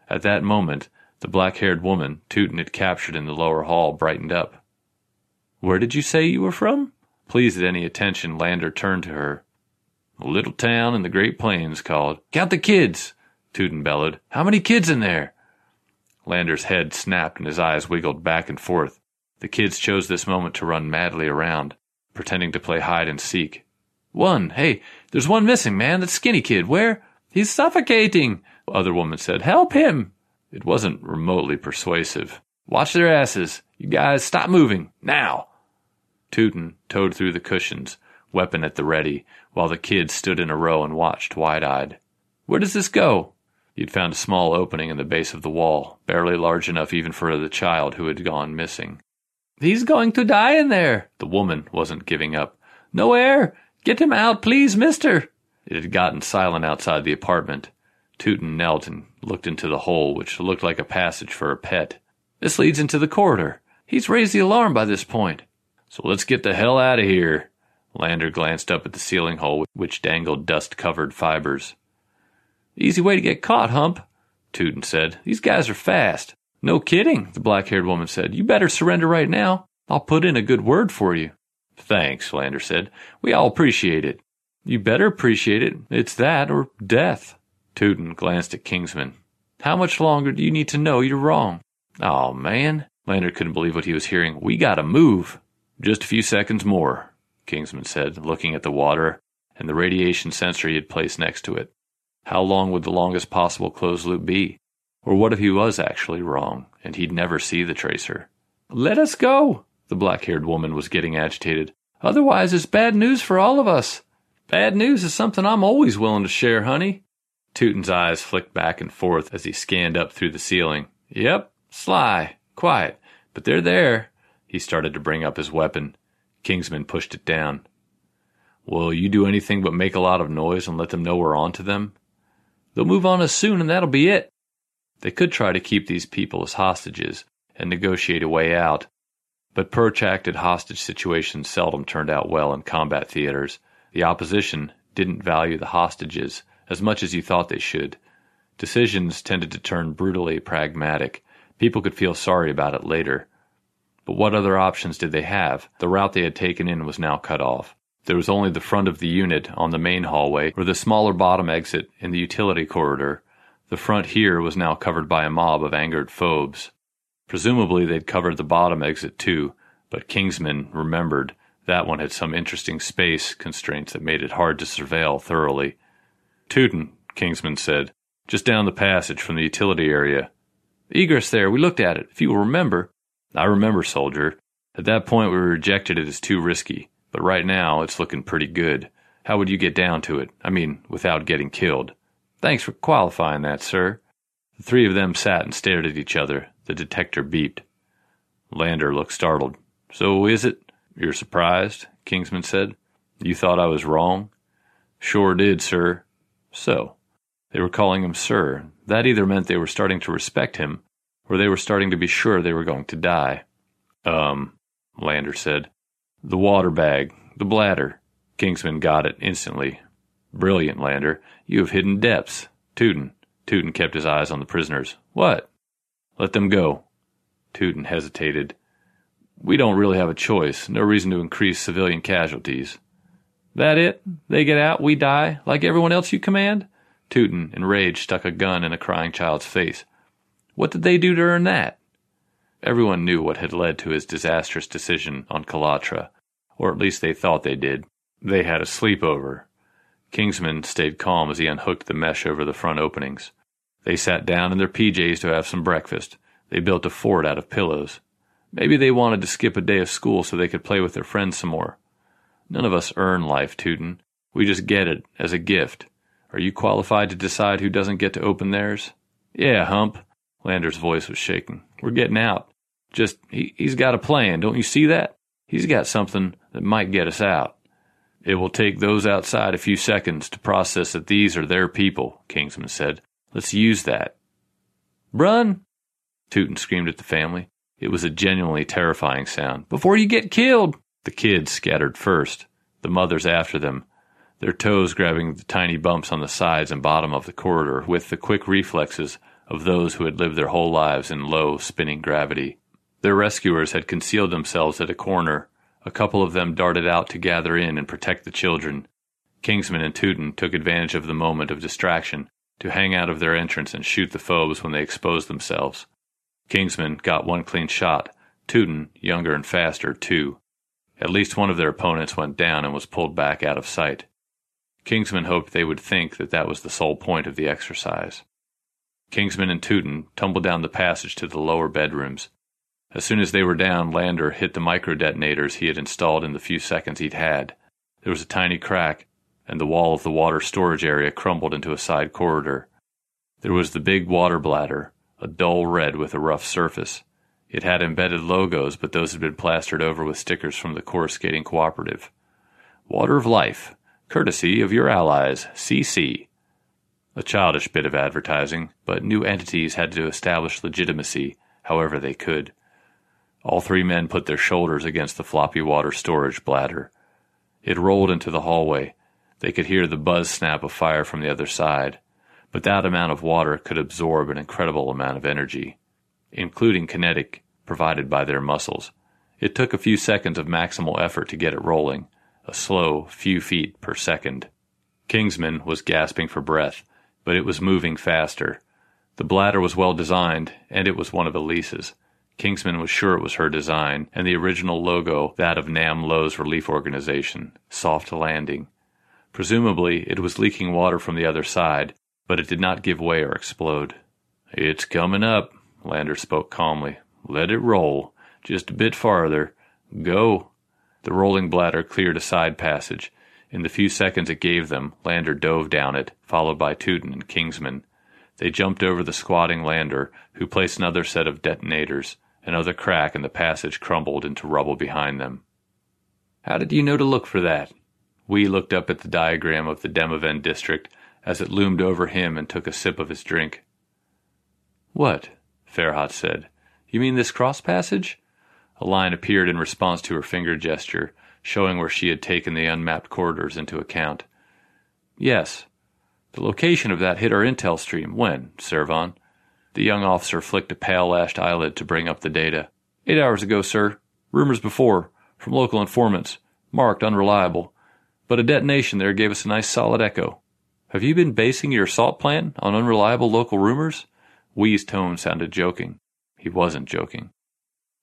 At that moment, the black haired woman Tootin had captured in the lower hall brightened up. Where did you say you were from? Pleased at any attention, Lander turned to her. A little town in the Great Plains called. Count the kids! Tootin bellowed. How many kids in there? Lander's head snapped and his eyes wiggled back and forth. The kids chose this moment to run madly around, pretending to play hide and seek. One. Hey, there's one missing, man. That skinny kid. Where? He's suffocating. Other woman said, Help him. It wasn't remotely persuasive. Watch their asses. You guys stop moving. Now. Tootin toed through the cushions, weapon at the ready, while the kids stood in a row and watched wide eyed. Where does this go? He'd found a small opening in the base of the wall, barely large enough even for the child who had gone missing. He's going to die in there. The woman wasn't giving up. No air. Get him out, please, mister! It had gotten silent outside the apartment. Tootin knelt and looked into the hole, which looked like a passage for a pet. This leads into the corridor. He's raised the alarm by this point. So let's get the hell out of here. Lander glanced up at the ceiling hole, which dangled dust covered fibers. Easy way to get caught, Hump, Tootin said. These guys are fast. No kidding, the black haired woman said. You better surrender right now. I'll put in a good word for you. Thanks, Lander said. We all appreciate it. You better appreciate it. It's that or death. Tootin glanced at Kingsman. How much longer do you need to know you're wrong? Oh, man. Lander couldn't believe what he was hearing. We gotta move. Just a few seconds more, Kingsman said, looking at the water and the radiation sensor he had placed next to it. How long would the longest possible closed loop be? Or what if he was actually wrong, and he'd never see the tracer? Let us go! The black haired woman was getting agitated. Otherwise, it's bad news for all of us. Bad news is something I'm always willing to share, honey. Tootin's eyes flicked back and forth as he scanned up through the ceiling. Yep, sly, quiet, but they're there. He started to bring up his weapon. Kingsman pushed it down. Will you do anything but make a lot of noise and let them know we're on to them? They'll move on us soon, and that'll be it. They could try to keep these people as hostages and negotiate a way out, but protracted hostage situations seldom turned out well in combat theaters. The opposition didn't value the hostages as much as you thought they should. Decisions tended to turn brutally pragmatic. People could feel sorry about it later. But what other options did they have? The route they had taken in was now cut off. There was only the front of the unit on the main hallway or the smaller bottom exit in the utility corridor. The front here was now covered by a mob of angered phobes. Presumably they'd covered the bottom exit too, but Kingsman remembered that one had some interesting space constraints that made it hard to surveil thoroughly. Tootin, Kingsman said, just down the passage from the utility area. Egress there, we looked at it, if you will remember. I remember, soldier. At that point we rejected it as too risky, but right now it's looking pretty good. How would you get down to it? I mean, without getting killed. Thanks for qualifying that, sir. The three of them sat and stared at each other. The detector beeped. Lander looked startled. So is it? You're surprised? Kingsman said. You thought I was wrong? Sure did, sir. So. They were calling him sir. That either meant they were starting to respect him, or they were starting to be sure they were going to die. Um, Lander said. The water bag, the bladder. Kingsman got it instantly. Brilliant, Lander. You have hidden depths. Tootin. Tootin kept his eyes on the prisoners. What? Let them go. Tootin hesitated. We don't really have a choice. No reason to increase civilian casualties. That it? They get out, we die, like everyone else you command? Tootin, enraged, stuck a gun in a crying child's face. What did they do to earn that? Everyone knew what had led to his disastrous decision on Kalatra, or at least they thought they did. They had a sleepover. Kingsman stayed calm as he unhooked the mesh over the front openings. They sat down in their PJs to have some breakfast. They built a fort out of pillows. Maybe they wanted to skip a day of school so they could play with their friends some more. None of us earn life, Tootin. We just get it as a gift. Are you qualified to decide who doesn't get to open theirs? Yeah, Hump. Lander's voice was shaking. We're getting out. Just, he, he's got a plan. Don't you see that? He's got something that might get us out. It will take those outside a few seconds to process that these are their people, Kingsman said. Let's use that. Run! Tootin screamed at the family. It was a genuinely terrifying sound. Before you get killed! The kids scattered first, the mothers after them, their toes grabbing the tiny bumps on the sides and bottom of the corridor with the quick reflexes of those who had lived their whole lives in low, spinning gravity. Their rescuers had concealed themselves at a corner. A couple of them darted out to gather in and protect the children. Kingsman and Tootin took advantage of the moment of distraction to hang out of their entrance and shoot the phobes when they exposed themselves. Kingsman got one clean shot, Tootin, younger and faster, two. At least one of their opponents went down and was pulled back out of sight. Kingsman hoped they would think that that was the sole point of the exercise. Kingsman and Tootin tumbled down the passage to the lower bedrooms. As soon as they were down, Lander hit the micro detonators he had installed in the few seconds he'd had. There was a tiny crack, and the wall of the water storage area crumbled into a side corridor. There was the big water bladder, a dull red with a rough surface. It had embedded logos, but those had been plastered over with stickers from the Course Skating Cooperative. Water of Life, courtesy of your allies, CC. A childish bit of advertising, but new entities had to establish legitimacy however they could. All three men put their shoulders against the floppy water storage bladder. It rolled into the hallway. They could hear the buzz snap of fire from the other side, but that amount of water could absorb an incredible amount of energy, including kinetic, provided by their muscles. It took a few seconds of maximal effort to get it rolling, a slow few feet per second. Kingsman was gasping for breath, but it was moving faster. The bladder was well designed, and it was one of Elise's. Kingsman was sure it was her design, and the original logo that of Nam Lo's relief organization, Soft Landing. Presumably, it was leaking water from the other side, but it did not give way or explode. It's coming up, Lander spoke calmly. Let it roll. Just a bit farther. Go. The rolling bladder cleared a side passage. In the few seconds it gave them, Lander dove down it, followed by Tootin and Kingsman. They jumped over the squatting Lander, who placed another set of detonators. Another crack and the passage crumbled into rubble behind them. How did you know to look for that? Wee looked up at the diagram of the Demavend district as it loomed over him and took a sip of his drink. What? Farhat said. You mean this cross passage? A line appeared in response to her finger gesture, showing where she had taken the unmapped corridors into account. Yes. The location of that hit our intel stream. When, Servon? The young officer flicked a pale lashed eyelid to bring up the data. Eight hours ago, sir. Rumors before, from local informants. Marked unreliable. But a detonation there gave us a nice solid echo. Have you been basing your assault plan on unreliable local rumors? Wee's tone sounded joking. He wasn't joking.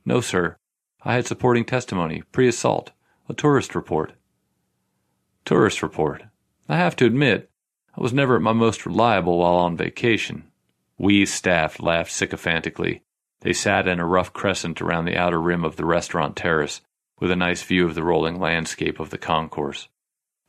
No, sir. I had supporting testimony, pre assault, a tourist report. Tourist report. I have to admit, I was never at my most reliable while on vacation. Wee's staff laughed sycophantically. They sat in a rough crescent around the outer rim of the restaurant terrace, with a nice view of the rolling landscape of the concourse.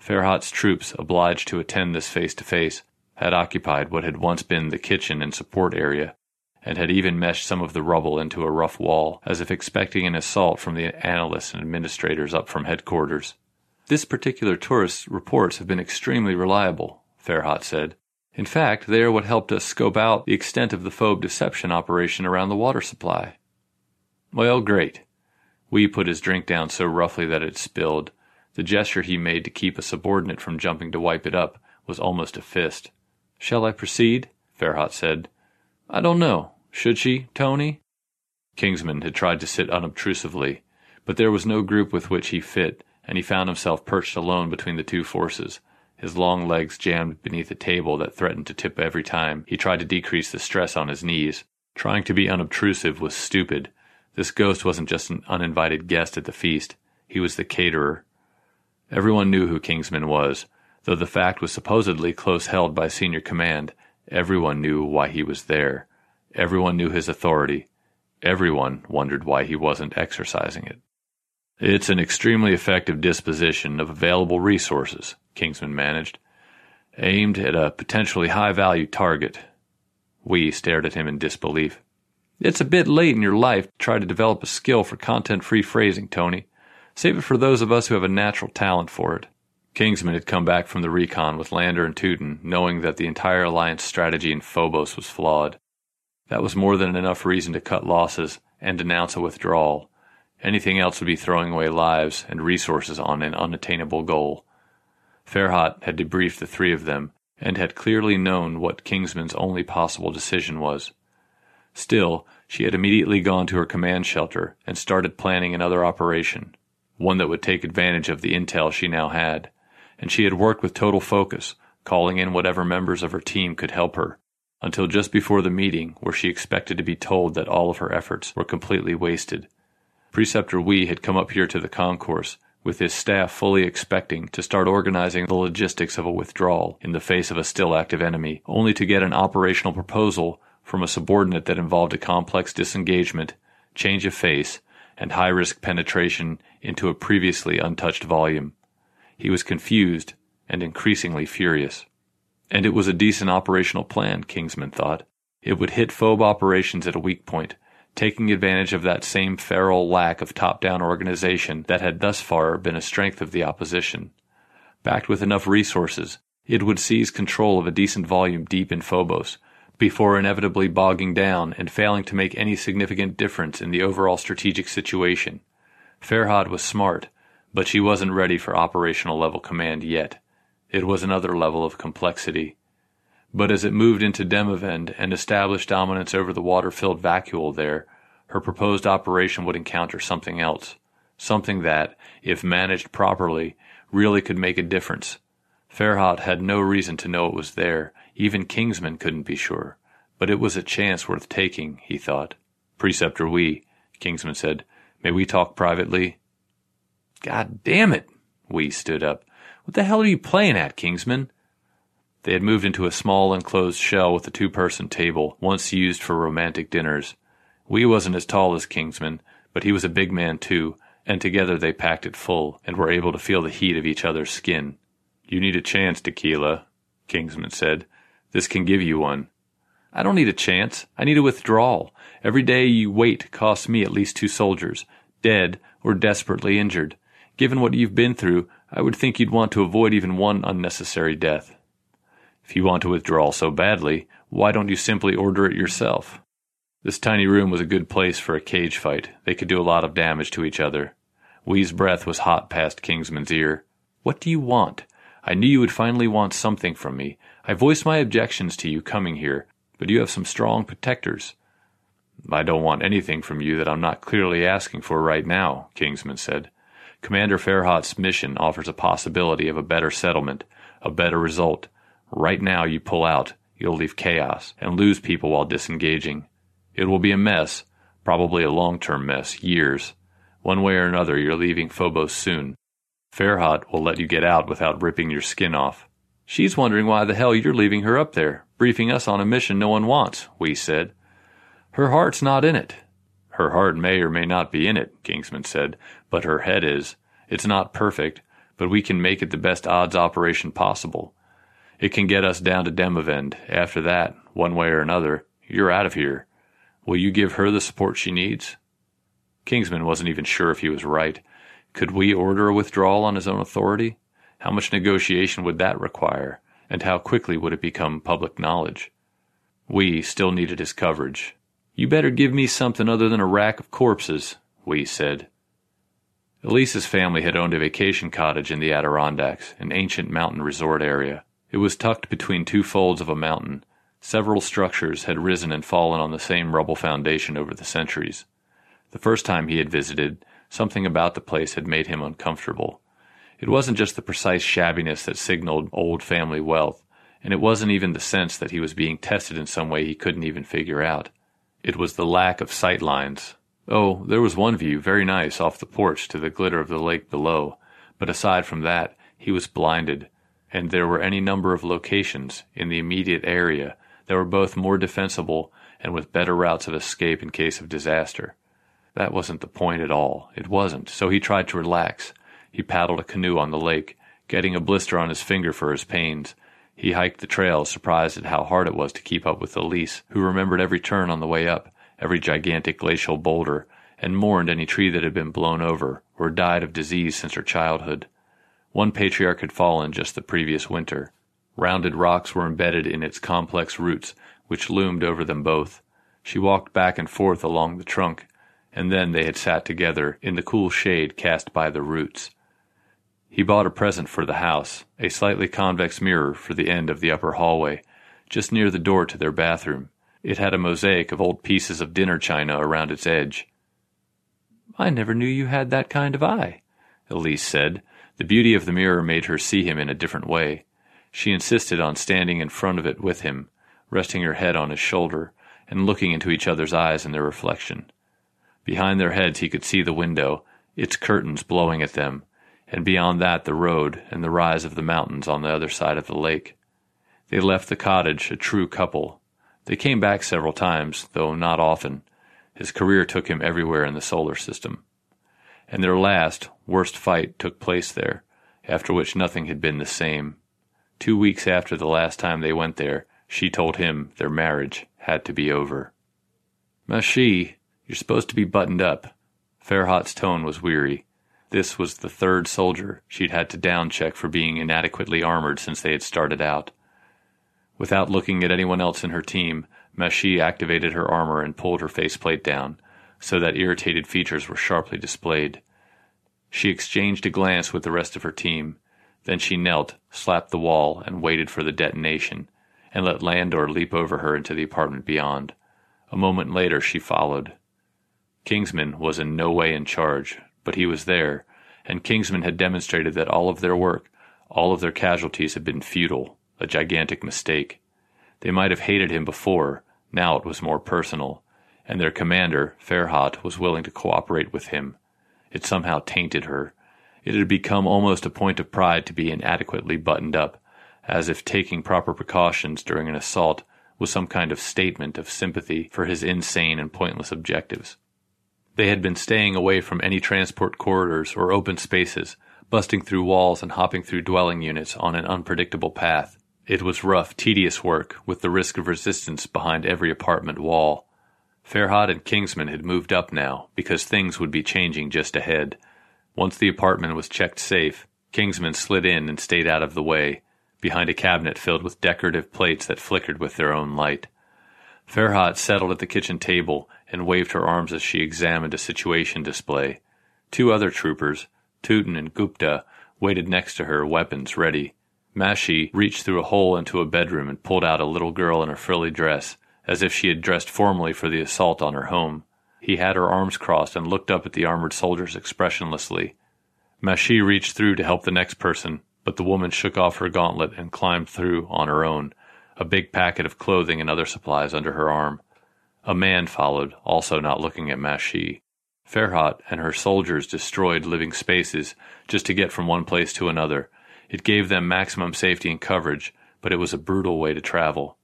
Farhat's troops, obliged to attend this face to face, had occupied what had once been the kitchen and support area, and had even meshed some of the rubble into a rough wall, as if expecting an assault from the analysts and administrators up from headquarters. This particular tourist's reports have been extremely reliable, Farhat said. In fact, they are what helped us scope out the extent of the phobe deception operation around the water supply. Well, great. Wee put his drink down so roughly that it spilled. The gesture he made to keep a subordinate from jumping to wipe it up was almost a fist. Shall I proceed? Farhat said. I don't know. Should she, Tony? Kingsman had tried to sit unobtrusively, but there was no group with which he fit, and he found himself perched alone between the two forces his long legs jammed beneath a table that threatened to tip every time he tried to decrease the stress on his knees. Trying to be unobtrusive was stupid. This ghost wasn't just an uninvited guest at the feast, he was the caterer. Everyone knew who Kingsman was, though the fact was supposedly close held by senior command. Everyone knew why he was there. Everyone knew his authority. Everyone wondered why he wasn't exercising it. It's an extremely effective disposition of available resources, Kingsman managed, aimed at a potentially high value target. Wee stared at him in disbelief. It's a bit late in your life to try to develop a skill for content free phrasing, Tony. Save it for those of us who have a natural talent for it. Kingsman had come back from the recon with Lander and Tootin, knowing that the entire Alliance strategy in Phobos was flawed. That was more than enough reason to cut losses and denounce a withdrawal. Anything else would be throwing away lives and resources on an unattainable goal. Farhat had debriefed the three of them and had clearly known what Kingsman's only possible decision was. Still, she had immediately gone to her command shelter and started planning another operation, one that would take advantage of the intel she now had. And she had worked with total focus, calling in whatever members of her team could help her, until just before the meeting where she expected to be told that all of her efforts were completely wasted. Preceptor Wee had come up here to the concourse with his staff fully expecting to start organizing the logistics of a withdrawal in the face of a still active enemy, only to get an operational proposal from a subordinate that involved a complex disengagement, change of face, and high risk penetration into a previously untouched volume. He was confused and increasingly furious. And it was a decent operational plan, Kingsman thought. It would hit phobe operations at a weak point, taking advantage of that same feral lack of top down organization that had thus far been a strength of the opposition. Backed with enough resources, it would seize control of a decent volume deep in Phobos, before inevitably bogging down and failing to make any significant difference in the overall strategic situation. Farhat was smart, but she wasn't ready for operational level command yet. It was another level of complexity. But as it moved into Demavend and established dominance over the water filled vacuole there, her proposed operation would encounter something else. Something that, if managed properly, really could make a difference. Farhat had no reason to know it was there. Even Kingsman couldn't be sure. But it was a chance worth taking, he thought. Preceptor Wee, Kingsman said, may we talk privately? God damn it! Wee stood up. What the hell are you playing at, Kingsman? They had moved into a small enclosed shell with a two person table, once used for romantic dinners. Wee wasn't as tall as Kingsman, but he was a big man too, and together they packed it full, and were able to feel the heat of each other's skin. You need a chance, Tequila, Kingsman said. This can give you one. I don't need a chance. I need a withdrawal. Every day you wait costs me at least two soldiers, dead or desperately injured. Given what you've been through, I would think you'd want to avoid even one unnecessary death. If you want to withdraw so badly, why don't you simply order it yourself? This tiny room was a good place for a cage fight. They could do a lot of damage to each other. Wee's breath was hot past Kingsman's ear. What do you want? I knew you would finally want something from me. I voiced my objections to you coming here, but you have some strong protectors. I don't want anything from you that I'm not clearly asking for right now, Kingsman said. Commander Farhat's mission offers a possibility of a better settlement, a better result. Right now you pull out, you'll leave chaos and lose people while disengaging. It will be a mess, probably a long-term mess, years. One way or another, you're leaving Phobos soon. Farhat will let you get out without ripping your skin off. She's wondering why the hell you're leaving her up there, briefing us on a mission no one wants, Wee said. Her heart's not in it. Her heart may or may not be in it, Kingsman said, but her head is. It's not perfect, but we can make it the best odds operation possible. It can get us down to Demavend. After that, one way or another, you're out of here. Will you give her the support she needs? Kingsman wasn't even sure if he was right. Could Wee order a withdrawal on his own authority? How much negotiation would that require, and how quickly would it become public knowledge? Wee still needed his coverage. You better give me something other than a rack of corpses, Wee said. Elise's family had owned a vacation cottage in the Adirondacks, an ancient mountain resort area. It was tucked between two folds of a mountain, Several structures had risen and fallen on the same rubble foundation over the centuries. The first time he had visited, something about the place had made him uncomfortable. It wasn't just the precise shabbiness that signaled old family wealth, and it wasn't even the sense that he was being tested in some way he couldn't even figure out. It was the lack of sight lines. Oh, there was one view, very nice, off the porch to the glitter of the lake below, but aside from that, he was blinded, and there were any number of locations in the immediate area that were both more defensible and with better routes of escape in case of disaster. That wasn't the point at all. It wasn't. So he tried to relax. He paddled a canoe on the lake, getting a blister on his finger for his pains. He hiked the trail, surprised at how hard it was to keep up with Elise, who remembered every turn on the way up, every gigantic glacial boulder, and mourned any tree that had been blown over or died of disease since her childhood. One patriarch had fallen just the previous winter. Rounded rocks were embedded in its complex roots, which loomed over them both. She walked back and forth along the trunk, and then they had sat together in the cool shade cast by the roots. He bought a present for the house, a slightly convex mirror for the end of the upper hallway, just near the door to their bathroom. It had a mosaic of old pieces of dinner china around its edge. I never knew you had that kind of eye, Elise said. The beauty of the mirror made her see him in a different way. She insisted on standing in front of it with him, resting her head on his shoulder, and looking into each other's eyes in their reflection. Behind their heads he could see the window, its curtains blowing at them, and beyond that the road and the rise of the mountains on the other side of the lake. They left the cottage a true couple. They came back several times, though not often. His career took him everywhere in the solar system. And their last, worst fight took place there, after which nothing had been the same. Two weeks after the last time they went there, she told him their marriage had to be over. Mashi, you're supposed to be buttoned up. Farhat's tone was weary. This was the third soldier she'd had to down check for being inadequately armored since they had started out. Without looking at anyone else in her team, Mashi activated her armor and pulled her faceplate down, so that irritated features were sharply displayed. She exchanged a glance with the rest of her team, then she knelt, slapped the wall, and waited for the detonation, and let Lander leap over her into the apartment beyond. A moment later she followed. Kingsman was in no way in charge, but he was there, and Kingsman had demonstrated that all of their work, all of their casualties had been futile, a gigantic mistake. They might have hated him before, Now it was more personal, and their commander, Farhat, was willing to cooperate with him. It somehow tainted her. It had become almost a point of pride to be inadequately buttoned up, as if taking proper precautions during an assault was some kind of statement of sympathy for his insane and pointless objectives. They had been staying away from any transport corridors or open spaces, busting through walls and hopping through dwelling units on an unpredictable path. It was rough, tedious work, with the risk of resistance behind every apartment wall. Farhat and Kingsman had moved up now, because things would be changing just ahead. Once the apartment was checked safe, Kingsman slid in and stayed out of the way, behind a cabinet filled with decorative plates that flickered with their own light. Farhat settled at the kitchen table and waved her arms as she examined a situation display. Two other troopers, Tootin and Gupta waited next to her, weapons ready. Mashi reached through a hole into a bedroom and pulled out a little girl in a frilly dress, as if she had dressed formally for the assault on her home. He had her arms crossed and looked up at the armored soldiers expressionlessly. Mashi reached through to help the next person, but the woman shook off her gauntlet and climbed through on her own, a big packet of clothing and other supplies under her arm. A man followed, also not looking at Mashi. Farhat and her soldiers destroyed living spaces just to get from one place to another. It gave them maximum safety and coverage, but it was a brutal way to travel.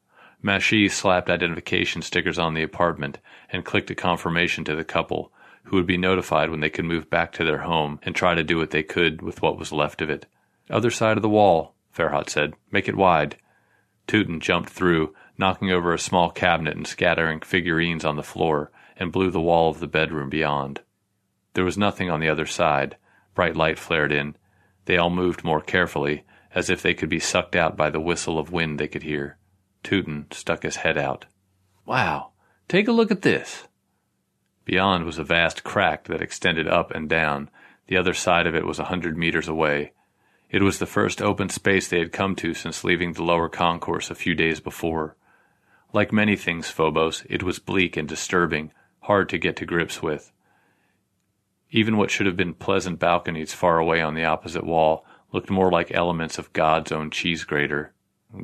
Mashi slapped identification stickers on the apartment and clicked a confirmation to the couple, who would be notified when they could move back to their home and try to do what they could with what was left of it. Other side of the wall, Farhat said. Make it wide. Tootin jumped through, knocking over a small cabinet and scattering figurines on the floor, and blew the wall of the bedroom beyond. There was nothing on the other side. Bright light flared in. They all moved more carefully, as if they could be sucked out by the whistle of wind they could hear. Tootin stuck his head out. Wow, take a look at this. Beyond was a vast crack that extended up and down. The other side of it was a hundred meters away. It was the first open space they had come to since leaving the lower concourse a few days before. Like many things Phobos, it was bleak and disturbing, hard to get to grips with. Even what should have been pleasant balconies far away on the opposite wall looked more like elements of God's own cheese grater.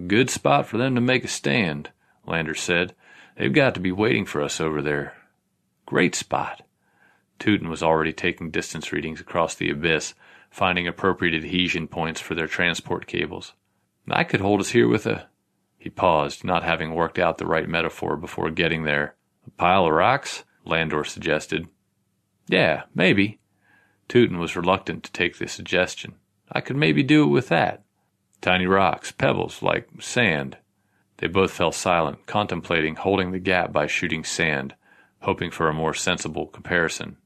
Good spot for them to make a stand, Landers said. They've got to be waiting for us over there. Great spot. Tootin was already taking distance readings across the abyss, finding appropriate adhesion points for their transport cables. I could hold us here with a. He paused, not having worked out the right metaphor before getting there. A pile of rocks? Lander suggested. Yeah, maybe. Tootin was reluctant to take the suggestion. I could maybe do it with that. Tiny rocks, pebbles, like sand. They both fell silent, contemplating holding the gap by shooting sand, hoping for a more sensible comparison.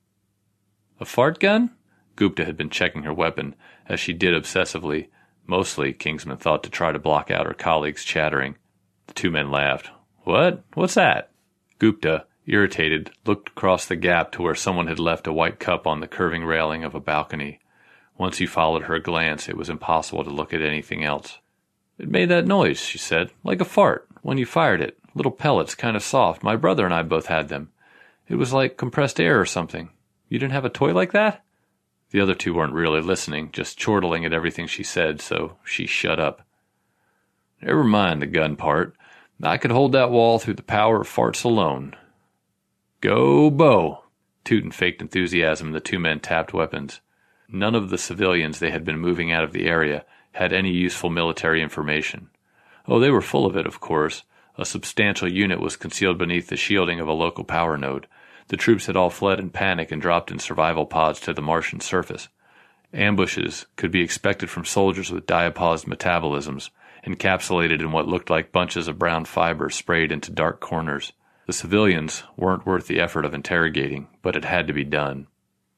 A fart gun? Gupta had been checking her weapon, as she did obsessively, mostly, Kingsman thought, to try to block out her colleagues' chattering. The two men laughed. What? What's that? Gupta, irritated, looked across the gap to where someone had left a white cup on the curving railing of a balcony. Once he followed her glance, it was impossible to look at anything else. It made that noise, she said, like a fart, when you fired it. Little pellets, kind of soft. My brother and I both had them. It was like compressed air or something. You didn't have a toy like that? The other two weren't really listening, just chortling at everything she said, so she shut up. Never mind the gun part. I could hold that wall through the power of farts alone. Go, Bo! Tootin faked enthusiasm, the two men tapped weapons. None of the civilians they had been moving out of the area had any useful military information. Oh, they were full of it, of course. A substantial unit was concealed beneath the shielding of a local power node. The troops had all fled in panic and dropped in survival pods to the Martian surface. Ambushes could be expected from soldiers with diapaused metabolisms, encapsulated in what looked like bunches of brown fiber sprayed into dark corners. The civilians weren't worth the effort of interrogating, but it had to be done.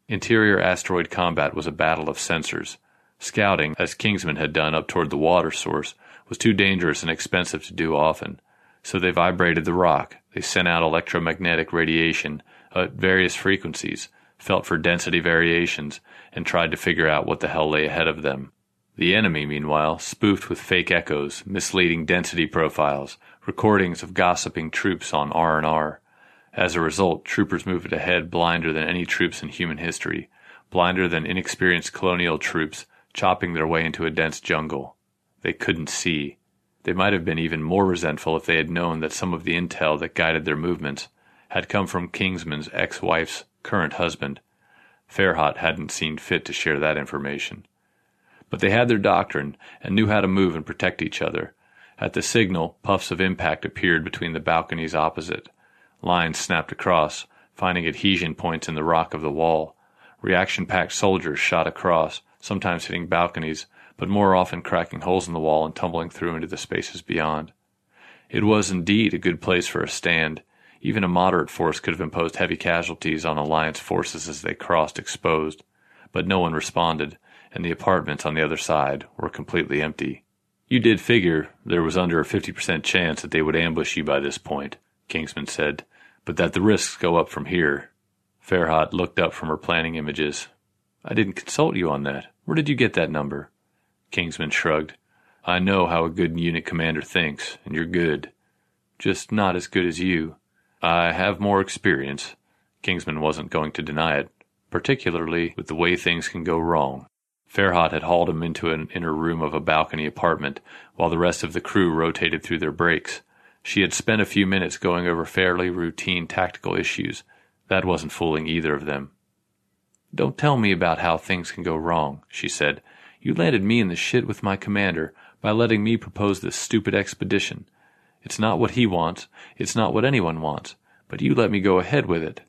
Interior asteroid combat was a battle of sensors. Scouting, as Kingsman had done up toward the water source, was too dangerous and expensive to do often. So they vibrated the rock. They sent out electromagnetic radiation at various frequencies, felt for density variations, and tried to figure out what the hell lay ahead of them. The enemy, meanwhile, spoofed with fake echoes, misleading density profiles, recordings of gossiping troops on R&R. As a result, troopers moved ahead blinder than any troops in human history, blinder than inexperienced colonial troops chopping their way into a dense jungle. They couldn't see. They might have been even more resentful if they had known that some of the intel that guided their movements had come from Kingsman's ex wife's current husband. Farhat hadn't seen fit to share that information. But they had their doctrine and knew how to move and protect each other. At the signal, puffs of impact appeared between the balconies opposite. Lines snapped across, finding adhesion points in the rock of the wall. Reaction packed soldiers shot across, sometimes hitting balconies, but more often cracking holes in the wall and tumbling through into the spaces beyond. It was indeed a good place for a stand. Even a moderate force could have imposed heavy casualties on Alliance forces as they crossed exposed, but no one responded, and the apartments on the other side were completely empty. You did figure there was under a 50% chance that they would ambush you by this point, Kingsman said, but that the risks go up from here. Farhat looked up from her planning images. I didn't consult you on that. Where did you get that number? Kingsman shrugged. I know how a good unit commander thinks, and you're good. Just not as good as you. I have more experience. Kingsman wasn't going to deny it, particularly with the way things can go wrong. Farhat had hauled him into an inner room of a balcony apartment, while the rest of the crew rotated through their breaks. She had spent a few minutes going over fairly routine tactical issues. That wasn't fooling either of them. Don't tell me about how things can go wrong, she said. You landed me in the shit with my commander by letting me propose this stupid expedition. It's not what he wants, it's not what anyone wants, but you let me go ahead with it.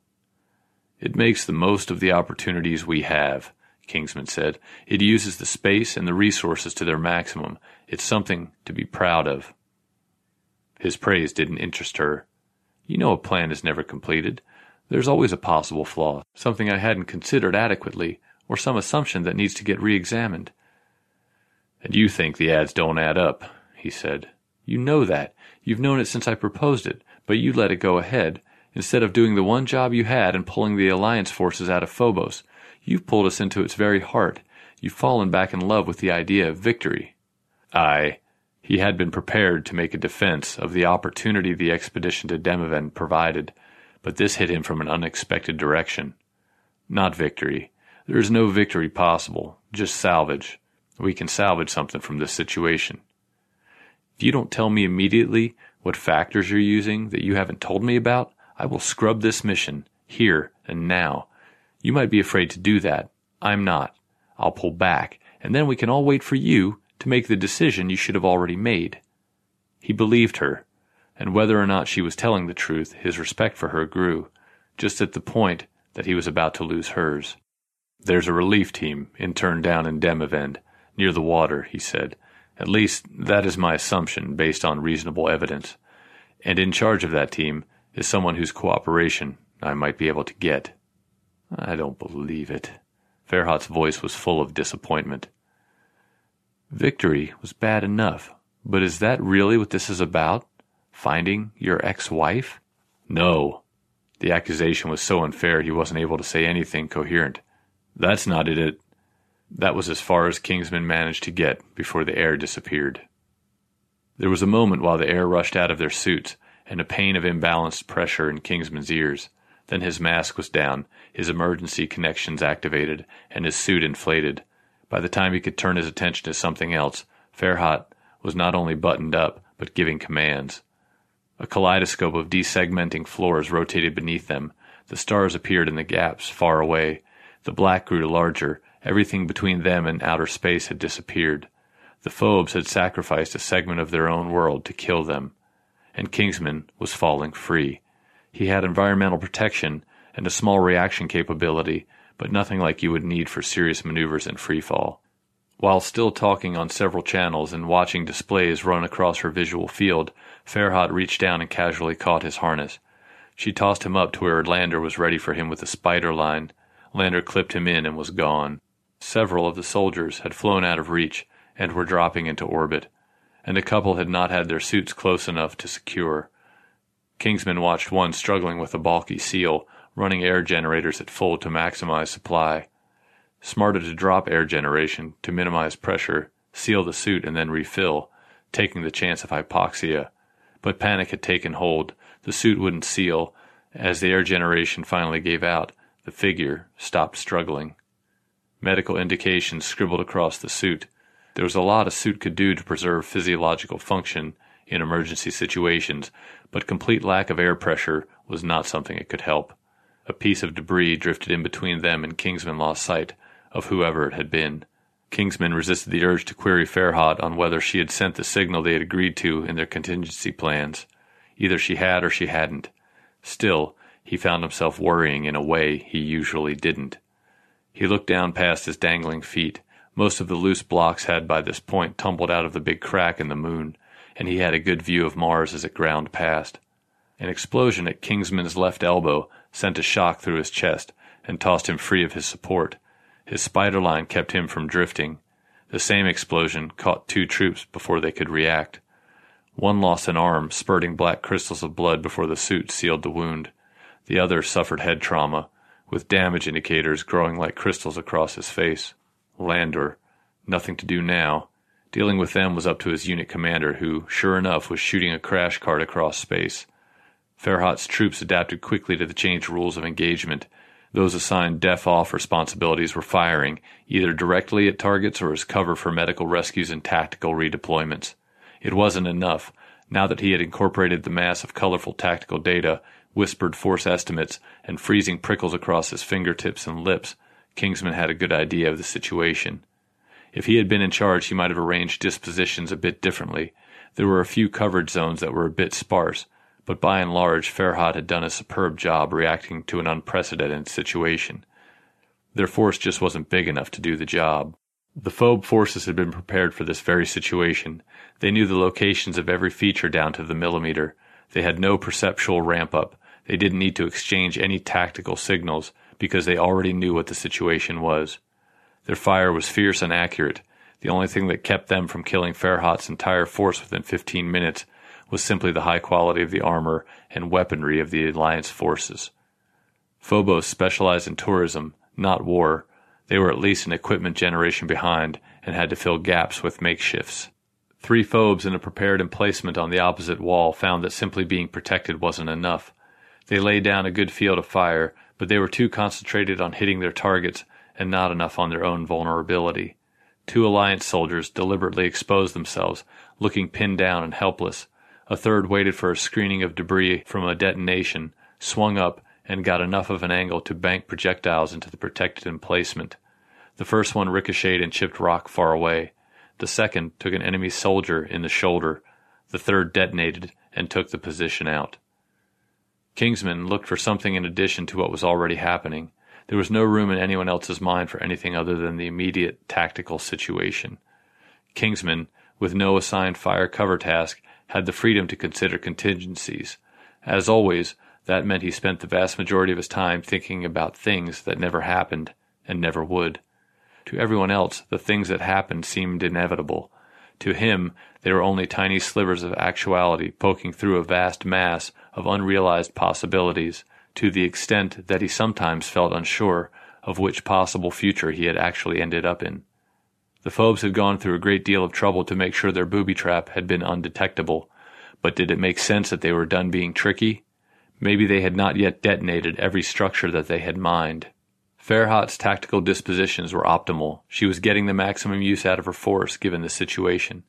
It makes the most of the opportunities we have, Kingsman said. It uses the space and the resources to their maximum. It's something to be proud of. His praise didn't interest her. You know a plan is never completed. There's always a possible flaw, something I hadn't considered adequately, or some assumption that needs to get re examined. And you think the ads don't add up, he said. You know that. You've known it since I proposed it, but you let it go ahead. Instead of doing the one job you had and pulling the Alliance forces out of Phobos, you've pulled us into its very heart. You've fallen back in love with the idea of victory. Aye, he had been prepared to make a defense of the opportunity the expedition to Demavend provided, but this hit him from an unexpected direction. Not victory. There is no victory possible, just salvage. We can salvage something from this situation. If you don't tell me immediately what factors you're using that you haven't told me about, I will scrub this mission, here and now. You might be afraid to do that. I'm not. I'll pull back, and then we can all wait for you to make the decision you should have already made. He believed her, and whether or not she was telling the truth, his respect for her grew, just at the point that he was about to lose hers. There's a relief team interned down in Demavend near the water, he said. At least, that is my assumption based on reasonable evidence. And in charge of that team is someone whose cooperation I might be able to get. I don't believe it. Farhat's voice was full of disappointment. Victory was bad enough, but is that really what this is about? Finding your ex wife? No. The accusation was so unfair he wasn't able to say anything coherent. That's not it. That was as far as Kingsman managed to get before the air disappeared. There was a moment while the air rushed out of their suits and a pain of imbalanced pressure in Kingsman's ears. Then his mask was down, his emergency connections activated, and his suit inflated. By the time he could turn his attention to something else, Farhat was not only buttoned up, but giving commands. A kaleidoscope of desegmenting floors rotated beneath them. The stars appeared in the gaps far away. The black grew larger, Everything between them and outer space had disappeared. The Phobes had sacrificed a segment of their own world to kill them. And Kingsman was falling free. He had environmental protection and a small reaction capability, but nothing like you would need for serious maneuvers in freefall. While still talking on several channels and watching displays run across her visual field, Farhat reached down and casually caught his harness. She tossed him up to where Lander was ready for him with a spider line. Lander clipped him in and was gone. Several of the soldiers had flown out of reach and were dropping into orbit, and a couple had not had their suits close enough to secure. Kingsman watched one struggling with a bulky seal, running air generators at full to maximize supply. Smarter to drop air generation to minimize pressure, seal the suit, and then refill, taking the chance of hypoxia. But panic had taken hold. The suit wouldn't seal. As the air generation finally gave out, the figure stopped struggling medical indications scribbled across the suit. There was a lot a suit could do to preserve physiological function in emergency situations, but complete lack of air pressure was not something it could help. A piece of debris drifted in between them and Kingsman lost sight of whoever it had been. Kingsman resisted the urge to query Farhat on whether she had sent the signal they had agreed to in their contingency plans. Either she had or she hadn't. Still, he found himself worrying in a way he usually didn't. He looked down past his dangling feet. Most of the loose blocks had by this point tumbled out of the big crack in the moon, and he had a good view of Mars as it ground past. An explosion at Kingsman's left elbow sent a shock through his chest and tossed him free of his support. His spider line kept him from drifting. The same explosion caught two troops before they could react. One lost an arm, spurting black crystals of blood before the suit sealed the wound. The other suffered head trauma, with damage indicators growing like crystals across his face. Lander. Nothing to do now. Dealing with them was up to his unit commander, who, sure enough, was shooting a crash cart across space. Farhat's troops adapted quickly to the changed rules of engagement. Those assigned def off responsibilities were firing, either directly at targets or as cover for medical rescues and tactical redeployments. It wasn't enough. Now that he had incorporated the mass of colorful tactical data, whispered force estimates, and freezing prickles across his fingertips and lips, Kingsman had a good idea of the situation. If he had been in charge, he might have arranged dispositions a bit differently. There were a few coverage zones that were a bit sparse, but by and large, Farhat had done a superb job reacting to an unprecedented situation. Their force just wasn't big enough to do the job. The phobe forces had been prepared for this very situation. They knew the locations of every feature down to the millimeter. They had no perceptual ramp up. They didn't need to exchange any tactical signals because they already knew what the situation was. Their fire was fierce and accurate. The only thing that kept them from killing Farhat's entire force within 15 minutes was simply the high quality of the armor and weaponry of the Alliance forces. Phobos specialized in tourism, not war. They were at least an equipment generation behind and had to fill gaps with makeshifts. Three phobes in a prepared emplacement on the opposite wall found that simply being protected wasn't enough. They laid down a good field of fire, but they were too concentrated on hitting their targets and not enough on their own vulnerability. Two Alliance soldiers deliberately exposed themselves, looking pinned down and helpless. A third waited for a screening of debris from a detonation, swung up, and got enough of an angle to bank projectiles into the protected emplacement. The first one ricocheted and chipped rock far away. The second took an enemy soldier in the shoulder. The third detonated and took the position out. Kingsman looked for something in addition to what was already happening. There was no room in anyone else's mind for anything other than the immediate tactical situation. Kingsman, with no assigned fire cover task, had the freedom to consider contingencies. As always, that meant he spent the vast majority of his time thinking about things that never happened and never would. To everyone else, the things that happened seemed inevitable. To him, they were only tiny slivers of actuality poking through a vast mass of unrealized possibilities to the extent that he sometimes felt unsure of which possible future he had actually ended up in. The Phobes had gone through a great deal of trouble to make sure their booby trap had been undetectable, but did it make sense that they were done being tricky? Maybe they had not yet detonated every structure that they had mined. Farhat's tactical dispositions were optimal. She was getting the maximum use out of her force given the situation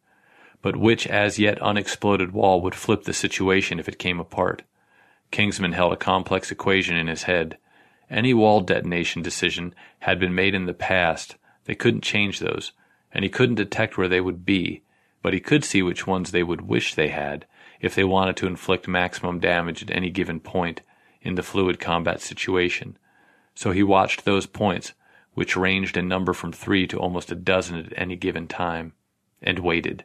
but which as yet unexploded wall would flip the situation if it came apart. Kingsman held a complex equation in his head. Any wall detonation decision had been made in the past. They couldn't change those, and he couldn't detect where they would be, but he could see which ones they would wish they had if they wanted to inflict maximum damage at any given point in the fluid combat situation. So he watched those points, which ranged in number from three to almost a dozen at any given time, and waited.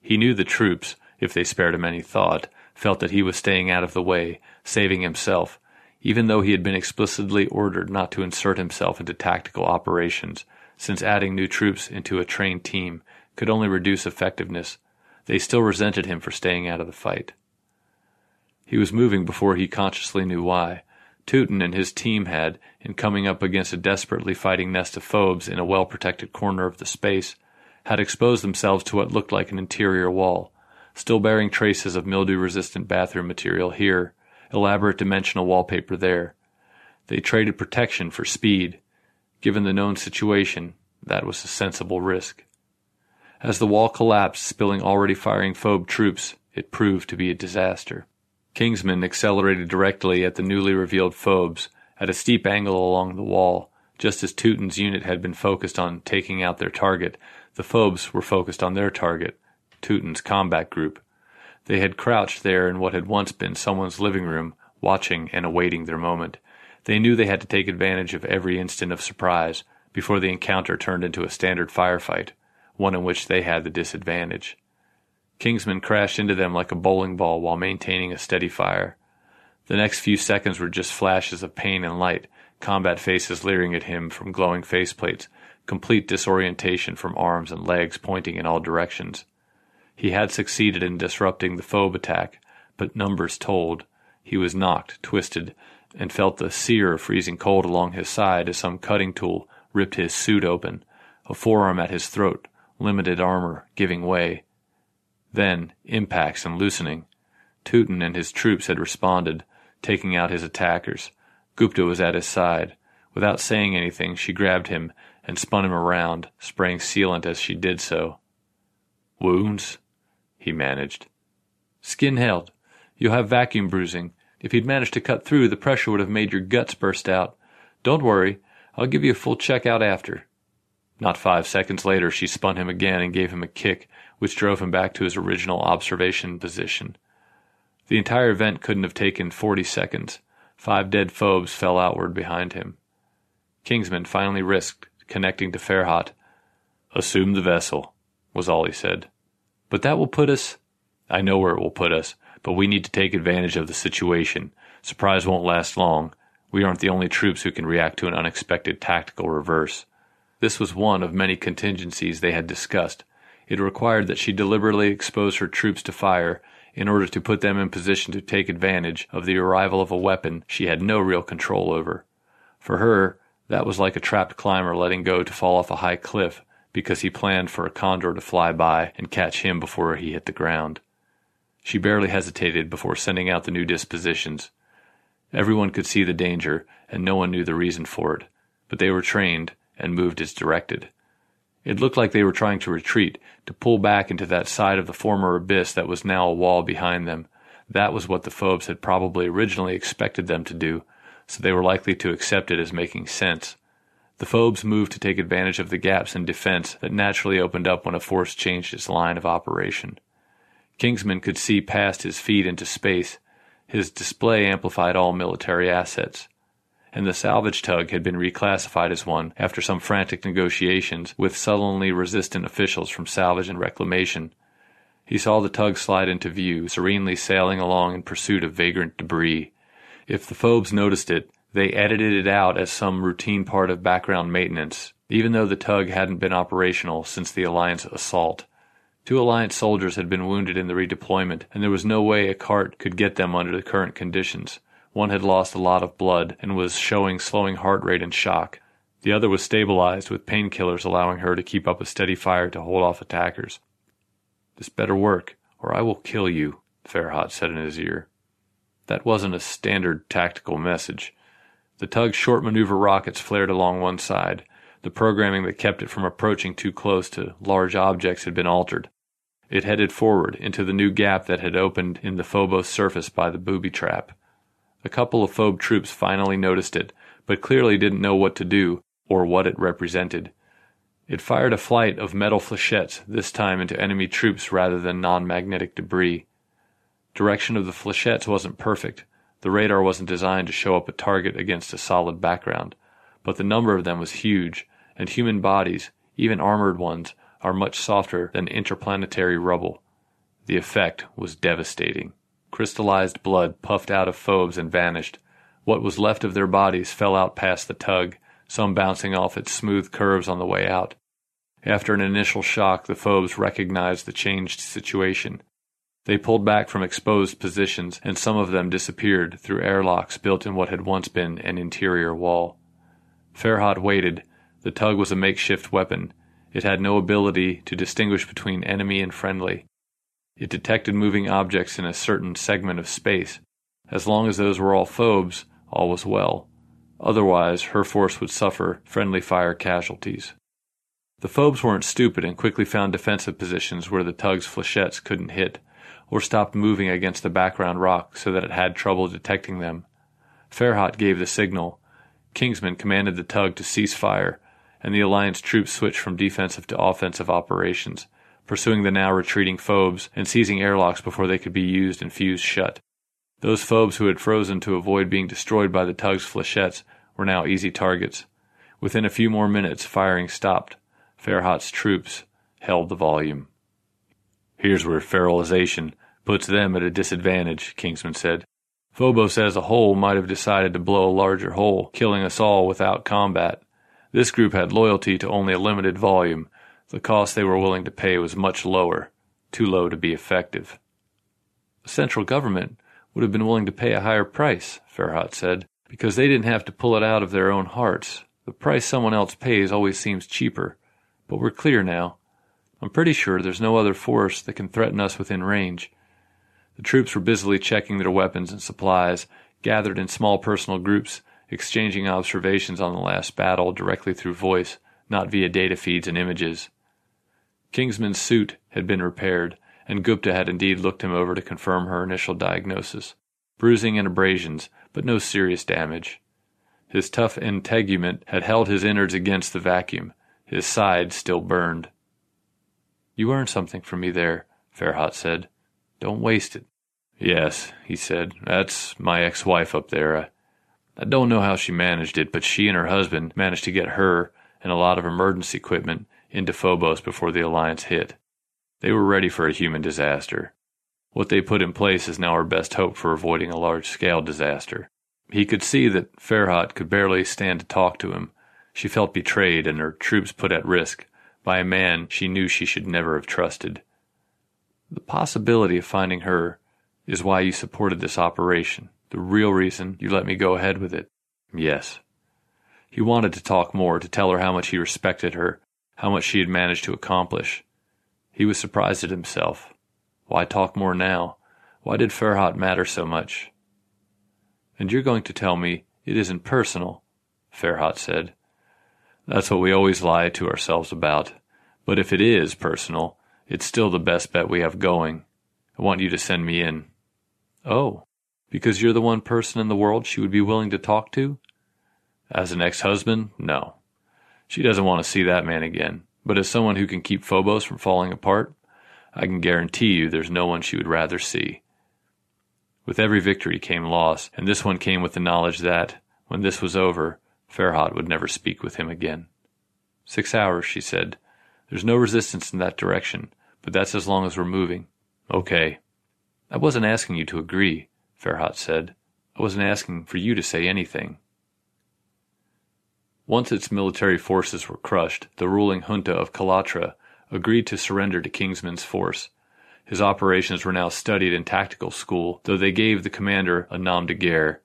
He knew the troops, if they spared him any thought, felt that he was staying out of the way, saving himself, even though he had been explicitly ordered not to insert himself into tactical operations, since adding new troops into a trained team could only reduce effectiveness. They still resented him for staying out of the fight. He was moving before he consciously knew why. Teuton and his team had, in coming up against a desperately fighting nest of phobes in a well protected corner of the space, had exposed themselves to what looked like an interior wall, still bearing traces of mildew resistant bathroom material here, elaborate dimensional wallpaper there. They traded protection for speed. Given the known situation, that was a sensible risk. As the wall collapsed, spilling already firing phobe troops, it proved to be a disaster. Kingsman accelerated directly at the newly revealed phobes at a steep angle along the wall. Just as Teuton's unit had been focused on taking out their target, the phobes were focused on their target, Teuton's combat group. They had crouched there in what had once been someone's living room, watching and awaiting their moment. They knew they had to take advantage of every instant of surprise before the encounter turned into a standard firefight, one in which they had the disadvantage. Kingsman crashed into them like a bowling ball while maintaining a steady fire. The next few seconds were just flashes of pain and light, combat faces leering at him from glowing faceplates, complete disorientation from arms and legs pointing in all directions. He had succeeded in disrupting the phobe attack, but numbers told. He was knocked, twisted, and felt the sear of freezing cold along his side as some cutting tool ripped his suit open, a forearm at his throat, limited armor giving way. Then, impacts and loosening. Teuton and his troops had responded, taking out his attackers. Gupta was at his side. Without saying anything, she grabbed him and spun him around, spraying sealant as she did so. Wounds? he managed. Skin held. You'll have vacuum bruising. If he'd managed to cut through, the pressure would have made your guts burst out. Don't worry. I'll give you a full check out after. Not five seconds later, she spun him again and gave him a kick, which drove him back to his original observation position. The entire event couldn't have taken forty seconds. Five dead phobes fell outward behind him. Kingsman finally risked connecting to Farhat. Assume the vessel, was all he said. But that will put us. I know where it will put us, but we need to take advantage of the situation. Surprise won't last long. We aren't the only troops who can react to an unexpected tactical reverse. This was one of many contingencies they had discussed. It required that she deliberately expose her troops to fire in order to put them in position to take advantage of the arrival of a weapon she had no real control over. For her, that was like a trapped climber letting go to fall off a high cliff because he planned for a condor to fly by and catch him before he hit the ground. She barely hesitated before sending out the new dispositions. Everyone could see the danger, and no one knew the reason for it, but they were trained and moved as directed. It looked like they were trying to retreat, to pull back into that side of the former abyss that was now a wall behind them. That was what the phobes had probably originally expected them to do, so they were likely to accept it as making sense. The phobes moved to take advantage of the gaps in defense that naturally opened up when a force changed its line of operation. Kingsman could see past his feet into space. His display amplified all military assets. And the salvage tug had been reclassified as one after some frantic negotiations with sullenly resistant officials from salvage and reclamation. He saw the tug slide into view, serenely sailing along in pursuit of vagrant debris. If the phobes noticed it, they edited it out as some routine part of background maintenance, even though the tug hadn't been operational since the Alliance assault. Two Alliance soldiers had been wounded in the redeployment, and there was no way a cart could get them under the current conditions. One had lost a lot of blood and was showing slowing heart rate and shock. The other was stabilized with painkillers allowing her to keep up a steady fire to hold off attackers. This better work, or I will kill you, Farhat said in his ear. That wasn't a standard tactical message. The tug's short maneuver rockets flared along one side. The programming that kept it from approaching too close to large objects had been altered. It headed forward into the new gap that had opened in the Phobos surface by the booby trap. A couple of phobe troops finally noticed it, but clearly didn't know what to do or what it represented. It fired a flight of metal flechettes, this time into enemy troops rather than non magnetic debris. Direction of the flechettes wasn't perfect. The radar wasn't designed to show up a target against a solid background, but the number of them was huge, and human bodies, even armored ones, are much softer than interplanetary rubble. The effect was devastating. Crystallized blood puffed out of phobes and vanished. What was left of their bodies fell out past the tug, some bouncing off its smooth curves on the way out. After an initial shock, the phobes recognized the changed situation. They pulled back from exposed positions, and some of them disappeared through airlocks built in what had once been an interior wall. Farhat waited. The tug was a makeshift weapon. It had no ability to distinguish between enemy and friendly. It detected moving objects in a certain segment of space. As long as those were all phobes, all was well. Otherwise, her force would suffer friendly fire casualties. The phobes weren't stupid and quickly found defensive positions where the tug's flechettes couldn't hit, or stopped moving against the background rock so that it had trouble detecting them. Farhat gave the signal. Kingsman commanded the tug to cease fire, and the Alliance troops switched from defensive to offensive operations, pursuing the now retreating phobes and seizing airlocks before they could be used and fused shut. Those phobes who had frozen to avoid being destroyed by the tug's flechettes were now easy targets. Within a few more minutes, firing stopped. Farhat's troops held the volume. Here's where feralization puts them at a disadvantage, Kingsman said. Phobos as a whole might have decided to blow a larger hole, killing us all without combat. This group had loyalty to only a limited volume. The cost they were willing to pay was much lower, too low to be effective. The central government would have been willing to pay a higher price, Farhat said, because they didn't have to pull it out of their own hearts. The price someone else pays always seems cheaper. But we're clear now. I'm pretty sure there's no other force that can threaten us within range. The troops were busily checking their weapons and supplies, gathered in small personal groups, exchanging observations on the last battle directly through voice, not via data feeds and images. Kingsman's suit had been repaired, and Gupta had indeed looked him over to confirm her initial diagnosis. Bruising and abrasions, but no serious damage. His tough integument had held his innards against the vacuum, his side still burned. You earned something from me there, Farhat said. Don't waste it. Yes, he said. That's my ex-wife up there. I, I don't know how she managed it, but she and her husband managed to get her and a lot of emergency equipment into Phobos before the Alliance hit. They were ready for a human disaster. What they put in place is now our best hope for avoiding a large scale disaster. He could see that Farhat could barely stand to talk to him, she felt betrayed and her troops put at risk by a man she knew she should never have trusted. The possibility of finding her is why you supported this operation, the real reason you let me go ahead with it. Yes. He wanted to talk more, to tell her how much he respected her, how much she had managed to accomplish. He was surprised at himself. Why talk more now? Why did Farhat matter so much? And you're going to tell me it isn't personal, Farhat said. That's what we always lie to ourselves about. But if it is personal, it's still the best bet we have going. I want you to send me in. Oh, because you're the one person in the world she would be willing to talk to? As an ex husband, no. She doesn't want to see that man again. But as someone who can keep Phobos from falling apart, I can guarantee you there's no one she would rather see. With every victory came loss, and this one came with the knowledge that, when this was over, Farhat would never speak with him again. Six hours, she said. There's no resistance in that direction, but that's as long as we're moving. Okay. I wasn't asking you to agree, Farhat said. I wasn't asking for you to say anything. Once its military forces were crushed, the ruling junta of Kalatra agreed to surrender to Kingsman's force. His operations were now studied in tactical school, though they gave the commander a nom de guerre.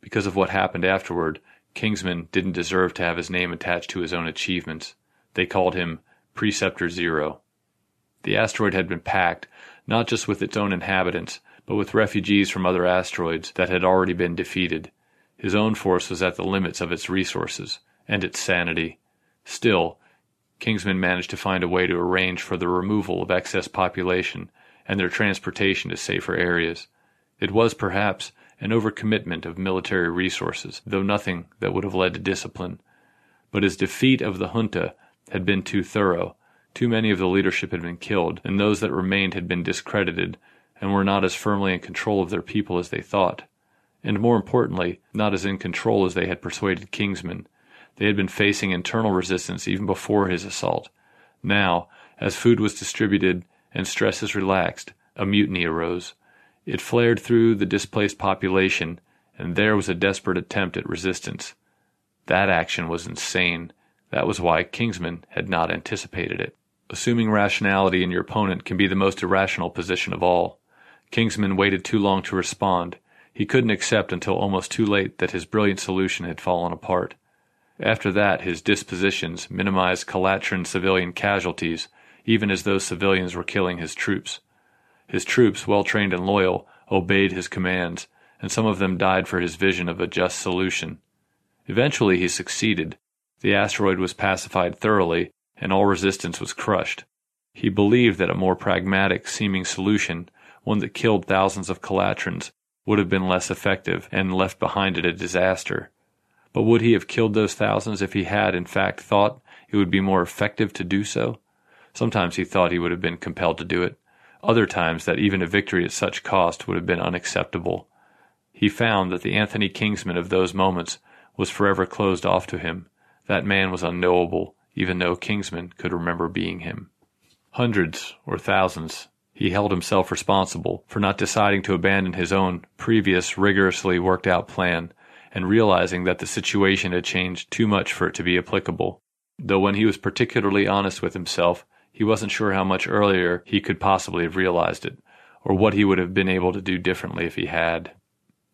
Because of what happened afterward, Kingsman didn't deserve to have his name attached to his own achievements. They called him Preceptor Zero. The asteroid had been packed, not just with its own inhabitants, but with refugees from other asteroids that had already been defeated. His own force was at the limits of its resources and its sanity. Still, Kingsman managed to find a way to arrange for the removal of excess population and their transportation to safer areas. It was, perhaps, an overcommitment of military resources, though nothing that would have led to discipline. But his defeat of the junta had been too thorough. Too many of the leadership had been killed, and those that remained had been discredited and were not as firmly in control of their people as they thought. And more importantly, not as in control as they had persuaded Kingsman. They had been facing internal resistance even before his assault. Now, as food was distributed and stresses relaxed, a mutiny arose. It flared through the displaced population, and there was a desperate attempt at resistance. That action was insane. That was why Kingsman had not anticipated it. Assuming rationality in your opponent can be the most irrational position of all. Kingsman waited too long to respond. He couldn't accept until almost too late that his brilliant solution had fallen apart. After that, his dispositions minimized Kalatran civilian casualties, even as those civilians were killing his troops. His troops, well trained and loyal, obeyed his commands, and some of them died for his vision of a just solution. Eventually he succeeded. The asteroid was pacified thoroughly, and all resistance was crushed. He believed that a more pragmatic seeming solution, one that killed thousands of Calatrans, would have been less effective and left behind it a disaster. But would he have killed those thousands if he had, in fact, thought it would be more effective to do so? Sometimes he thought he would have been compelled to do it, other times that even a victory at such cost would have been unacceptable. He found that the Anthony Kingsman of those moments was forever closed off to him. That man was unknowable, even though Kingsman could remember being him. Hundreds or thousands, he held himself responsible for not deciding to abandon his own previous rigorously worked out plan and realizing that the situation had changed too much for it to be applicable. Though when he was particularly honest with himself, he wasn't sure how much earlier he could possibly have realized it, or what he would have been able to do differently if he had.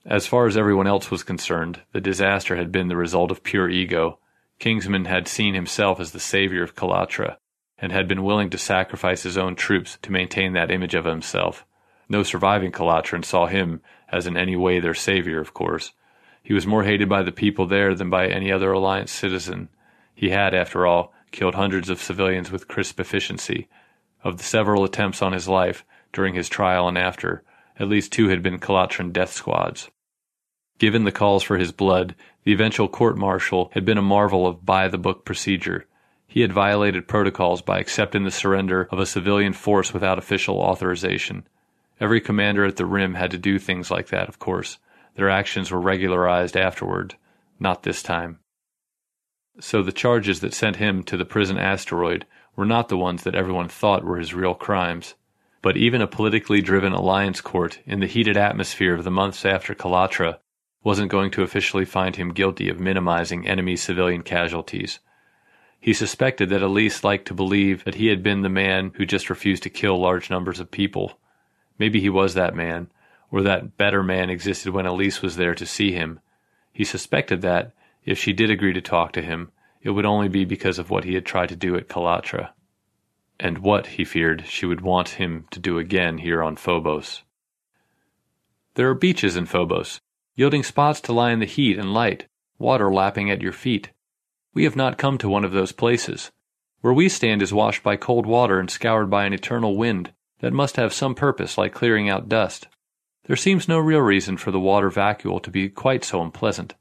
As far as everyone else was concerned, the disaster had been the result of pure ego. Kingsman had seen himself as the savior of Calatra, and had been willing to sacrifice his own troops to maintain that image of himself. No surviving Calatran saw him as in any way their savior, of course. He was more hated by the people there than by any other Alliance citizen. He had, after all, killed hundreds of civilians with crisp efficiency. Of the several attempts on his life, during his trial and after, at least two had been Calatran death squads. Given the calls for his blood, the eventual court martial had been a marvel of by the book procedure. He had violated protocols by accepting the surrender of a civilian force without official authorization. Every commander at the Rim had to do things like that, of course. Their actions were regularized afterward. Not this time. So the charges that sent him to the prison asteroid were not the ones that everyone thought were his real crimes. But even a politically driven alliance court in the heated atmosphere of the months after Calatra wasn't going to officially find him guilty of minimizing enemy civilian casualties. He suspected that Elise liked to believe that he had been the man who just refused to kill large numbers of people. Maybe he was that man, or that better man existed when Elise was there to see him. He suspected that, if she did agree to talk to him, it would only be because of what he had tried to do at Calatra, and what, he feared, she would want him to do again here on Phobos. There are beaches in Phobos, yielding spots to lie in the heat and light, water lapping at your feet. We have not come to one of those places. Where we stand is washed by cold water and scoured by an eternal wind that must have some purpose like clearing out dust. There seems no real reason for the water vacuole to be quite so unpleasant.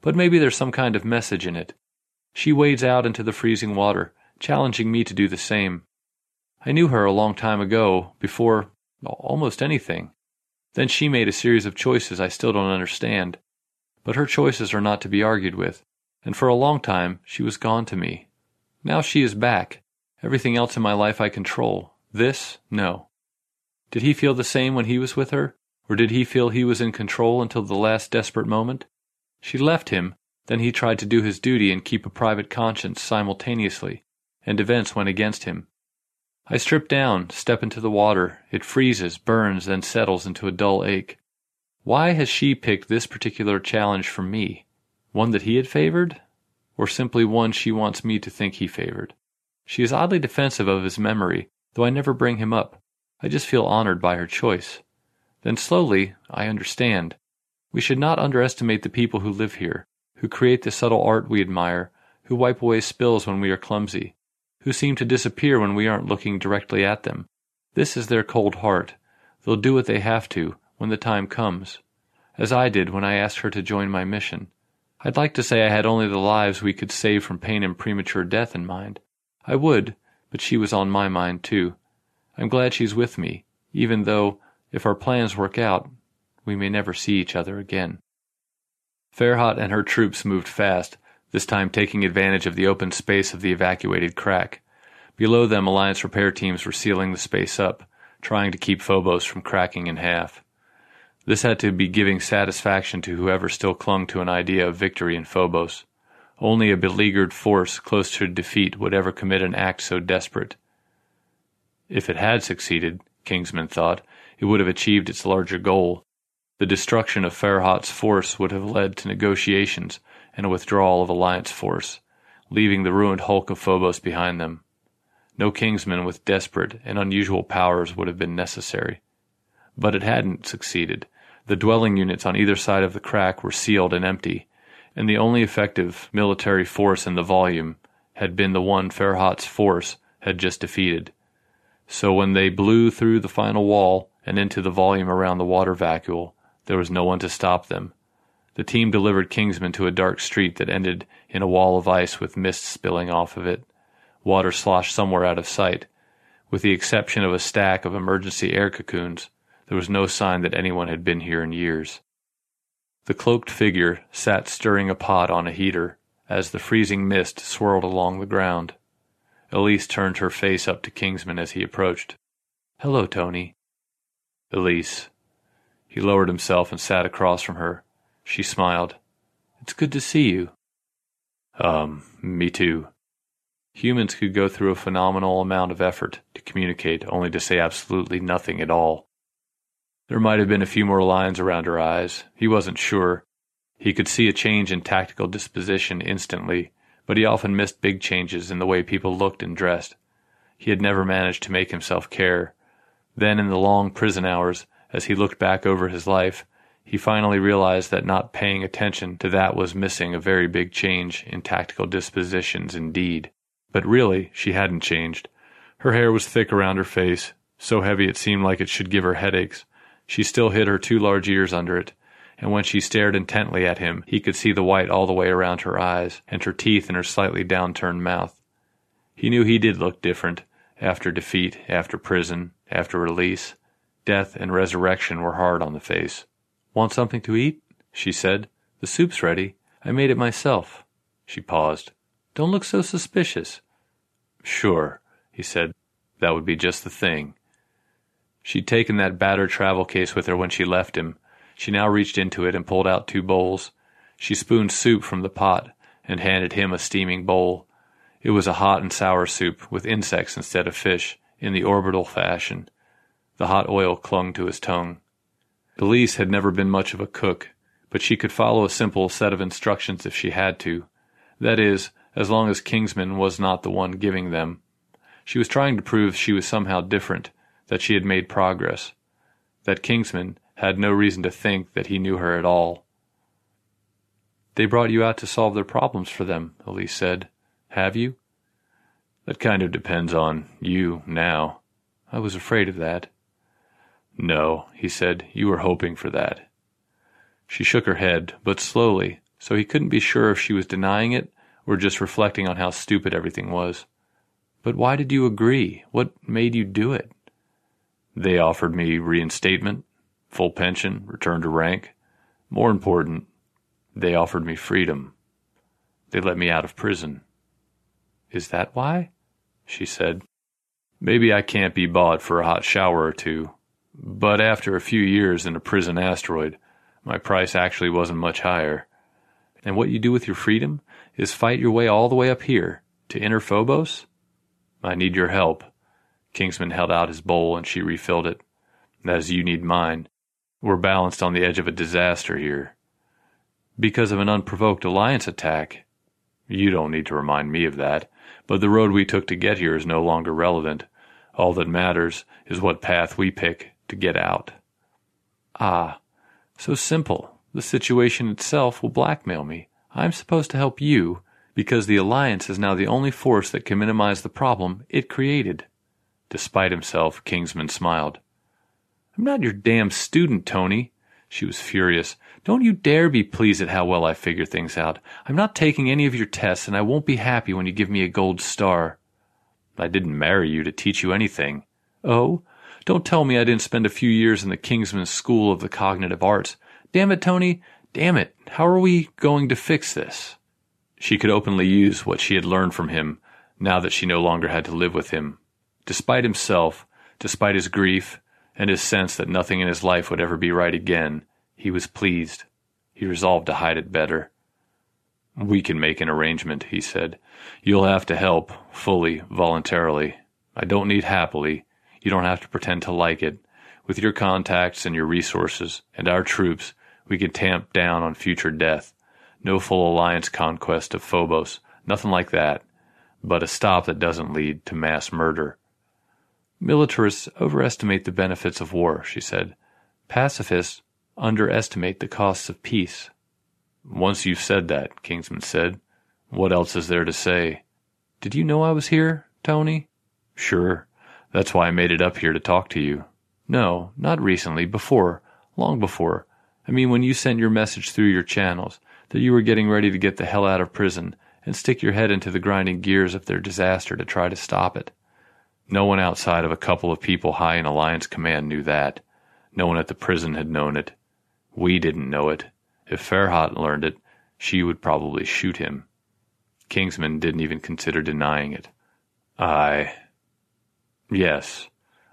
But maybe there's some kind of message in it. She wades out into the freezing water, challenging me to do the same. I knew her a long time ago, before almost anything. Then she made a series of choices I still don't understand. But her choices are not to be argued with, and for a long time she was gone to me. Now she is back. Everything else in my life I control. This, no. Did he feel the same when he was with her? Or did he feel he was in control until the last desperate moment? She left him, then he tried to do his duty and keep a private conscience simultaneously, and events went against him. I strip down, step into the water, it freezes, burns, then settles into a dull ache. Why has she picked this particular challenge for me? One that he had favored? Or simply one she wants me to think he favored? She is oddly defensive of his memory, though I never bring him up. I just feel honored by her choice. Then slowly, I understand. We should not underestimate the people who live here, who create the subtle art we admire, who wipe away spills when we are clumsy, who seem to disappear when we aren't looking directly at them. This is their cold heart. They'll do what they have to when the time comes, as I did when I asked her to join my mission. I'd like to say I had only the lives we could save from pain and premature death in mind. I would, but she was on my mind too. I'm glad she's with me, even though, if our plans work out, we may never see each other again. Farhat and her troops moved fast, this time taking advantage of the open space of the evacuated crack. Below them, Alliance repair teams were sealing the space up, trying to keep Phobos from cracking in half. This had to be giving satisfaction to whoever still clung to an idea of victory in Phobos. Only a beleaguered force close to defeat would ever commit an act so desperate. If it had succeeded, Kingsman thought, it would have achieved its larger goal, the destruction of Farhat's force would have led to negotiations and a withdrawal of Alliance force, leaving the ruined hulk of Phobos behind them. No Kingsman with desperate and unusual powers would have been necessary. But it hadn't succeeded. The dwelling units on either side of the crack were sealed and empty, and the only effective military force in the volume had been the one Farhat's force had just defeated. So when they blew through the final wall and into the volume around the water vacuole, there was no one to stop them. The team delivered Kingsman to a dark street that ended in a wall of ice with mist spilling off of it. Water sloshed somewhere out of sight. With the exception of a stack of emergency air cocoons, there was no sign that anyone had been here in years. The cloaked figure sat stirring a pot on a heater as the freezing mist swirled along the ground. Elise turned her face up to Kingsman as he approached. Hello, Tony. Elise. He lowered himself and sat across from her. She smiled. It's good to see you. Um, me too. Humans could go through a phenomenal amount of effort to communicate only to say absolutely nothing at all. There might have been a few more lines around her eyes. He wasn't sure. He could see a change in tactical disposition instantly, but he often missed big changes in the way people looked and dressed. He had never managed to make himself care. Then, in the long prison hours, as he looked back over his life, he finally realized that not paying attention to that was missing a very big change in tactical dispositions indeed. But really, she hadn't changed. Her hair was thick around her face, so heavy it seemed like it should give her headaches. She still hid her two large ears under it, and when she stared intently at him, he could see the white all the way around her eyes, and her teeth in her slightly downturned mouth. He knew he did look different, after defeat, after prison, after release. Death and resurrection were hard on the face. Want something to eat? she said. The soup's ready. I made it myself. She paused. Don't look so suspicious. Sure, he said. That would be just the thing. She'd taken that battered travel case with her when she left him. She now reached into it and pulled out two bowls. She spooned soup from the pot and handed him a steaming bowl. It was a hot and sour soup with insects instead of fish, in the orbital fashion. The hot oil clung to his tongue. Elise had never been much of a cook, but she could follow a simple set of instructions if she had to. That is, as long as Kingsman was not the one giving them. She was trying to prove she was somehow different, that she had made progress, that Kingsman had no reason to think that he knew her at all. They brought you out to solve their problems for them, Elise said. Have you? That kind of depends on you now. I was afraid of that. No, he said, you were hoping for that. She shook her head, but slowly, so he couldn't be sure if she was denying it or just reflecting on how stupid everything was. But why did you agree? What made you do it? They offered me reinstatement, full pension, return to rank. More important, they offered me freedom. They let me out of prison. Is that why? She said. Maybe I can't be bought for a hot shower or two, but after a few years in a prison asteroid, my price actually wasn't much higher. And what you do with your freedom is fight your way all the way up here to inner Phobos? I need your help. Kingsman held out his bowl and she refilled it. As you need mine. We're balanced on the edge of a disaster here. Because of an unprovoked alliance attack. You don't need to remind me of that, but the road we took to get here is no longer relevant. All that matters is what path we pick to get out. Ah, so simple. The situation itself will blackmail me. I'm supposed to help you because the Alliance is now the only force that can minimize the problem it created. Despite himself, Kingsman smiled. I'm not your damn student, Tony. She was furious. Don't you dare be pleased at how well I figure things out. I'm not taking any of your tests, and I won't be happy when you give me a gold star. I didn't marry you to teach you anything. Oh? Don't tell me I didn't spend a few years in the Kingsman School of the Cognitive Arts. Damn it, Tony. Damn it. How are we going to fix this? She could openly use what she had learned from him now that she no longer had to live with him. Despite himself, despite his grief, and his sense that nothing in his life would ever be right again, he was pleased. He resolved to hide it better. We can make an arrangement, he said. You'll have to help, fully, voluntarily. I don't need happily. You don't have to pretend to like it. With your contacts and your resources, and our troops, we can tamp down on future death. No full alliance conquest of Phobos, nothing like that, but a stop that doesn't lead to mass murder. Militarists overestimate the benefits of war, she said. Pacifists underestimate the costs of peace. Once you've said that, Kingsman said, what else is there to say? Did you know I was here, Tony? Sure. That's why I made it up here to talk to you. No, not recently, before, long before. I mean, when you sent your message through your channels that you were getting ready to get the hell out of prison and stick your head into the grinding gears of their disaster to try to stop it. No one outside of a couple of people high in Alliance Command knew that. No one at the prison had known it. We didn't know it. If Farhat learned it, she would probably shoot him. Kingsman didn't even consider denying it. I. Yes,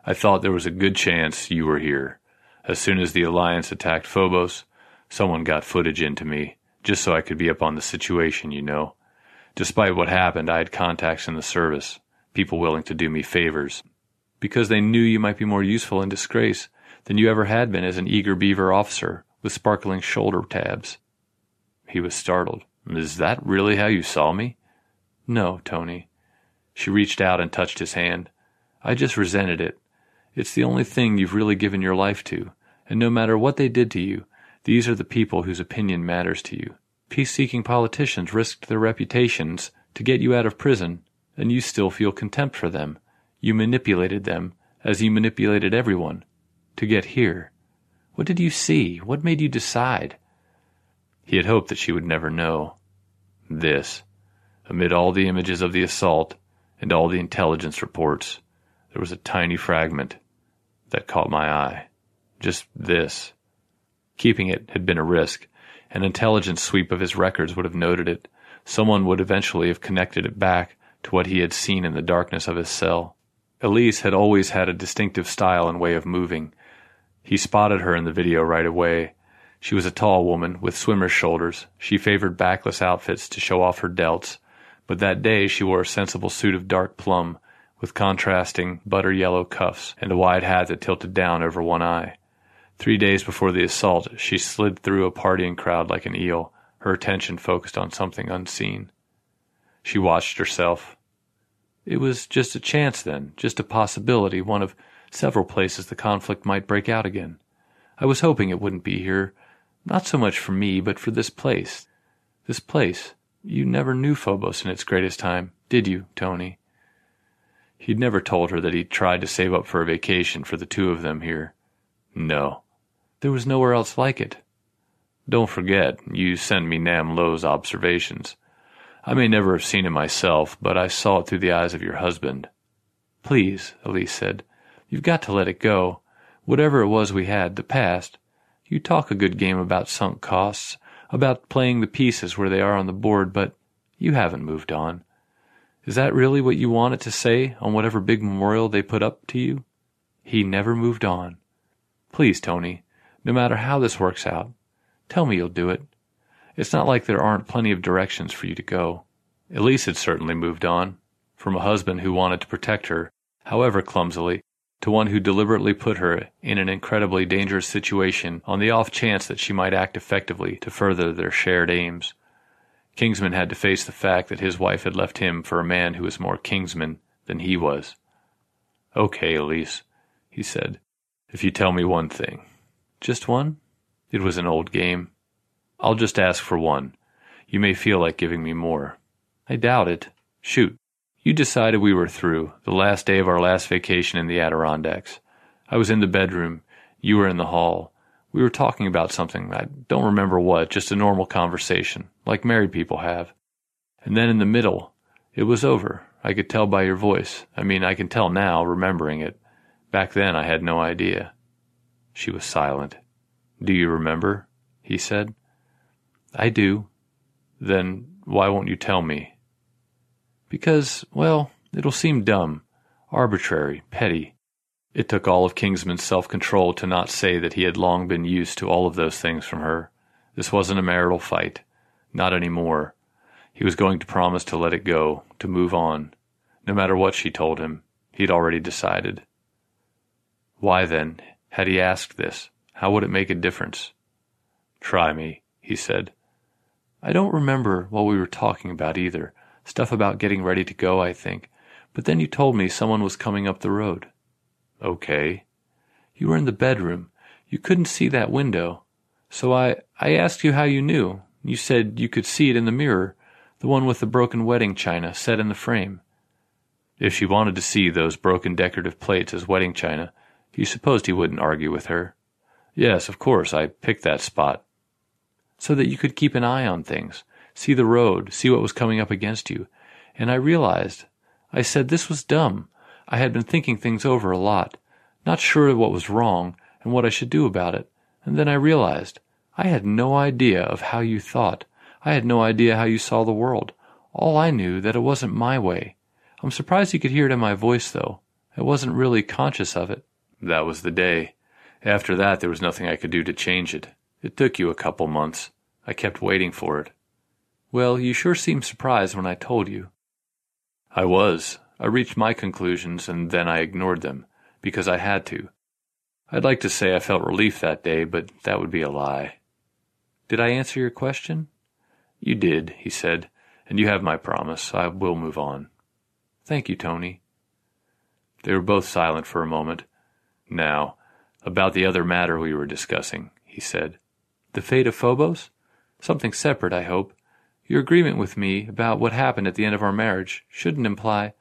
I thought there was a good chance you were here. As soon as the Alliance attacked Phobos, someone got footage into me, just so I could be up on the situation, you know. Despite what happened, I had contacts in the service, people willing to do me favors, because they knew you might be more useful in disgrace than you ever had been as an eager beaver officer with sparkling shoulder tabs. He was startled. Is that really how you saw me? No, Tony. She reached out and touched his hand. I just resented it. It's the only thing you've really given your life to, and no matter what they did to you, these are the people whose opinion matters to you. Peace seeking politicians risked their reputations to get you out of prison, and you still feel contempt for them. You manipulated them, as you manipulated everyone, to get here. What did you see? What made you decide? He had hoped that she would never know. This, amid all the images of the assault and all the intelligence reports, there was a tiny fragment that caught my eye. Just this. Keeping it had been a risk. An intelligence sweep of his records would have noted it. Someone would eventually have connected it back to what he had seen in the darkness of his cell. Elise had always had a distinctive style and way of moving. He spotted her in the video right away. She was a tall woman with swimmer's shoulders. She favored backless outfits to show off her delts, but that day she wore a sensible suit of dark plum with contrasting butter yellow cuffs and a wide hat that tilted down over one eye. Three days before the assault, she slid through a partying crowd like an eel, her attention focused on something unseen. She watched herself. It was just a chance then, just a possibility, one of several places the conflict might break out again. I was hoping it wouldn't be here, not so much for me, but for this place. This place. You never knew Phobos in its greatest time, did you, Tony? He'd never told her that he'd tried to save up for a vacation for the two of them here. No. There was nowhere else like it. Don't forget, you sent me Nam Lo's observations. I may never have seen it myself, but I saw it through the eyes of your husband. Please, Elise said, you've got to let it go. Whatever it was we had, the past. You talk a good game about sunk costs, about playing the pieces where they are on the board, but you haven't moved on. Is that really what you wanted to say on whatever big memorial they put up to you? He never moved on. Please, Tony, no matter how this works out, tell me you'll do it. It's not like there aren't plenty of directions for you to go. Elise had certainly moved on, from a husband who wanted to protect her, however clumsily, to one who deliberately put her in an incredibly dangerous situation on the off chance that she might act effectively to further their shared aims. Kingsman had to face the fact that his wife had left him for a man who was more Kingsman than he was. Okay, Elise, he said, if you tell me one thing. Just one? It was an old game. I'll just ask for one. You may feel like giving me more. I doubt it. Shoot. You decided we were through, the last day of our last vacation in the Adirondacks. I was in the bedroom. You were in the hall. We were talking about something. I don't remember what, just a normal conversation, like married people have. And then in the middle, it was over. I could tell by your voice. I mean, I can tell now, remembering it. Back then, I had no idea. She was silent. Do you remember? he said. I do. Then why won't you tell me? Because, well, it'll seem dumb, arbitrary, petty. It took all of Kingsman's self control to not say that he had long been used to all of those things from her. This wasn't a marital fight. Not any more. He was going to promise to let it go, to move on. No matter what she told him, he'd already decided. Why then had he asked this? How would it make a difference? Try me, he said. I don't remember what we were talking about either. Stuff about getting ready to go, I think. But then you told me someone was coming up the road. Okay. You were in the bedroom. You couldn't see that window. So I, I asked you how you knew. You said you could see it in the mirror. The one with the broken wedding china set in the frame. If she wanted to see those broken decorative plates as wedding china, he supposed he wouldn't argue with her. Yes, of course, I picked that spot. So that you could keep an eye on things, see the road, see what was coming up against you. And I realized, I said this was dumb. I had been thinking things over a lot, not sure of what was wrong and what I should do about it. And then I realized, I had no idea of how you thought. I had no idea how you saw the world. All I knew that it wasn't my way. I'm surprised you could hear it in my voice, though. I wasn't really conscious of it. That was the day. After that, there was nothing I could do to change it. It took you a couple months. I kept waiting for it. Well, you sure seemed surprised when I told you. I was. I reached my conclusions and then I ignored them, because I had to. I'd like to say I felt relief that day, but that would be a lie. Did I answer your question? You did, he said, and you have my promise. I will move on. Thank you, Tony. They were both silent for a moment. Now, about the other matter we were discussing, he said. The fate of Phobos? Something separate, I hope. Your agreement with me about what happened at the end of our marriage shouldn't imply.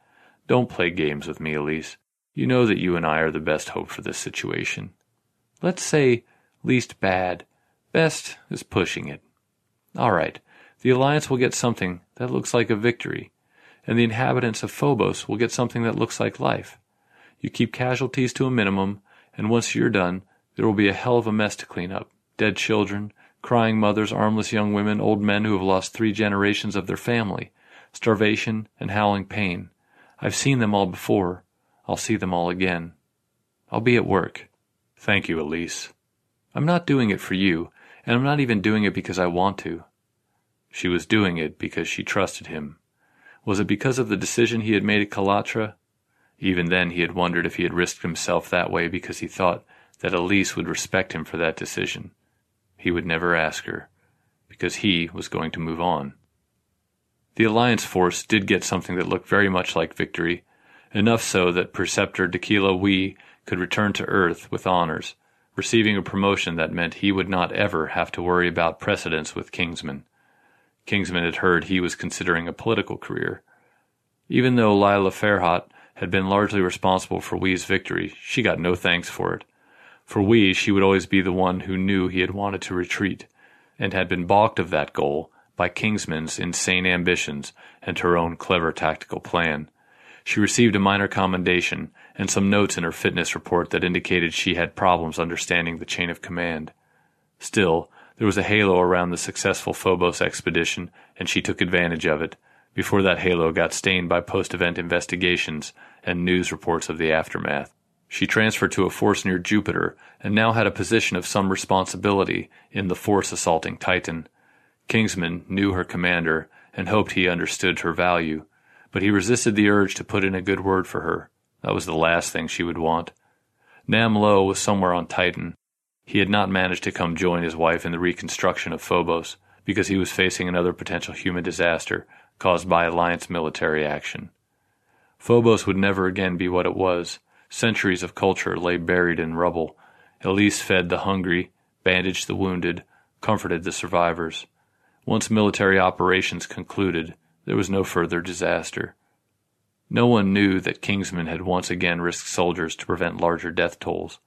Don't play games with me, Elise. You know that you and I are the best hope for this situation. Let's say least bad. Best is pushing it. All right. The Alliance will get something that looks like a victory, and the inhabitants of Phobos will get something that looks like life. You keep casualties to a minimum, and once you're done, there will be a hell of a mess to clean up. Dead children, crying mothers, armless young women, old men who have lost three generations of their family, starvation and howling pain. I've seen them all before. I'll see them all again. I'll be at work. Thank you, Elise. I'm not doing it for you, and I'm not even doing it because I want to. She was doing it because she trusted him. Was it because of the decision he had made at Kalatra? Even then he had wondered if he had risked himself that way because he thought that Elise would respect him for that decision. He would never ask her, because he was going to move on. The Alliance force did get something that looked very much like victory, enough so that Preceptor Dakila Wee could return to Earth with honors, receiving a promotion that meant he would not ever have to worry about precedence with Kingsman. Kingsman had heard he was considering a political career. Even though Lila Farhat had been largely responsible for Wee's victory, she got no thanks for it. For Wee, she would always be the one who knew he had wanted to retreat, and had been balked of that goal by Kingsman's insane ambitions and her own clever tactical plan. She received a minor commendation and some notes in her fitness report that indicated she had problems understanding the chain of command. Still, there was a halo around the successful Phobos expedition, and she took advantage of it, before that halo got stained by post event investigations and news reports of the aftermath. She transferred to a force near Jupiter and now had a position of some responsibility in the force assaulting Titan. Kingsman knew her commander and hoped he understood her value, but he resisted the urge to put in a good word for her. That was the last thing she would want. Nam Lo was somewhere on Titan, he had not managed to come join his wife in the reconstruction of Phobos because he was facing another potential human disaster caused by Alliance military action. Phobos would never again be what it was. Centuries of culture lay buried in rubble. Elise fed the hungry, bandaged the wounded, comforted the survivors. Once military operations concluded, there was no further disaster. No one knew that Kingsman had once again risked soldiers to prevent larger death tolls.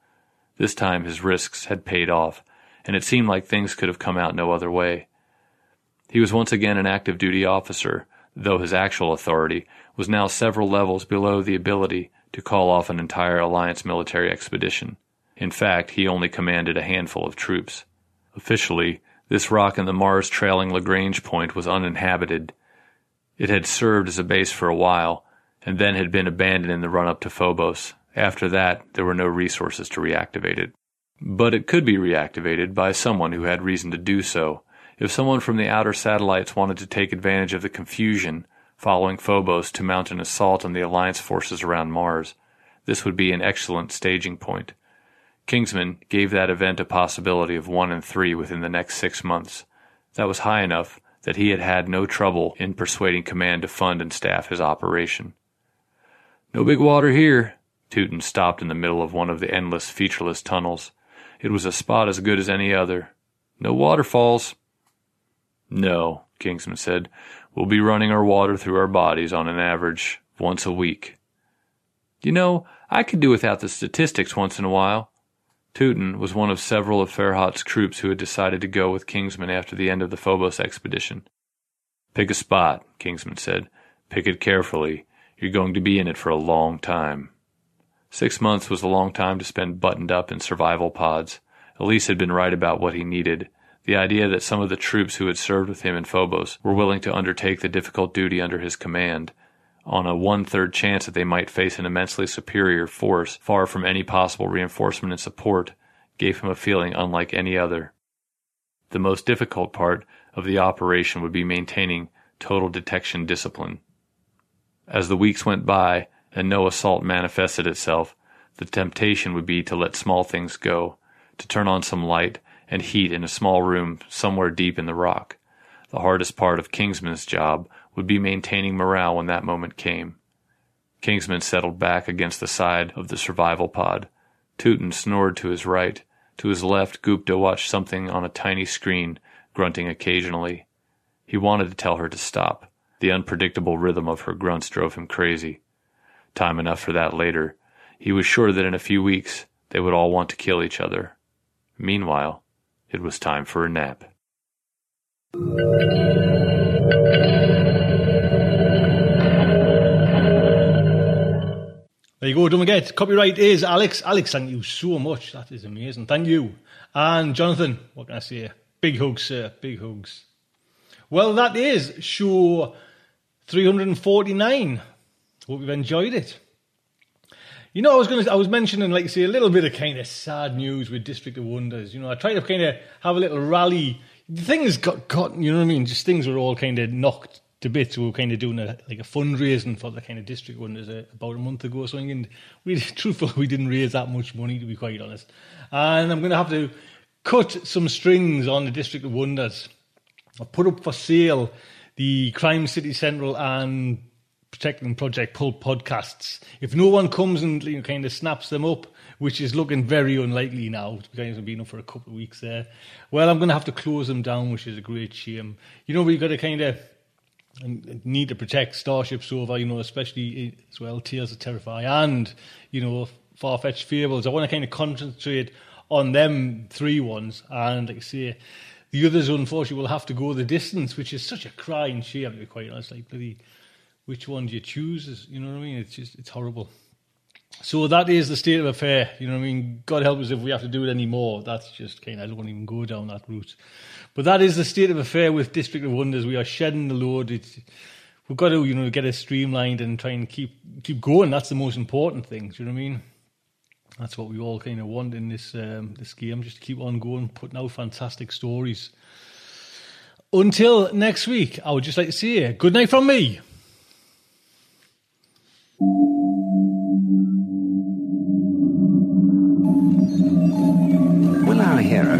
This time his risks had paid off, and it seemed like things could have come out no other way. He was once again an active duty officer, though his actual authority was now several levels below the ability to call off an entire Alliance military expedition. In fact, he only commanded a handful of troops. Officially, this rock in the Mars trailing Lagrange point was uninhabited. It had served as a base for a while, and then had been abandoned in the run up to Phobos, after that, there were no resources to reactivate it. But it could be reactivated by someone who had reason to do so. If someone from the outer satellites wanted to take advantage of the confusion following Phobos to mount an assault on the Alliance forces around Mars, this would be an excellent staging point. Kingsman gave that event a possibility of one in three within the next six months. That was high enough that he had had no trouble in persuading command to fund and staff his operation. No big water here, Tootin stopped in the middle of one of the endless, featureless tunnels. It was a spot as good as any other. No waterfalls. No, Kingsman said. We'll be running our water through our bodies on an average once a week. You know, I could do without the statistics once in a while. Tootin was one of several of Farhat's troops who had decided to go with Kingsman after the end of the Phobos expedition. Pick a spot, Kingsman said. Pick it carefully. You're going to be in it for a long time. Six months was a long time to spend buttoned up in survival pods. Elise had been right about what he needed. The idea that some of the troops who had served with him in Phobos were willing to undertake the difficult duty under his command, on a one third chance that they might face an immensely superior force far from any possible reinforcement and support, gave him a feeling unlike any other. The most difficult part of the operation would be maintaining total detection discipline. As the weeks went by and no assault manifested itself, the temptation would be to let small things go, to turn on some light and heat in a small room somewhere deep in the rock. The hardest part of Kingsman's job would be maintaining morale when that moment came. Kingsman settled back against the side of the survival pod. Tootin snored to his right. To his left, Gupta watched something on a tiny screen, grunting occasionally. He wanted to tell her to stop. The unpredictable rhythm of her grunts drove him crazy. Time enough for that later. He was sure that in a few weeks they would all want to kill each other. Meanwhile, it was time for a nap.
There you go, don't forget, copyright is Alex. Alex, thank you so much. That is amazing. Thank you. And Jonathan, what can I say? Big hugs, sir. Big hugs. Well, that is show 349. Hope you've enjoyed it. You know, I was going to, I was mentioning, like, say, a little bit of kind of sad news with District of Wonders. You know, I tried to kind of have a little rally. Things got cut, you know what I mean? Just things were all kind of knocked bits. We were kind of doing a, like a fundraising for the kind of District Wonders uh, about a month ago or something. And we, truthfully, we didn't raise that much money, to be quite honest. And I'm going to have to cut some strings on the District of Wonders. I've put up for sale the Crime City Central and Protecting Project Pulp podcasts. If no one comes and you know, kind of snaps them up, which is looking very unlikely now, because I've been up for a couple of weeks there, well, I'm going to have to close them down, which is a great shame. You know, we've got to kind of need to protect Starship Sofa, you know, especially as well, Tales of Terrify and, you know, Far Fetched Fables. I want to kind of concentrate on them three ones, and like I say, the others unfortunately will have to go the distance, which is such a crying shame, to be quite honest. Like, bloody which one do you choose? You know what I mean? It's just it's horrible. So that is the state of affair. You know what I mean? God help us if we have to do it anymore. That's just kind of, I don't even go down that route. But that is the state of affair with District of Wonders. We are shedding the load. It's, we've got to, you know, get it streamlined and try and keep keep going. That's the most important thing. Do you know what I mean? That's what we all kind of want in this um, this game. Just to keep on going, putting out fantastic stories. Until next week, I would just like to say good night from me.